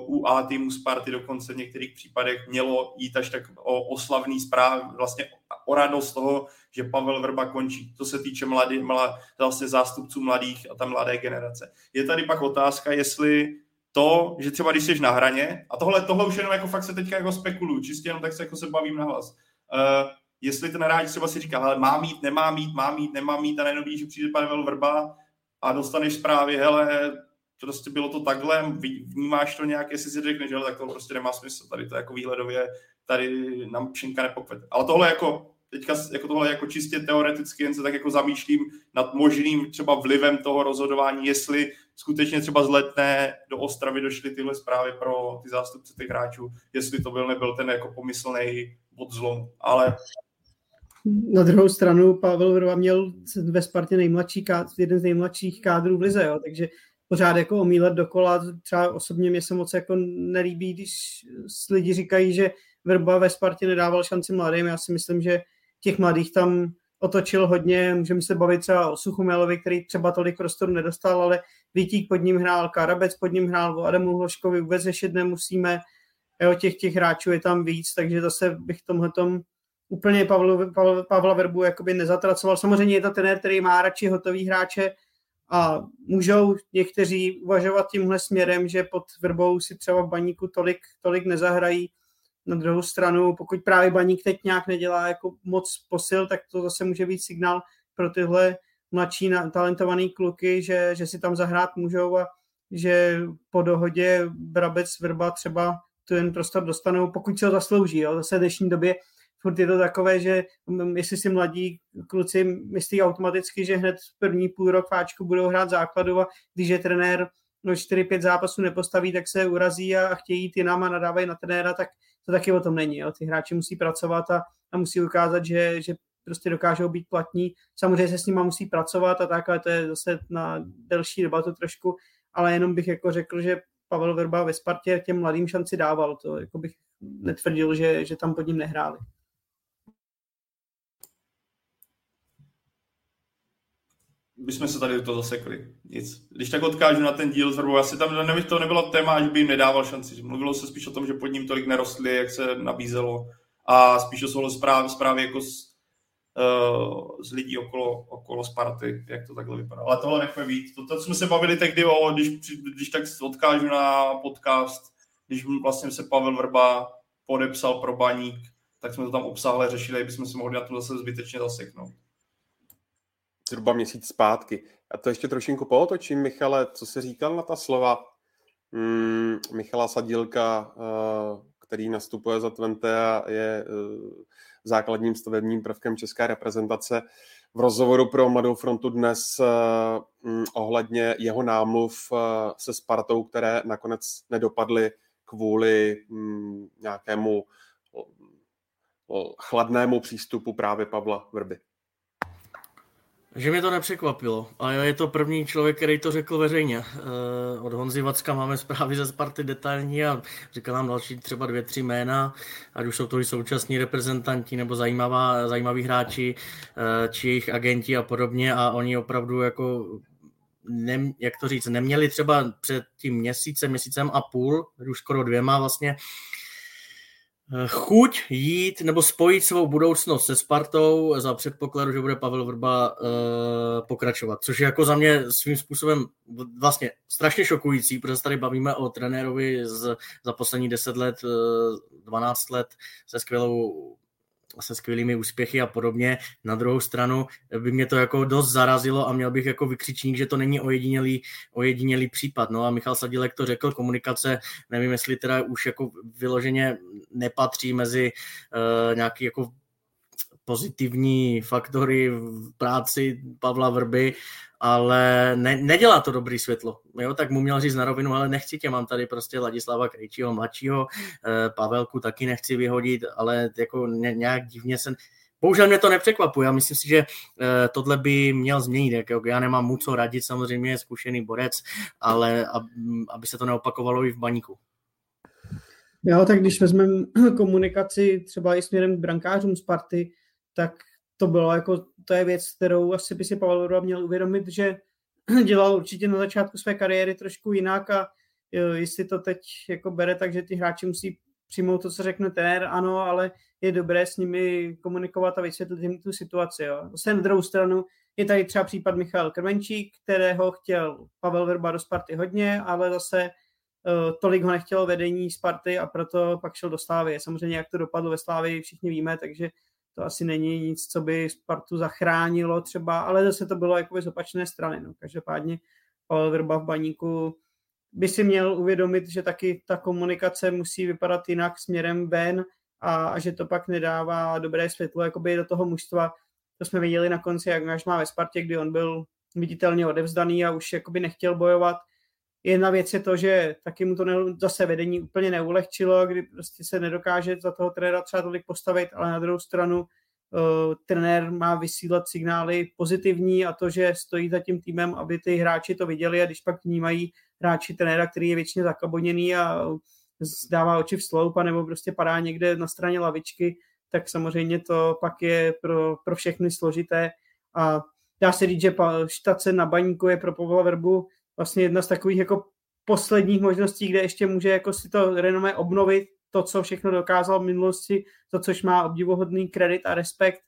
u A týmu Sparty dokonce v některých případech mělo jít až tak o oslavný zpráv, vlastně o radost toho, že Pavel Vrba končí. To se týče mladý, mlad, vlastně zástupců mladých a ta mladé generace. Je tady pak otázka, jestli to, že třeba když jsi na hraně, a tohle, tohle už jenom jako fakt se teďka jako spekuluju, čistě jenom tak se jako se bavím na hlas. Uh, jestli ten hráč třeba si říká, ale má mít, nemá mít, má mít, nemá mít a najednou když přijde Pavel Vrba a dostaneš zprávy, hele, prostě bylo to takhle, vnímáš to nějak, jestli si řekneš, že tak to prostě nemá smysl, tady to jako výhledově, tady nám pšenka nepokvete. Ale tohle jako, teďka jako tohle jako čistě teoreticky, jen se tak jako zamýšlím nad možným třeba vlivem toho rozhodování, jestli skutečně třeba z letné do Ostravy došly tyhle zprávy pro ty zástupce těch hráčů, jestli to byl nebyl ten jako pomyslný bod. Ale na druhou stranu Pavel Vrba měl ve Spartě nejmladší, jeden z nejmladších kádrů v Lize, jo, takže pořád jako omílet dokola. Třeba osobně mě se moc jako nelíbí, když lidi říkají, že Vrba ve Spartě nedával šanci mladým. Já si myslím, že těch mladých tam otočil hodně, můžeme se bavit třeba o Suchumelovi, který třeba tolik prostoru nedostal, ale Vítík pod ním hrál, Karabec pod ním hrál, o Adamu Hloškovi vůbec řešit nemusíme, jo, těch, těch hráčů je tam víc, takže zase bych tomhletom úplně Pavlu, Pavla, Pavla Verbu jakoby nezatracoval. Samozřejmě je to trenér, který má radši hotový hráče a můžou někteří uvažovat tímhle směrem, že pod Verbou si třeba baníku tolik, tolik nezahrají. Na druhou stranu, pokud právě baník teď nějak nedělá jako moc posil, tak to zase může být signál pro tyhle mladší talentovaný kluky, že, že si tam zahrát můžou a že po dohodě Brabec Vrba třeba tu jen prostor dostanou, pokud se ho zaslouží. Jo. Zase v dnešní době furt je to takové, že jestli si mladí kluci myslí automaticky, že hned první půl rok fáčku budou hrát základu a když je trenér no 4-5 zápasů nepostaví, tak se urazí a chtějí jít jinam a nadávají na trenéra, tak to taky o tom není. Jo. Ty hráči musí pracovat a, a musí ukázat, že, že prostě dokážou být platní. Samozřejmě se s nimi musí pracovat a tak, ale to je zase na delší debatu trošku, ale jenom bych jako řekl, že Pavel Verba ve Spartě těm mladým šanci dával. To jako bych netvrdil, že, že tam pod ním nehráli. Jsme se tady to zasekli. Nic. Když tak odkážu na ten díl s Verbou, asi tam nevím, to nebylo téma, že by jim nedával šanci. Mluvilo se spíš o tom, že pod ním tolik nerostli, jak se nabízelo. A spíš o souhlas zprávy, jako z, uh, z lidí okolo, okolo Sparty, jak to takhle vypadá. Ale tohle nechme být. To, to jsme se bavili tehdy, o, když, když tak odkážu na podcast, když vlastně se Pavel Vrba podepsal pro baník, tak jsme to tam obsáhle řešili, aby jsme se mohli na to zase zbytečně zaseknout. Zhruba měsíc zpátky. A to ještě trošinku pootočím, Michale, co jsi říkal na ta slova hmm, Michala Sadílka, uh, který nastupuje za Twente a je uh, základním stavebním prvkem české reprezentace. V rozhovoru pro Mladou frontu dnes uh, ohledně jeho námluv se Spartou, které nakonec nedopadly kvůli um, nějakému chladnému přístupu právě Pavla Vrby. Že mě to nepřekvapilo. A je to první člověk, který to řekl veřejně. Eh, od Honzy Vacka máme zprávy ze Sparty detailní a říkal nám další třeba dvě, tři jména, ať už jsou to i současní reprezentanti nebo zajímavá, zajímaví hráči, eh, či jejich agenti a podobně a oni opravdu jako ne, jak to říct, neměli třeba před tím měsícem, měsícem a půl, už skoro dvěma vlastně, chuť jít nebo spojit svou budoucnost se Spartou za předpokladu, že bude Pavel Vrba uh, pokračovat, což je jako za mě svým způsobem vlastně strašně šokující, protože tady bavíme o trenérovi z, za poslední 10 let, uh, eh, 12 let se skvělou se skvělými úspěchy a podobně. Na druhou stranu by mě to jako dost zarazilo a měl bych jako vykřičník, že to není ojedinělý, ojedinělý případ. No a Michal Sadilek to řekl, komunikace, nevím, jestli teda už jako vyloženě nepatří mezi uh, nějaký jako pozitivní faktory v práci Pavla Vrby, ale ne, nedělá to dobrý světlo. Jo, tak mu měl říct na rovinu, ale nechci tě, mám tady prostě Ladislava Krejčího mladšího, eh, Pavelku taky nechci vyhodit, ale jako nějak divně se... Bohužel mě to nepřekvapuje, já myslím si, že eh, tohle by měl změnit. Jak, já nemám mu co radit, samozřejmě je zkušený borec, ale aby se to neopakovalo i v baníku. Jo, tak když vezmeme komunikaci třeba i směrem k brankářům Sparty, tak to bylo jako, to je věc, kterou asi by si Pavel Vrba měl uvědomit, že dělal určitě na začátku své kariéry trošku jinak a jestli to teď jako bere, takže ty hráči musí přijmout to, co řekne trenér, ano, ale je dobré s nimi komunikovat a vysvětlit jim tu situaci. Jo. Zase na druhou stranu je tady třeba případ Michal Krmenčík, kterého chtěl Pavel Verba do Sparty hodně, ale zase uh, tolik ho nechtělo vedení Sparty a proto pak šel do Slávy. Samozřejmě, jak to dopadlo ve Slávy, všichni víme, takže to asi není nic, co by Spartu zachránilo třeba, ale zase to bylo jako z opačné strany. No. Každopádně Pavel Vrba v baníku by si měl uvědomit, že taky ta komunikace musí vypadat jinak směrem ven a, a že to pak nedává dobré světlo jakoby do toho mužstva. To jsme viděli na konci, jak náš má ve Spartě, kdy on byl viditelně odevzdaný a už jakoby nechtěl bojovat Jedna věc je to, že taky mu to ne, zase vedení úplně neulehčilo, kdy prostě se nedokáže za toho trenéra třeba tolik postavit, ale na druhou stranu uh, trenér má vysílat signály pozitivní a to, že stojí za tím týmem, aby ty hráči to viděli a když pak vnímají hráči trenéra, který je většině zakaboněný a dává oči v sloup, nebo prostě padá někde na straně lavičky, tak samozřejmě to pak je pro, pro všechny složité. A dá se říct, že štace na baníku je pro Pavla Verbu vlastně jedna z takových jako posledních možností, kde ještě může jako si to renomé obnovit, to, co všechno dokázal v minulosti, to, což má obdivuhodný kredit a respekt,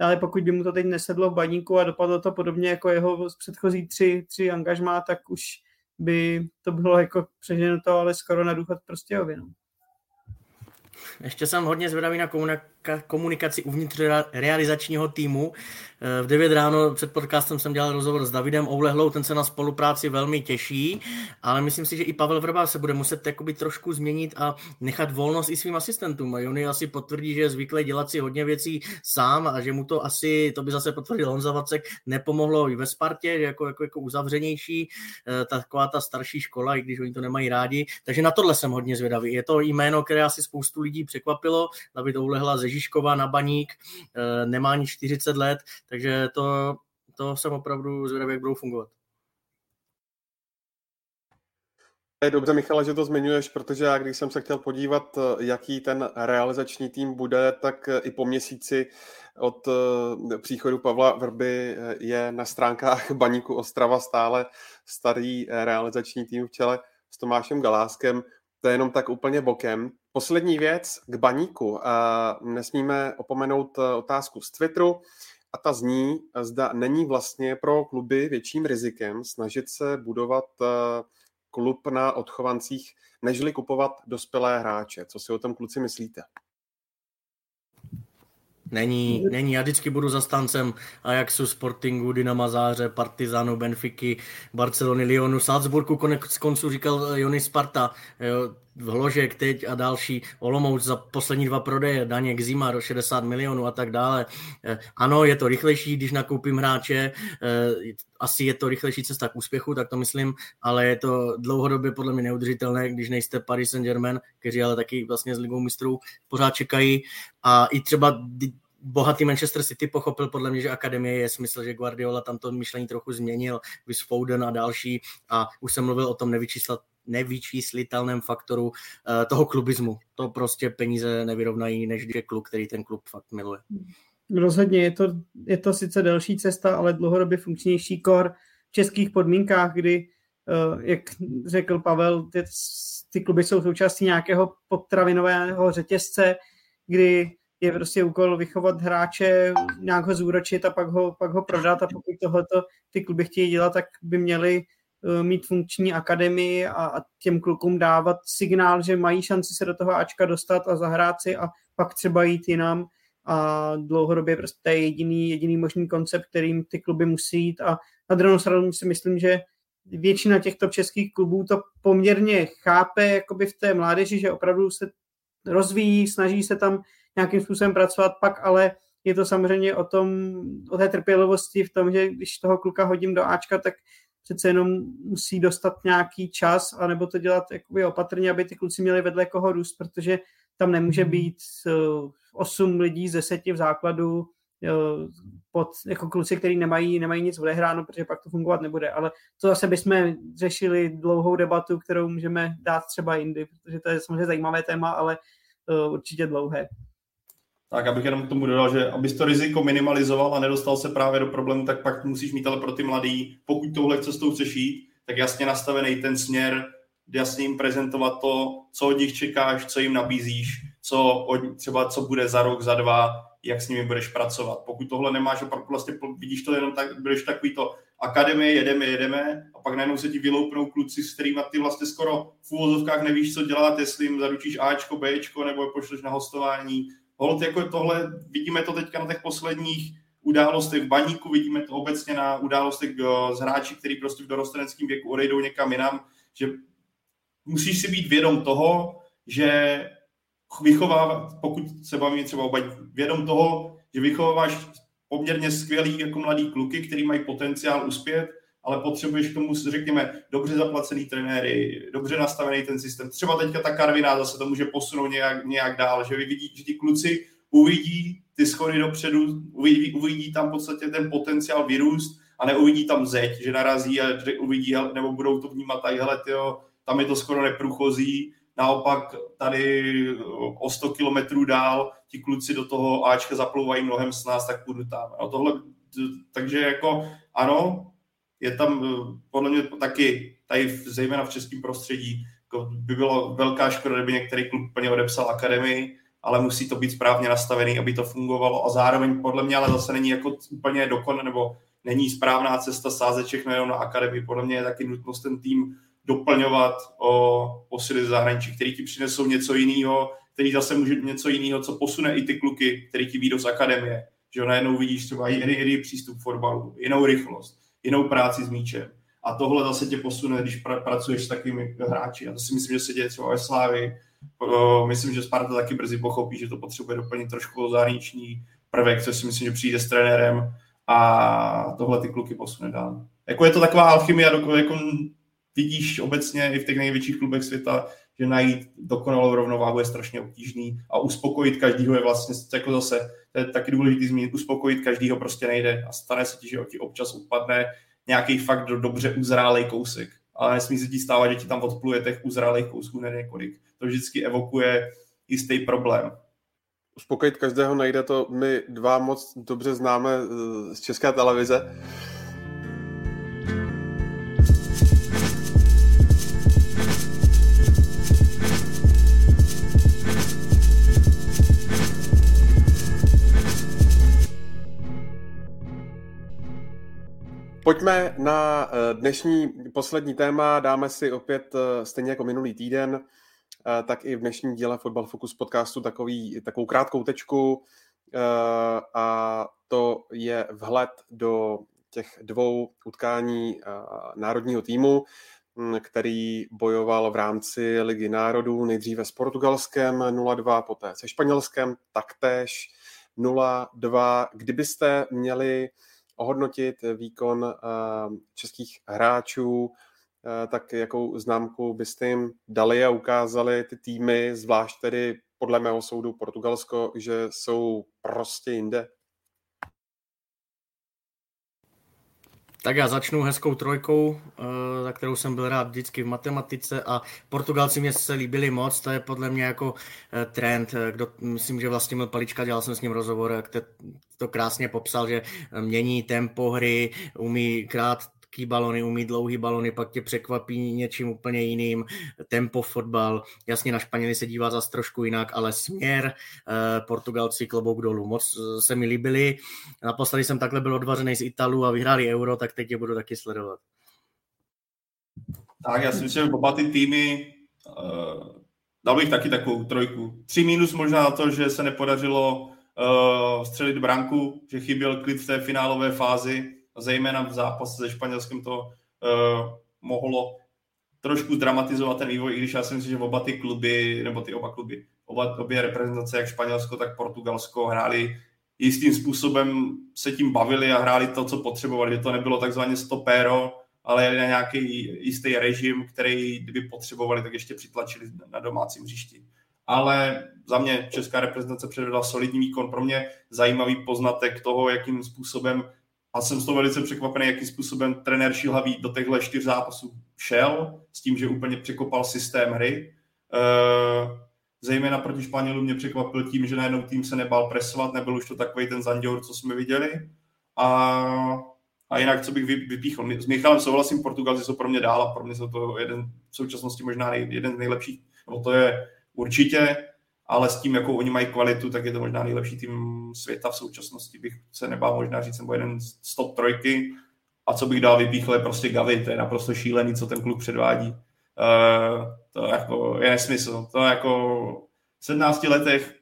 ale pokud by mu to teď nesedlo v baníku a dopadlo to podobně jako jeho předchozí tři, tři angažmá, tak už by to bylo jako přeženuto, ale skoro na důchod prostě No. Ještě jsem hodně zvědavý na komunikaci uvnitř realizačního týmu. Eh, v 9 ráno před podcastem jsem dělal rozhovor s Davidem Oulehlou, ten se na spolupráci velmi těší, ale myslím si, že i Pavel Vrba se bude muset jakoby trošku změnit a nechat volnost i svým asistentům. A Jony asi potvrdí, že je zvyklý dělat si hodně věcí sám a že mu to asi, to by zase potvrdil Honza Vacek, nepomohlo i ve Spartě, že jako, jako, jako uzavřenější, eh, taková ta starší škola, i když oni to nemají rádi. Takže na tohle jsem hodně zvědavý. Je to jméno, které asi spoustu lidí překvapilo. David Oulehla ze Žižkova na baník, eh, nemá ani 40 let, takže to, to jsem opravdu zvědavý, jak budou fungovat. Je dobře, Michale, že to zmiňuješ, protože já, když jsem se chtěl podívat, jaký ten realizační tým bude, tak i po měsíci od eh, příchodu Pavla Vrby je na stránkách Baníku Ostrava stále starý realizační tým v čele s Tomášem Galáskem. To je jenom tak úplně bokem. Poslední věc k Baníku. Nesmíme opomenout eh, otázku z Twitteru a ta zní, zda není vlastně pro kluby větším rizikem snažit se budovat eh, klub na odchovancích, nežli kupovat dospělé hráče. Co si o tom kluci myslíte? Není, není. Já vždycky budu zastáncem Ajaxu, Sportingu, Dynama Záře, Partizanu, Benfiky, Barcelony, Lyonu, Salzburgu, konec konců říkal Jony Sparta, jo, Hložek teď a další, Olomouc za poslední dva prodeje, Daněk Zima do 60 milionů a tak dále. Eh, ano, je to rychlejší, když nakoupím hráče, eh, asi je to rychlejší cesta k úspěchu, tak to myslím, ale je to dlouhodobě podle mě neudržitelné, když nejste Paris Saint-Germain, kteří ale taky vlastně s ligou mistrů pořád čekají. A i třeba bohatý Manchester City pochopil podle mě, že akademie je smysl, že Guardiola tam to myšlení trochu změnil, Vys Foden a další. A už jsem mluvil o tom nevyčíslat nevyčíslitelném faktoru uh, toho klubismu. To prostě peníze nevyrovnají, než je klub, který ten klub fakt miluje. Rozhodně, je to, je to sice delší cesta, ale dlouhodobě funkčnější kor v českých podmínkách, kdy, uh, jak řekl Pavel, ty, ty kluby jsou součástí nějakého potravinového řetězce, kdy je prostě úkol vychovat hráče, nějak ho zúročit a pak ho, pak ho prodat a pokud tohoto ty kluby chtějí dělat, tak by měli mít funkční akademii a, a těm klukům dávat signál, že mají šanci se do toho Ačka dostat a zahrát si a pak třeba jít jinam. A dlouhodobě prostě je jediný, jediný možný koncept, kterým ty kluby musí jít. A na druhou stranu si myslím, že většina těchto českých klubů to poměrně chápe jakoby v té mládeži, že opravdu se rozvíjí, snaží se tam nějakým způsobem pracovat, pak ale je to samozřejmě o tom, o té trpělivosti v tom, že když toho kluka hodím do Ačka, tak přece jenom musí dostat nějaký čas, anebo to dělat jakoby opatrně, aby ty kluci měli vedle koho růst, protože tam nemůže mhm. být 8 eh, lidí z 10 v základu eh, pod, jako kluci, kteří nemají, nemají nic odehráno, protože pak to fungovat nebude. Ale to zase bychom řešili dlouhou debatu, kterou můžeme dát třeba jindy, protože to je samozřejmě zajímavé téma, ale uh, určitě dlouhé. Tak abych jenom k tomu dodal, že abys to riziko minimalizoval a nedostal se právě do problému, tak pak musíš mít ale pro ty mladý, pokud touhle cestou chceš jít, tak jasně nastavený ten směr, jasně jim prezentovat to, co od nich čekáš, co jim nabízíš, co od, třeba co bude za rok, za dva, jak s nimi budeš pracovat. Pokud tohle nemáš, opravdu vlastně vidíš to jenom tak, budeš takový to akademie, jedeme, jedeme a pak najednou se ti vyloupnou kluci, s kterými ty vlastně skoro v úvozovkách nevíš, co dělat, jestli jim zaručíš Ačko, Bčko nebo je pošleš na hostování, Hold jako tohle, vidíme to teďka na těch posledních událostech v baníku, vidíme to obecně na událostech eh, z hráči, který prostě v dorosteneckém věku odejdou někam jinam, že musíš si být vědom toho, že vychovávat, pokud se bavíme třeba o baníku, vědom toho, že vychováváš poměrně skvělý jako mladý kluky, který mají potenciál uspět ale potřebuješ k tomu, řekněme, dobře zaplacený trenéry, dobře nastavený ten systém. Třeba teďka ta Karviná zase to může posunout nějak, nějak dál, že vy vidí, že ti kluci uvidí ty schody dopředu, uvidí, uvidí tam v podstatě ten potenciál vyrůst a neuvidí tam zeď, že narazí a uvidí, nebo budou to vnímat tak, hele, tyjo, tam je to skoro neprůchozí, naopak tady o 100 kilometrů dál ti kluci do toho Ačka zaplouvají mnohem s nás, tak půjdu tam. A tohle, takže jako ano, je tam podle mě taky, tady zejména v českém prostředí, jako by bylo velká škoda, kdyby některý klub plně odepsal akademii, ale musí to být správně nastavený, aby to fungovalo a zároveň podle mě ale zase není jako úplně dokon, nebo není správná cesta sázet všechno jenom na akademii. Podle mě je taky nutnost ten tým doplňovat o posily zahraničí, který ti přinesou něco jiného, který zase může něco jiného, co posune i ty kluky, který ti výjdou z akademie. Že najednou vidíš třeba jiný, jiný přístup fotbalu, jinou rychlost, jinou práci s míčem. A tohle zase tě posune, když pra, pracuješ s takovými hráči. A to si myslím, že se děje třeba ve Slávii. Myslím, že Sparta taky brzy pochopí, že to potřebuje doplnit trošku zahraniční prvek, což si myslím, že přijde s trenérem a tohle ty kluky posune dál. Jako je to taková alchymia, jako vidíš obecně i v těch největších klubech světa, že najít dokonalou rovnováhu je strašně obtížný a uspokojit každýho je vlastně jako zase, to je taky důležitý zmínit, uspokojit každýho prostě nejde a stane se ti, že ti občas upadne nějaký fakt do dobře uzrálej kousek. Ale nesmí se ti stávat, že ti tam odpluje těch uzrálých kousků ne několik. To vždycky evokuje jistý problém. Uspokojit každého nejde, to my dva moc dobře známe z české televize. Pojďme na eh, dnešní poslední téma. Dáme si opět, eh, stejně jako minulý týden, eh, tak i v dnešním díle Football Focus podcastu takový, takovou krátkou tečku a to je vhled do těch dvou utkání národního týmu, hm, který bojoval v rámci Ligy národů nejdříve s Portugalskem 0-2, poté se Španělskem taktéž 0-2. Kdybyste měli ohodnotit výkon eh, českých hráčů, eh, tak jakou známku byste jim dali a ukázali ty týmy, zvlášť tedy podle mého soudu Portugalsko, že jsou prostě jinde? Tak já začnu hezkou trojkou, eh, za kterou jsem byl rád vždycky v matematice a Portugalci mě se líbili moc, to je podle mě jako eh, trend, eh, kdo, myslím, že vlastně byl Palička, dělal jsem s ním rozhovor, jak to krásně popsal, že mění tempo hry, umí krát krátký balony, umí dlouhý balony, pak tě překvapí něčím úplně jiným, tempo fotbal, jasně na Španěli se dívá zase trošku jinak, ale směr, eh, Portugalci klobouk dolů, moc eh, se mi líbili, naposledy jsem takhle byl odvařený z Italu a vyhráli Euro, tak teď je budu taky sledovat. Tak, já si myslím, že oba ty týmy uh, dal bych taky takovou trojku. Tři mínus možná to, že se nepodařilo uh, střelit branku, že chyběl klid v té finálové fázi, zejména v zápase se Španělskem to uh, mohlo trošku dramatizovat ten vývoj, i když já si myslím, že oba ty kluby, nebo ty oba kluby, oba, obě reprezentace, jak Španělsko, tak Portugalsko, hráli jistým způsobem, se tím bavili a hráli to, co potřebovali, že to nebylo takzvaně stopéro, ale jeli na nějaký jistý režim, který kdyby potřebovali, tak ještě přitlačili na domácím hřišti. Ale za mě česká reprezentace předvedla solidní výkon. Pro mě zajímavý poznatek toho, jakým způsobem a jsem z toho velice překvapený, jakým způsobem trenér Šilhavý do těchto čtyř zápasů šel, s tím, že úplně překopal systém hry. Uh, zejména proti Španělům mě překvapil tím, že najednou tým se nebál presovat, nebyl už to takový ten zanděur, co jsme viděli. A, a jinak, co bych vypíchl, s Michalem souhlasím, Portugalci jsou pro mě dál a pro mě jsou to jeden v současnosti možná jeden z nejlepších, nebo to je určitě, ale s tím, jakou oni mají kvalitu, tak je to možná nejlepší tým světa v současnosti, bych se nebál možná říct, nebo jeden z top trojky. A co bych dál vypíchl, je prostě Gavi, to je naprosto šílený, co ten kluk předvádí. Uh, to jako je nesmysl. To jako v 17 letech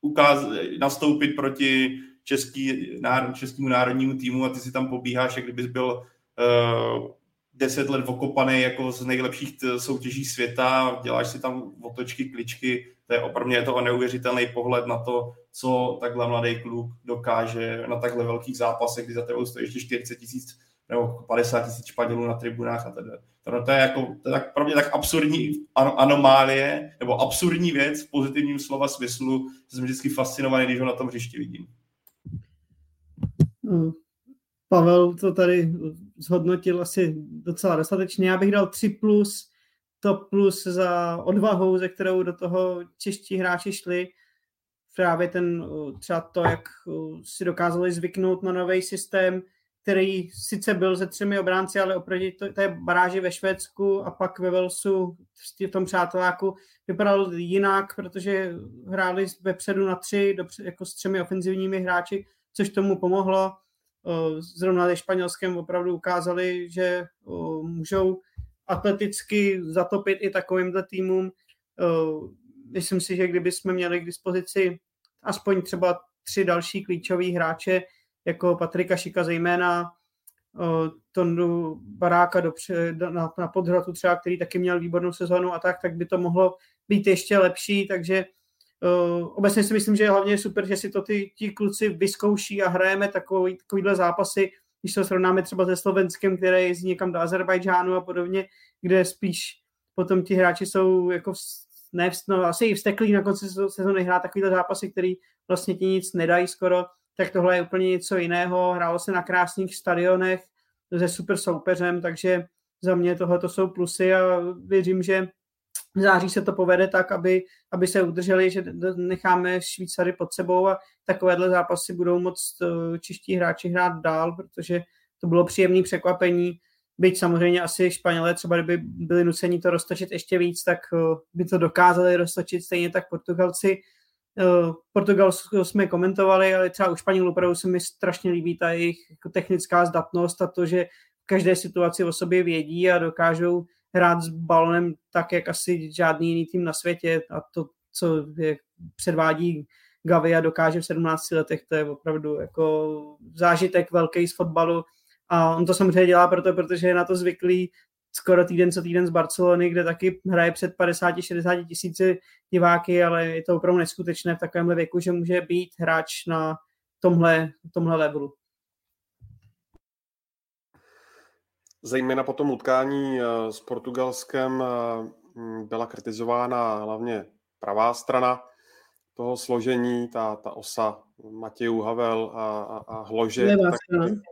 ukáz, nastoupit proti český, národ, českému národnímu týmu a ty si tam pobíháš, jak kdybys byl uh, deset let okopaný jako z nejlepších soutěží světa, děláš si tam otočky, kličky, to je opravdu je to neuvěřitelný pohled na to, co takhle mladý kluk dokáže na takhle velkých zápasech, kdy za tebou stojí ještě 40 tisíc nebo 50 tisíc Španělů na tribunách a tedy. To, to, je jako, to je tak, pro mě tak absurdní anomálie, nebo absurdní věc v pozitivním slova smyslu, že jsem vždycky fascinovaný, když ho na tom hřišti vidím. No, Pavel to tady zhodnotil asi docela dostatečně. Já bych dal 3 plus to plus za odvahou, ze kterou do toho čeští hráči šli. Právě ten, třeba to, jak si dokázali zvyknout na nový systém, který sice byl ze třemi obránci, ale oproti té baráži ve Švédsku a pak ve Velsu v tom přáteláku vypadal jinak, protože hráli vepředu na tři, jako s třemi ofenzivními hráči, což tomu pomohlo. Zrovna ve Španělském opravdu ukázali, že můžou atleticky zatopit i takovýmhle týmům. Myslím si, že kdyby jsme měli k dispozici aspoň třeba tři další klíčové hráče, jako Patrika Šika zejména, Tondu Baráka dopře, na, na podhratu třeba, který taky měl výbornou sezonu a tak, tak by to mohlo být ještě lepší, takže uh, obecně si myslím, že hlavně je super, že si to ty, ti kluci vyzkouší a hrajeme takový, takovýhle zápasy, když to srovnáme třeba se Slovenskem, které jezdí někam do Azerbajdžánu a podobně, kde spíš potom ti hráči jsou jako ne, no, asi i vsteklí na konci sezóny hrát takovýhle zápasy, který vlastně ti nic nedají skoro, tak tohle je úplně něco jiného. Hrálo se na krásných stadionech se super soupeřem, takže za mě tohle to jsou plusy a věřím, že v září se to povede tak, aby, aby se udrželi, že necháme Švýcary pod sebou a takovéhle zápasy budou moct eh, čeští hráči hrát dál, protože to bylo příjemné překvapení. Byť samozřejmě asi Španělé třeba kdyby byli nuceni to roztočit ještě víc, tak eh, by to dokázali roztočit stejně tak Portugalci. Eh, Portugalsko jsme komentovali, ale třeba u Španělů opravdu se mi strašně líbí ta jejich jako technická zdatnost a to, že v každé situaci o sobě vědí a dokážou hrát s balonem tak, jak asi žádný jiný tým na světě a to, co je, předvádí Gavi a dokáže v 17 letech, to je opravdu jako zážitek velký z fotbalu a on to samozřejmě dělá proto, protože je na to zvyklý skoro týden co týden z Barcelony, kde taky hraje před 50-60 tisíci diváky, ale je to opravdu neskutečné v takovémhle věku, že může být hráč na tomhle, tomhle levelu. Zejména po tom utkání eh, s Portugalskem eh, byla kritizována hlavně pravá strana toho složení, ta, ta osa Matějů, Havel a, a, a Hlože. Levá tak... strana.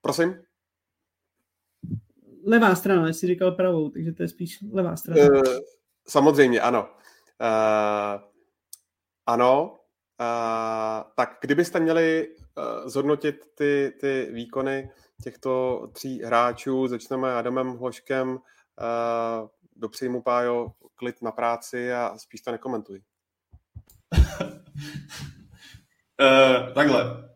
Prosím? Levá strana, jsi říkal pravou, takže to je spíš levá strana. Uh, samozřejmě, ano. Uh, ano, uh, tak kdybyste měli zhodnotit ty, ty výkony těchto tří hráčů. Začneme Adamem Hloškem. Uh, dopřeji mu, Pájo, klid na práci a spíš to nekomentuj. uh, takhle.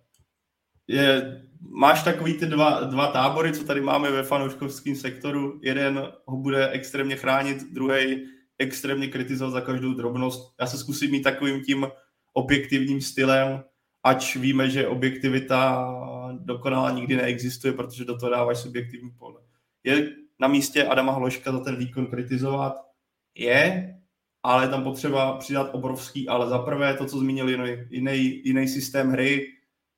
Je, máš takový ty dva, dva tábory, co tady máme ve fanouškovském sektoru. Jeden ho bude extrémně chránit, druhý extrémně kritizovat za každou drobnost. Já se zkusím mít takovým tím objektivním stylem, ač víme, že objektivita dokonalá nikdy neexistuje, protože do toho dáváš subjektivní pole. Je na místě Adama Hloška za ten výkon kritizovat? Je, ale tam potřeba přidat obrovský, ale za prvé to, co zmínil jiný, jiný, jiný systém hry,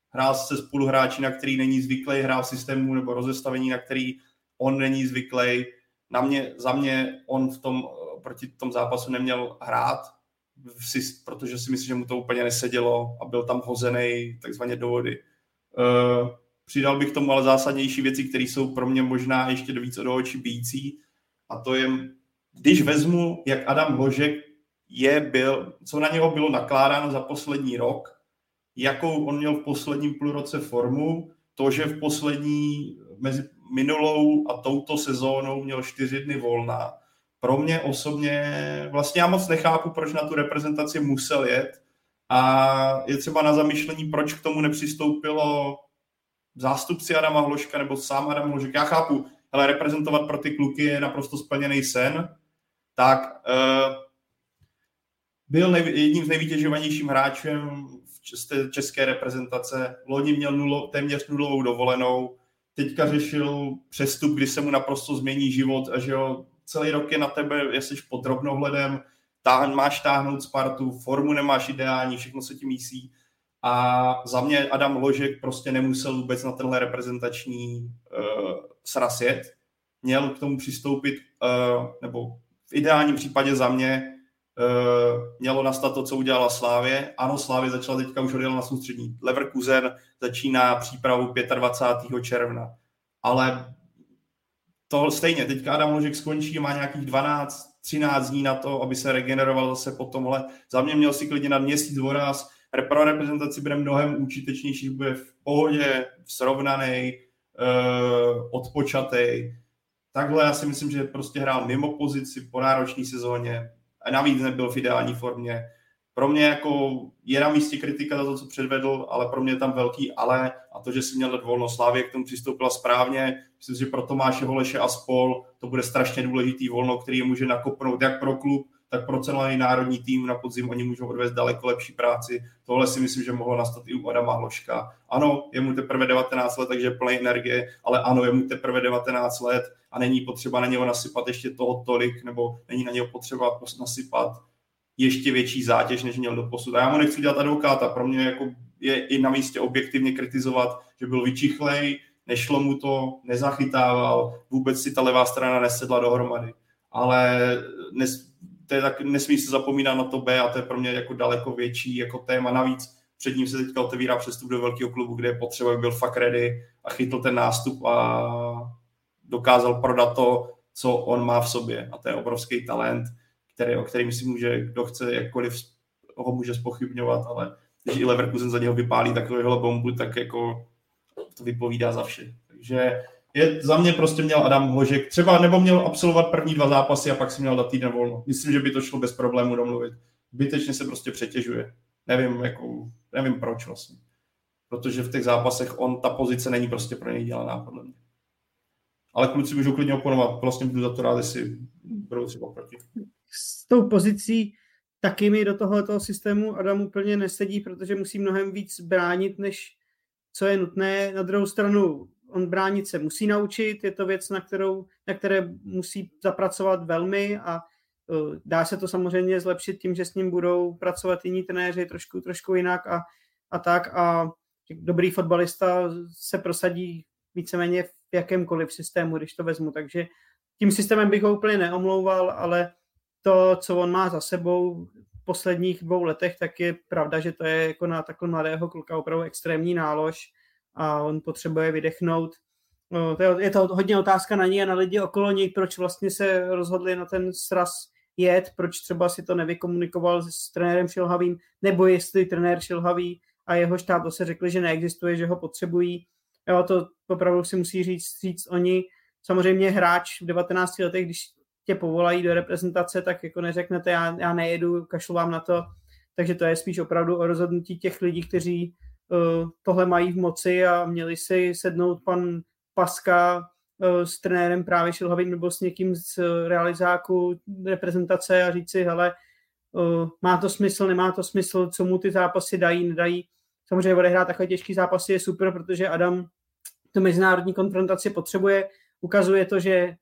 hrál se spoluhráči, na který není zvyklý, hrál systému nebo rozestavení, na který on není zvyklý. Na mě, za mě on v tom, proti tom zápasu neměl hrát, protože si myslím, že mu to úplně nesedělo a byl tam hozený takzvaně do vody. Uh, přidal bych tomu ale zásadnější věci, které jsou pro mě možná ještě víc do očí bíjící a to je, když vezmu, jak Adam Ložek je, byl, co na něho bylo nakládáno za poslední rok, jakou on měl v posledním půlroce formu, to, že v poslední, mezi minulou a touto sezónou měl čtyři dny volna, pro mě osobně vlastně já moc nechápu, proč na tu reprezentaci musel jet a je třeba na zamýšlení, proč k tomu nepřistoupilo zástupci Adama Hloška nebo sám Adam Hlošek. Já chápu, ale reprezentovat pro ty kluky je naprosto splněný sen, tak uh, byl jedním z nejvytěžovanějším hráčem v české reprezentace. Loni měl nulo, téměř nulovou dovolenou, teďka řešil přestup, kdy se mu naprosto změní život a že ho celý rok je na tebe, jestli pod drobnohledem, táhn, máš táhnout Spartu, formu nemáš ideální, všechno se ti mísí. A za mě Adam Ložek prostě nemusel vůbec na tenhle reprezentační uh, sraz jet. Měl k tomu přistoupit, uh, nebo v ideálním případě za mě uh, mělo nastat to, co udělala Slávě. Ano, Slávě začala teďka už odjela na soustřední. Leverkusen začíná přípravu 25. června. Ale to stejně, teďka Adam Ložek skončí, má nějakých 12, 13 dní na to, aby se regeneroval zase po tomhle. Za mě měl si klidně na měsíc voraz, pro reprezentaci bude mnohem užitečnější, bude v pohodě, srovnaný, uh, odpočatý. Takhle já si myslím, že prostě hrál mimo pozici po náročné sezóně a navíc nebyl v ideální formě pro mě jako je na místě kritika za to, co předvedl, ale pro mě je tam velký ale a to, že si měl dát volno. Slávě k tomu přistoupila správně. Myslím, že pro Tomáše Holeše a spol to bude strašně důležitý volno, který je může nakopnout jak pro klub, tak pro celý národní tým na podzim oni můžou odvést daleko lepší práci. Tohle si myslím, že mohlo nastat i u Adama Hloška. Ano, je mu teprve 19 let, takže plný energie, ale ano, je mu teprve 19 let a není potřeba na něho nasypat ještě toho tolik, nebo není na něho potřeba nasypat ještě větší zátěž, než měl do posud. A já mu nechci dělat advokáta, pro mě jako je i na místě objektivně kritizovat, že byl vyčichlej, nešlo mu to, nezachytával, vůbec si ta levá strana nesedla dohromady. Ale nes, to je tak, nesmí se zapomínat na to B a to je pro mě jako daleko větší jako téma. Navíc před ním se teďka otevírá přestup do velkého klubu, kde je potřeba, aby byl fakt ready a chytl ten nástup a dokázal prodat to, co on má v sobě. A to je obrovský talent který, o kterým si může, kdo chce jakkoliv ho může spochybňovat, ale když i Leverkusen za něho vypálí takovýhle bombu, tak jako to vypovídá za vše. Takže je, za mě prostě měl Adam Hožek, třeba nebo měl absolvovat první dva zápasy a pak si měl dát týden volno. Myslím, že by to šlo bez problému domluvit. Bytečně se prostě přetěžuje. Nevím, jako, nevím proč vlastně. Protože v těch zápasech on, ta pozice není prostě pro něj dělaná, podle mě. Ale kluci můžou klidně oponovat. Vlastně budu za to rád, jestli budou třeba proti s tou pozicí taky mi do tohoto systému Adam úplně nesedí, protože musí mnohem víc bránit, než co je nutné. Na druhou stranu, on bránit se musí naučit, je to věc, na, kterou, na které musí zapracovat velmi a uh, dá se to samozřejmě zlepšit tím, že s ním budou pracovat jiní trenéři trošku, trošku jinak a, a tak a dobrý fotbalista se prosadí víceméně v jakémkoliv systému, když to vezmu, takže tím systémem bych ho úplně neomlouval, ale to, co on má za sebou v posledních dvou letech, tak je pravda, že to je jako na takhle mladého kluka opravdu extrémní nálož a on potřebuje vydechnout. No, to je, je to hodně otázka na ní a na lidi okolo něj, proč vlastně se rozhodli na ten sraz jet, proč třeba si to nevykomunikoval s trenérem Šilhavým, nebo jestli trenér Šilhavý a jeho štáb se řekli, že neexistuje, že ho potřebují. Jo, to opravdu si musí říct, říct oni. Samozřejmě hráč v 19 letech, když tě povolají do reprezentace, tak jako neřeknete, já, já nejedu, kašlu vám na to. Takže to je spíš opravdu o rozhodnutí těch lidí, kteří uh, tohle mají v moci a měli si sednout pan Paska uh, s trenérem právě Šilhavým nebo s někým z realizáku reprezentace a říct si, hele, uh, má to smysl, nemá to smysl, co mu ty zápasy dají, nedají. Samozřejmě odehrát takové těžké zápasy je super, protože Adam tu mezinárodní konfrontaci potřebuje. Ukazuje to, že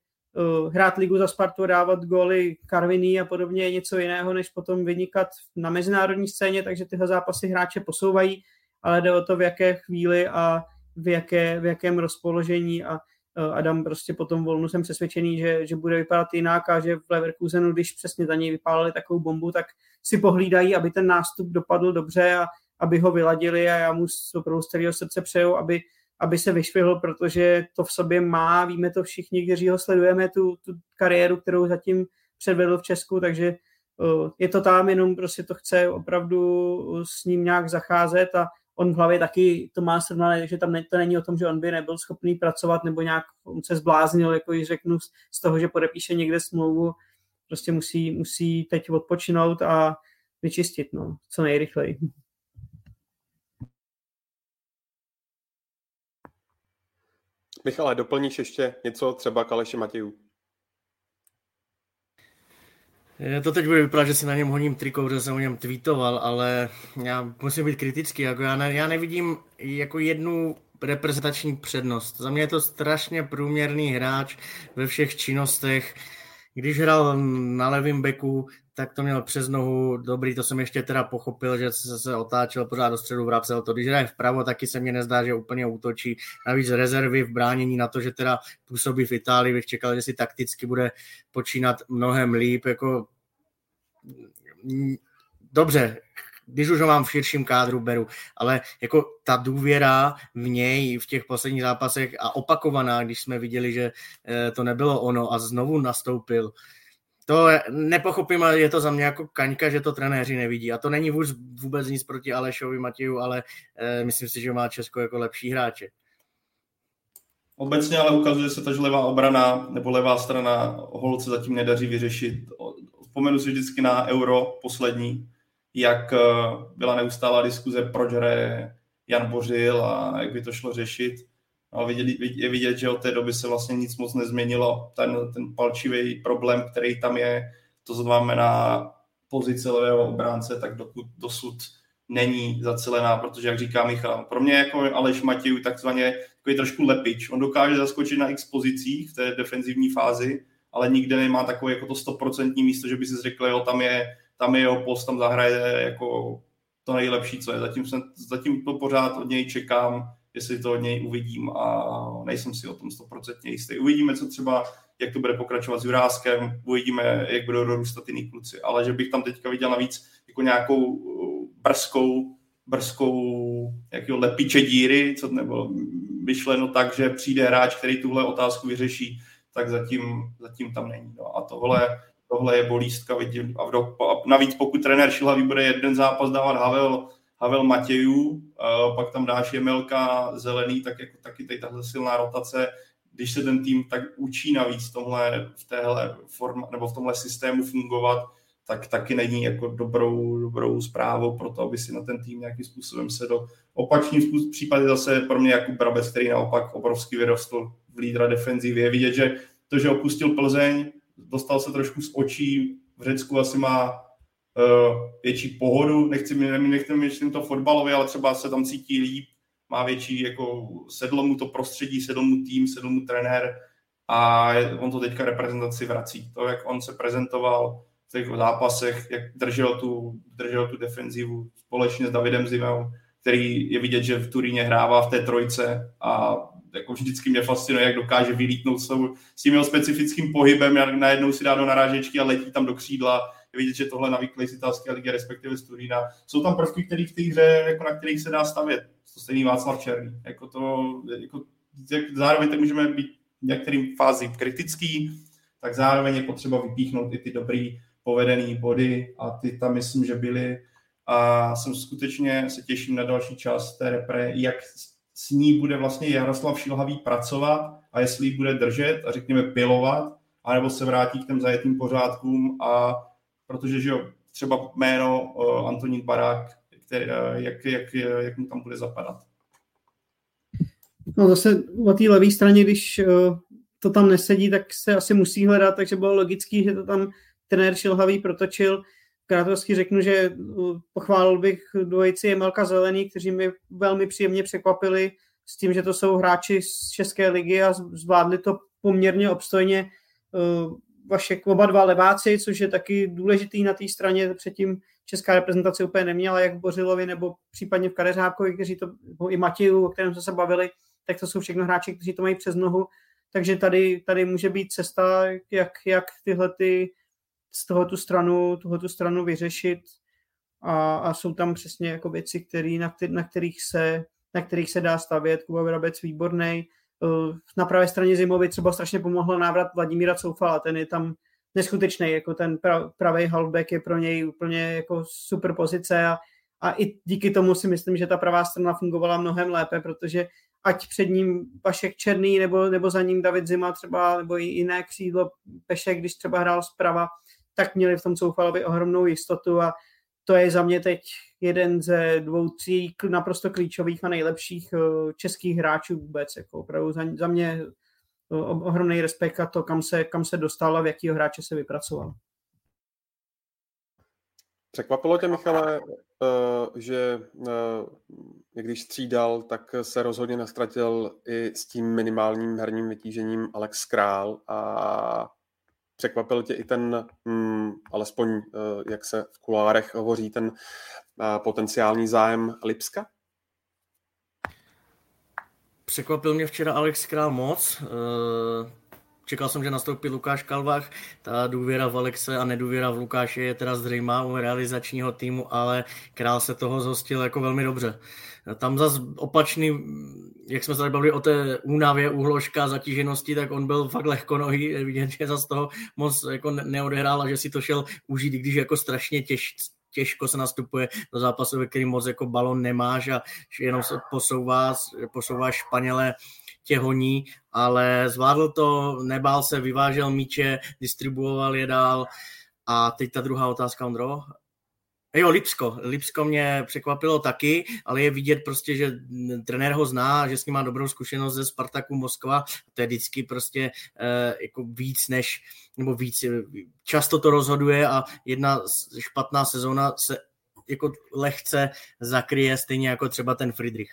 hrát ligu za Spartu, dávat góly Karviní a podobně je něco jiného, než potom vynikat na mezinárodní scéně, takže tyhle zápasy hráče posouvají, ale jde o to, v jaké chvíli a v, jaké, v jakém rozpoložení a uh, Adam prostě potom volnu jsem přesvědčený, že, že bude vypadat jinak a že v Leverkusenu, když přesně za něj vypálili takovou bombu, tak si pohlídají, aby ten nástup dopadl dobře a aby ho vyladili a já mu opravdu z celého srdce přeju, aby aby se vyšvihl, protože to v sobě má, víme to všichni, kteří ho sledujeme, tu, tu kariéru, kterou zatím předvedl v Česku, takže je to tam, jenom prostě to chce opravdu s ním nějak zacházet a on v hlavě taky to má srovnané, že tam ne, to není o tom, že on by nebyl schopný pracovat nebo nějak on se zbláznil, jako již řeknu, z toho, že podepíše někde smlouvu, prostě musí, musí teď odpočinout a vyčistit, no, co nejrychleji. Michale, doplníš ještě něco třeba k Aleši Matějů? To teď bude vypadat, že si na něm honím triko, že jsem o něm tweetoval, ale já musím být kritický. Jako já, ne, já nevidím jako jednu reprezentační přednost. Za mě je to strašně průměrný hráč ve všech činnostech. Když hrál na levém beku, tak to měl přes nohu dobrý, to jsem ještě teda pochopil, že se, se otáčel pořád do středu, vracel to. Když hraje vpravo, taky se mně nezdá, že úplně útočí. Navíc rezervy v bránění na to, že teda působí v Itálii, bych čekal, že si takticky bude počínat mnohem líp. Jako... Dobře, když už ho mám v širším kádru, beru, ale jako ta důvěra v něj v těch posledních zápasech a opakovaná, když jsme viděli, že eh, to nebylo ono a znovu nastoupil, to nepochopím, ale je to za mě jako kaňka, že to trenéři nevidí. A to není vůbec, vůbec nic proti Alešovi Matěju, ale e, myslím si, že má Česko jako lepší hráče. Obecně ale ukazuje se to, že levá obrana nebo levá strana holce zatím nedaří vyřešit. Vzpomenu si vždycky na euro poslední, jak eh, byla neustálá diskuze, proč hraje Jan Bořil a jak by to šlo řešit. No, vidět, je vidět, že od té doby se vlastně nic moc nezměnilo. Ten, ten palčivý problém, který tam je, to znamená pozice levého obránce, tak dokud dosud není zacelená, protože, jak říká Michal, pro mě jako Aleš Matěj takzvaně takový trošku lepič. On dokáže zaskočit na x pozicích v té defenzivní fázi, ale nikde nemá takové jako to stoprocentní místo, že by si řekl, jo, tam je, tam je jeho post, tam zahraje jako to nejlepší, co je. Zatím, jsem, zatím to pořád od něj čekám, jestli to od něj uvidím a nejsem si o tom stoprocentně jistý. Uvidíme, co třeba, jak to bude pokračovat s Juráskem, uvidíme, jak budou dorůstat jiný kluci, ale že bych tam teďka viděl navíc jako nějakou uh, brzkou, brzkou jakýho lepiče díry, co nebo myšleno tak, že přijde hráč, který tuhle otázku vyřeší, tak zatím, zatím tam není. No. A tohle, tohle je bolístka. Vidím. A, v, a navíc pokud trenér Šilhavý bude jeden zápas dávat Havel, Havel Matějů, pak tam dáš Jemelka Zelený, tak jako taky tady tahle silná rotace, když se ten tým tak učí navíc tomhle, v téhle form, nebo v tomhle systému fungovat, tak taky není jako dobrou, dobrou zprávou pro to, aby si na ten tým nějakým způsobem se do opačným případě zase pro mě jako Brabec, který naopak obrovský vyrostl v lídra defenzivy. Je vidět, že to, že opustil Plzeň, dostal se trošku z očí, v Řecku asi má uh, větší pohodu, nechci, nechci myslím to fotbalově, ale třeba se tam cítí líp, má větší, jako sedlo mu to prostředí, sedl mu tým, sedl mu trenér a on to teďka reprezentaci vrací. To, jak on se prezentoval v těch zápasech, jak držel tu, držel tu defenzivu společně s Davidem Zimou, který je vidět, že v Turíně hrává v té trojce a jako vždycky mě fascinuje, jak dokáže vylítnout s, s tím jeho specifickým pohybem, jak najednou si dá do narážečky a letí tam do křídla je vidět, že tohle navyklý z italské ligy, respektive z Turína. Jsou tam prvky, které v té hře, jako na kterých se dá stavět. To stejný Václav Černý. Jako to, jako, jak, zároveň tak můžeme být v některým fázi kritický, tak zároveň je potřeba vypíchnout i ty dobrý povedený body a ty tam myslím, že byly a jsem skutečně se těším na další část té repre, jak s ní bude vlastně Jaroslav Šilhavý pracovat a jestli ji bude držet a řekněme pilovat, anebo se vrátí k těm zajetým pořádkům a protože že jo, třeba jméno uh, Antonín Barák, který, uh, jak, jak, jak mu tam bude zapadat. No zase o té levé straně, když uh, to tam nesedí, tak se asi musí hledat, takže bylo logický, že to tam trenér Šilhavý protočil. Krátkovsky řeknu, že pochválil bych dvojici Jemelka Zelený, kteří mi velmi příjemně překvapili s tím, že to jsou hráči z České ligy a zvládli to poměrně obstojně Vašek oba dva leváci, což je taky důležitý na té straně. Předtím česká reprezentace úplně neměla, jak v Bořilovi nebo případně v Kadeřábkovi, kteří to, i Matěju, o kterém jsme se bavili, tak to jsou všechno hráči, kteří to mají přes nohu. Takže tady, tady může být cesta, jak, jak tyhle ty, z toho tu stranu, tu stranu vyřešit. A, a, jsou tam přesně jako věci, který, na, který, na, kterých se, na kterých se dá stavět. Kuba Vyrabec výborný Eh, na pravé straně Zimovi třeba strašně pomohl návrat Vladimíra Coufala, ten je tam neskutečný, jako ten pravý halfback je pro něj úplně jako super pozice a, a i díky tomu si myslím, že ta pravá strana fungovala mnohem lépe, protože ať před ním Vašek Černý nebo, nebo za ním David Zima třeba, nebo i jiné křídlo Pešek, když třeba hrál zprava, tak měli v tom Coufalovi ohromnou jistotu a to je za mě teď jeden ze dvou, tří naprosto klíčových a nejlepších eh, českých hráčů vůbec. Jako opravdu za, za mě eh, ohromný respekt a to, kam se, kam se dostal a v jakýho hráče se vypracoval. Překvapilo tě, Michale, eh, že když střídal, tak se rozhodně nastratil i s tím minimálním herním vytížením Alex Král a překvapil tě i ten, mm, alespoň uh, jak se v kulárech hovoří, ten uh, potenciální zájem Lipska? Překvapil mě včera Alex Král moc. Čekal jsem, že nastoupí Lukáš Kalvach, ta důvěra v Alexe a nedůvěra v Lukáše je teda zřejmá u realizačního týmu, ale Král se toho zhostil jako velmi dobře. Tam zas opačný, jak jsme se tady bavili o té únavě, úhložka, zatíženosti, tak on byl fakt lehkonohý, vidět, že zase toho moc jako neodehrál a že si to šel užít, když jako strašně těž, těžko se nastupuje do zápasu, ve kterým moc jako balon nemáš a jenom se posouvá, posouvá Španěle tě honí, ale zvládl to, nebál se, vyvážel míče, distribuoval je dál. A teď ta druhá otázka, Ondro. Jo, Lipsko. Lipsko mě překvapilo taky, ale je vidět prostě, že trenér ho zná, že s ním má dobrou zkušenost ze Spartaku Moskva. To je vždycky prostě eh, jako víc než, nebo víc, často to rozhoduje a jedna špatná sezóna se jako lehce zakryje, stejně jako třeba ten Friedrich.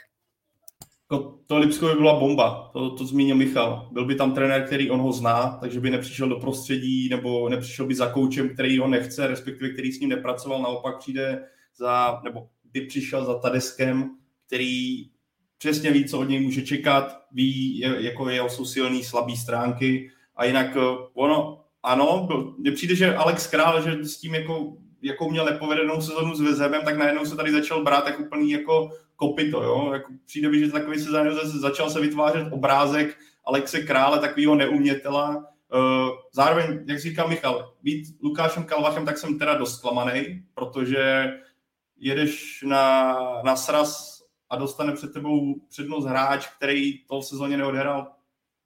No, to Lipsko by byla bomba, to, to zmínil Michal. Byl by tam trenér, který on ho zná, takže by nepřišel do prostředí nebo nepřišel by za koučem, který ho nechce, respektive který s ním nepracoval, naopak přijde za, nebo by přišel za Tadeskem, který přesně ví, co od něj může čekat, ví, jako jeho jsou silné, slabé stránky a jinak eh, ono, ano, mně přijde, že Alex Král, že s tím jako jakou měl nepovedenou sezonu s Vezemem, tak najednou se tady začal brát tak úplný jako kopito, jo? Jako přijde mi, že takový se začal se vytvářet obrázek Alexe Krále, takového neumětela. Eh, zároveň, jak říkal Michal, být Lukášem Kalvachem, tak jsem teda dost klamaný, protože jedeš na, na sraz a dostane před tebou přednost hráč, který to v sezóně neodehrál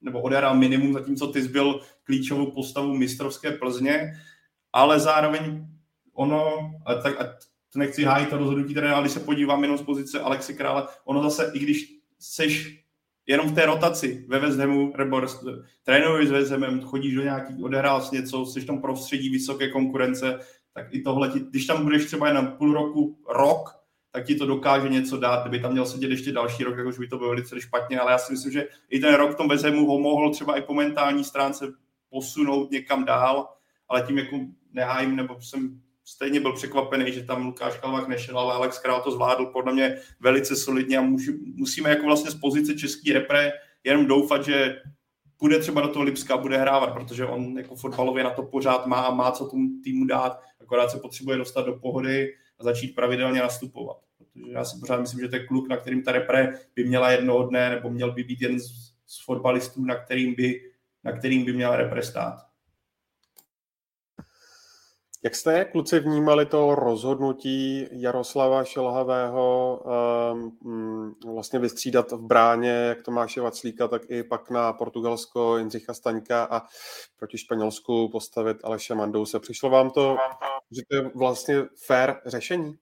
nebo odehrál minimum, zatímco ty byl klíčovou postavu mistrovské Plzně, ale zároveň ono, a tak, a nechci hájit to rozhodnutí trenéra, ale když se podívám jenom z pozice Alexi Krále, ono zase, i když seš jenom v té rotaci ve West Hamu, nebo trénuješ s West Hamem, chodíš do nějaký, odehrál něco, jsi v tom prostředí vysoké konkurence, tak i tohle, když tam budeš třeba jen půl roku, rok, tak ti to dokáže něco dát. Kdyby tam měl sedět ještě další rok, jakož by to bylo velice špatně, ale já si myslím, že i ten rok v tom West Hamu ho mohl třeba i po mentální stránce posunout někam dál, ale tím jako nehájím, nebo jsem stejně byl překvapený, že tam Lukáš Kalvák nešel, ale Alex Král to zvládl podle mě velice solidně a musíme jako vlastně z pozice český repre jenom doufat, že bude třeba do toho Lipska, bude hrávat, protože on jako fotbalově na to pořád má a má co tomu týmu dát, akorát se potřebuje dostat do pohody a začít pravidelně nastupovat. Protože já si pořád myslím, že to je kluk, na kterým ta repre by měla jednoho dne, nebo měl by být jeden z, z fotbalistů, na kterým by, na kterým by měla repre stát. Jak jste, kluci, vnímali to rozhodnutí Jaroslava Šelhavého um, vlastně vystřídat v bráně jak Tomáše Vaclíka, tak i pak na Portugalsko Jindřicha Staňka a proti Španělsku postavit Aleše Mandouse. Přišlo vám to, že to je vlastně fair řešení?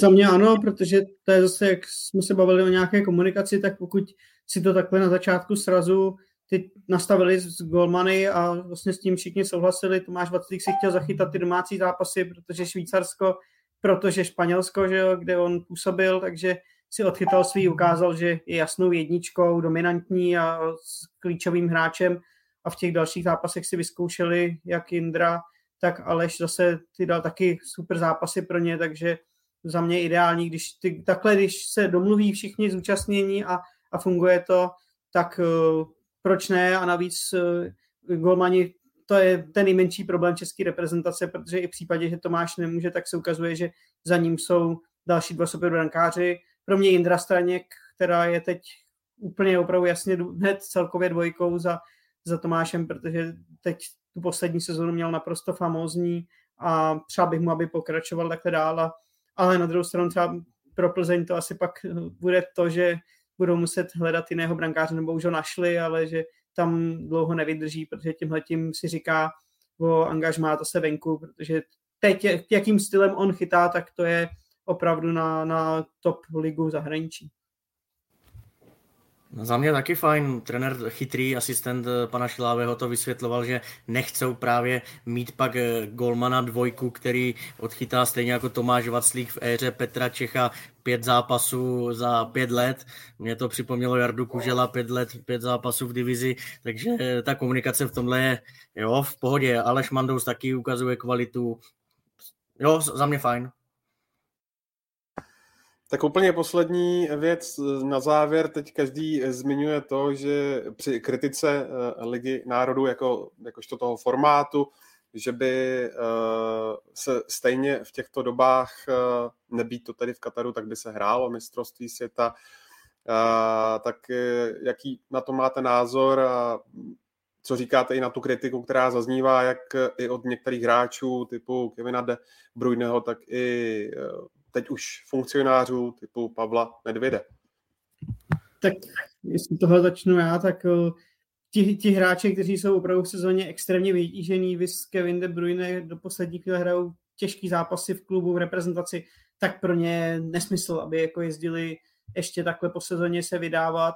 Za mě ano, protože to je zase, jak jsme se bavili o nějaké komunikaci, tak pokud si to takhle na začátku srazu ty nastavili z golmany a vlastně s tím všichni souhlasili. Tomáš Vaclík si chtěl zachytat ty domácí zápasy, protože Švýcarsko, protože Španělsko, že jo, kde on působil, takže si odchytal svý, ukázal, že je jasnou jedničkou, dominantní a s klíčovým hráčem a v těch dalších zápasech si vyzkoušeli jak Indra, tak Aleš zase ty dal taky super zápasy pro ně, takže za mě ideální, když ty, takhle, když se domluví všichni zúčastnění a, a funguje to, tak proč ne a navíc uh, golmani to je ten nejmenší problém české reprezentace, protože i v případě, že Tomáš nemůže, tak se ukazuje, že za ním jsou další dva super brankáři. Pro mě Jindra Straněk, která je teď úplně opravdu jasně hned celkově dvojkou za, za Tomášem, protože teď tu poslední sezónu měl naprosto famózní a třeba bych mu, aby pokračoval takhle dál. Ale na druhou stranu třeba pro Plzeň to asi pak bude to, že budou muset hledat jiného brankáře, nebo už ho našli, ale že tam dlouho nevydrží, protože tímhle tím si říká o angažmá to se venku, protože teď, jakým stylem on chytá, tak to je opravdu na, na top ligu zahraničí. Za mě taky fajn. Trenér chytrý asistent eh, pana Šilávého to vysvětloval, že nechcou právě mít pak eh, golmana dvojku, který odchytá stejně jako Tomáš Vaclík v éře Petra Čecha pět zápasů za pět let. Mě to připomnělo Jardu Kužela, pět let, pět zápasů v divizi, takže eh, ta komunikace v tomhle je jo, v pohodě. Aleš Mandous taky ukazuje kvalitu. Jo, za mě fajn. Tak úplně poslední věc na závěr. Teď každý zmiňuje to, že při kritice eh, Ligy národů jako, jakožto toho formátu, že by eh, se stejně v těchto dobách, eh, nebýt to tady v Kataru, tak by se hrálo mistrovství světa. Tak jaký na to máte názor a co říkáte i na tu kritiku, která zaznívá jak i od některých hráčů typu Kevina De Bruyneho, tak i teď už funkcionářů typu Pavla Nedvěde. Tak jestli toho začnu já, tak eh, ti, ti hráči, kteří jsou opravdu v sezóně extrémně vytížený, vys Kevin De Bruyne do poslední chvíle hrajou těžký zápasy v klubu, v reprezentaci, tak pro ně nesmysl, aby jako jezdili ještě takhle po sezóně se vydávat.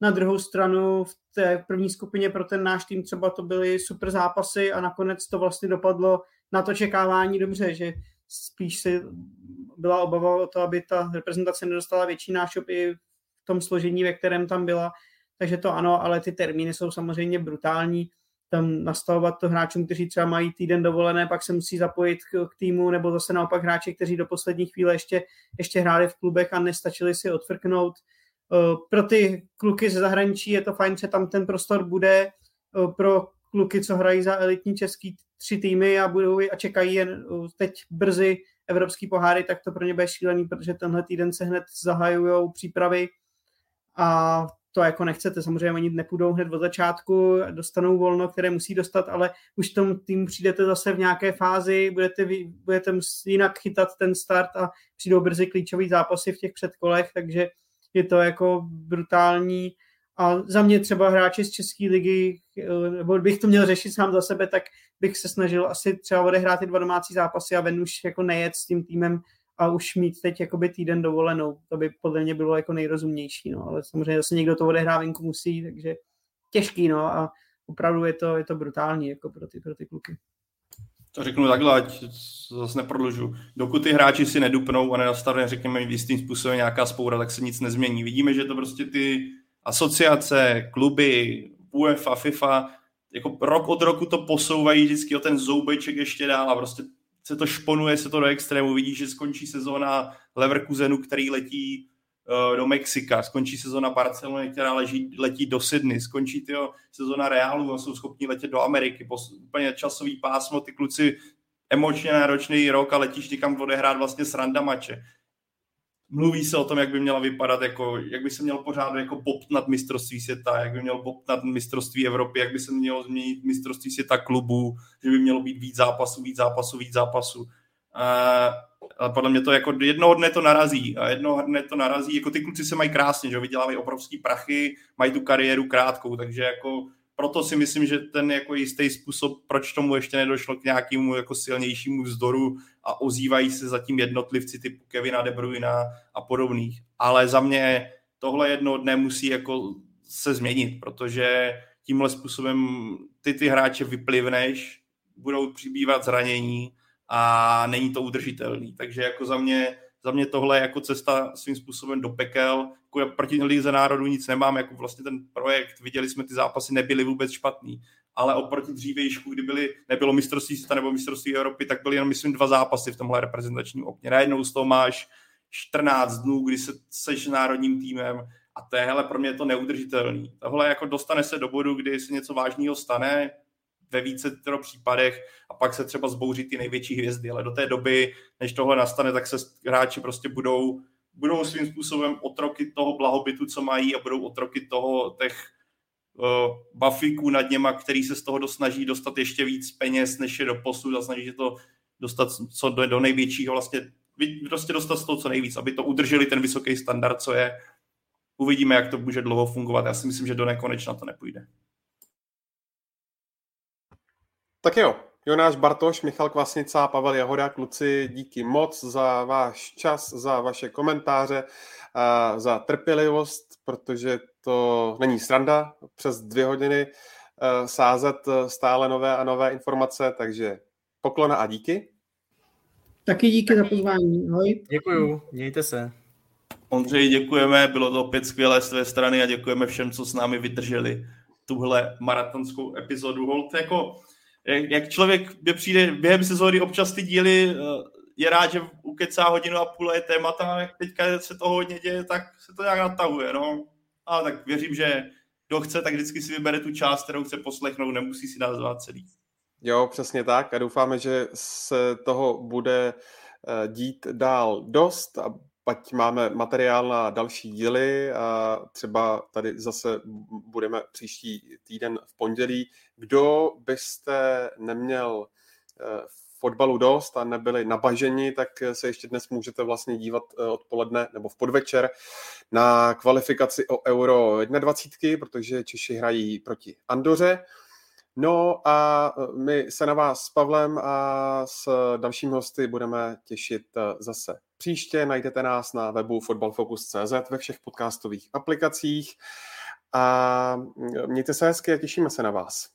Na druhou stranu v té první skupině pro ten náš tým třeba to byly super zápasy a nakonec to vlastně dopadlo na to čekávání dobře, že spíš si byla obava o to, aby ta reprezentace nedostala větší nášup i v tom složení, ve kterém tam byla. Takže to ano, ale ty termíny jsou samozřejmě brutální. Tam nastavovat to hráčům, kteří třeba mají týden dovolené, pak se musí zapojit k, k týmu, nebo zase naopak hráči, kteří do poslední chvíle ještě, ještě hráli v klubech a nestačili si odfrknout. Eh, pro ty kluky ze zahraničí je to fajn, že tam ten prostor bude. Eh, pro kluky, co hrají za elitní český tři týmy a budou a čekají jen eh, teď brzy evropský poháry, tak to pro ně bude šílený, protože tenhle týden se hned zahajují přípravy a to jako nechcete. Samozřejmě oni nepůjdou hned od začátku, dostanou volno, které musí dostat, ale už tom týmu přijdete zase v nějaké fázi, budete, budete jinak chytat ten start a přijdou brzy klíčové zápasy v těch předkolech, takže je to jako brutální a za mě třeba hráči z České ligy, eh, nebo bych to měl řešit sám za sebe, tak bych se snažil asi třeba odehrát ty dva domácí zápasy a ven už jako nejet s tím týmem a už mít teď jakoby týden dovolenou. To by podle mě bylo jako nejrozumnější, no. ale samozřejmě zase někdo to odehrá venku musí, takže těžký, no a opravdu je to, je to brutální jako pro ty, pro ty kluky. To řeknu takhle, ať zase neprodlužu. Dokud ty hráči si nedupnou a nenastane, řekněme, jistým způsobem nějaká spoura, tak se nic nezmění. Vidíme, že to prostě ty asociace, kluby, UEFA, FIFA, jako rok od roku to posouvají vždycky o ten zoubeček ještě dál a prostě se to šponuje, se to do extrému. Vidíš, že skončí sezóna Leverkusenu, který letí uh, do Mexika, skončí sezóna Barcelony, která leží, letí do Sydney, skončí tyjo, sezóna Realu a jsou schopni letět do Ameriky. Pos, úplně časový pásmo, ty kluci emočně náročný rok a letíš někam odehrát vlastně sranda mače mluví se o tom, jak by měla vypadat, jako, jak by se měl pořád jako bobtnat mistrovství světa, jak by mělo bobtnat mistrovství Evropy, jak by se mělo změnit mistrovství světa klubů, že by mělo být víc zápasů, víc zápasů, víc zápasů. A podle mě to jako jednoho dne to narazí. A jednoho dne to narazí, jako ty kluci se mají krásně, že vydělávají obrovský prachy, mají tu kariéru krátkou, takže jako proto si myslím, že ten jako jistý způsob, proč tomu ještě nedošlo k nějakému jako silnějšímu vzdoru a ozývají se zatím jednotlivci typu Kevina De Bruyne a podobných. Ale za mě tohle jedno dne musí jako se změnit, protože tímhle způsobem ty ty hráče vyplivneš, budou přibývat zranění a není to udržitelný. Takže jako za mě za mě tohle je jako cesta svým způsobem do pekel. Jako proti Lize národů nic nemám, jako vlastně ten projekt, viděli jsme ty zápasy, nebyly vůbec špatný. Ale oproti dřívejšku, kdy byly, nebylo mistrovství světa nebo mistrovství Evropy, tak byly jenom, myslím, dva zápasy v tomhle reprezentačním okně. Najednou z toho máš 14 dnů, kdy se seš národním týmem a to je, hele, pro mě je to neudržitelný. Tohle jako dostane se do bodu, kdy se něco vážného stane, ve více případech a pak se třeba zbouří ty největší hvězdy, ale do té doby, než tohle nastane, tak se hráči prostě budou, budou svým způsobem otroky toho blahobytu, co mají a budou otroky toho těch uh, bafíků nad něma, který se z toho dosnaží dostat ještě víc peněz, než je do posud a snaží se to dostat co do, do největšího vlastně prostě dostat z toho co nejvíc, aby to udrželi ten vysoký standard, co je. Uvidíme, jak to může dlouho fungovat. Já si myslím, že do nekonečna to nepůjde. Tak jo, Jonáš Bartoš, Michal Kvasnica, Pavel Jahoda, kluci, díky moc za váš čas, za vaše komentáře, za trpělivost, protože to není sranda přes dvě hodiny e, sázet stále nové a nové informace, takže poklona a díky. Taky díky za pozvání. Ahoj. Děkuju, mějte se. Ondřej, děkujeme, bylo to opět skvělé z tvé strany a děkujeme všem, co s námi vydrželi tuhle maratonskou epizodu. Holt jako jak člověk by přijde během sezóny občas ty díly eh, je rád, že ukecá hodinu a půl je témata, jak teďka se to hodně děje, tak se to nějak natahuje, no. A tak věřím, že kdo chce, tak vždycky si vybere tu část, kterou chce poslechnout, nemusí si nazvat celý. Jo, přesně tak a doufáme, že se toho bude eh, dít dál dost a ať máme materiál na další díly a třeba tady zase budeme příští týden v pondělí. Kdo byste neměl eh, fotbalu dost a nebyli nabaženi, tak se ještě dnes můžete vlastně dívat eh, odpoledne nebo v podvečer na kvalifikaci o Euro 21, protože Češi hrají proti Andoře. No a e, my se na vás s Pavlem a s dalšími hosty budeme těšit e, zase příště. Najdete nás na webu fotbalfocus.cz ve všech podcastových aplikacích a mějte se hezky a těšíme se na vás.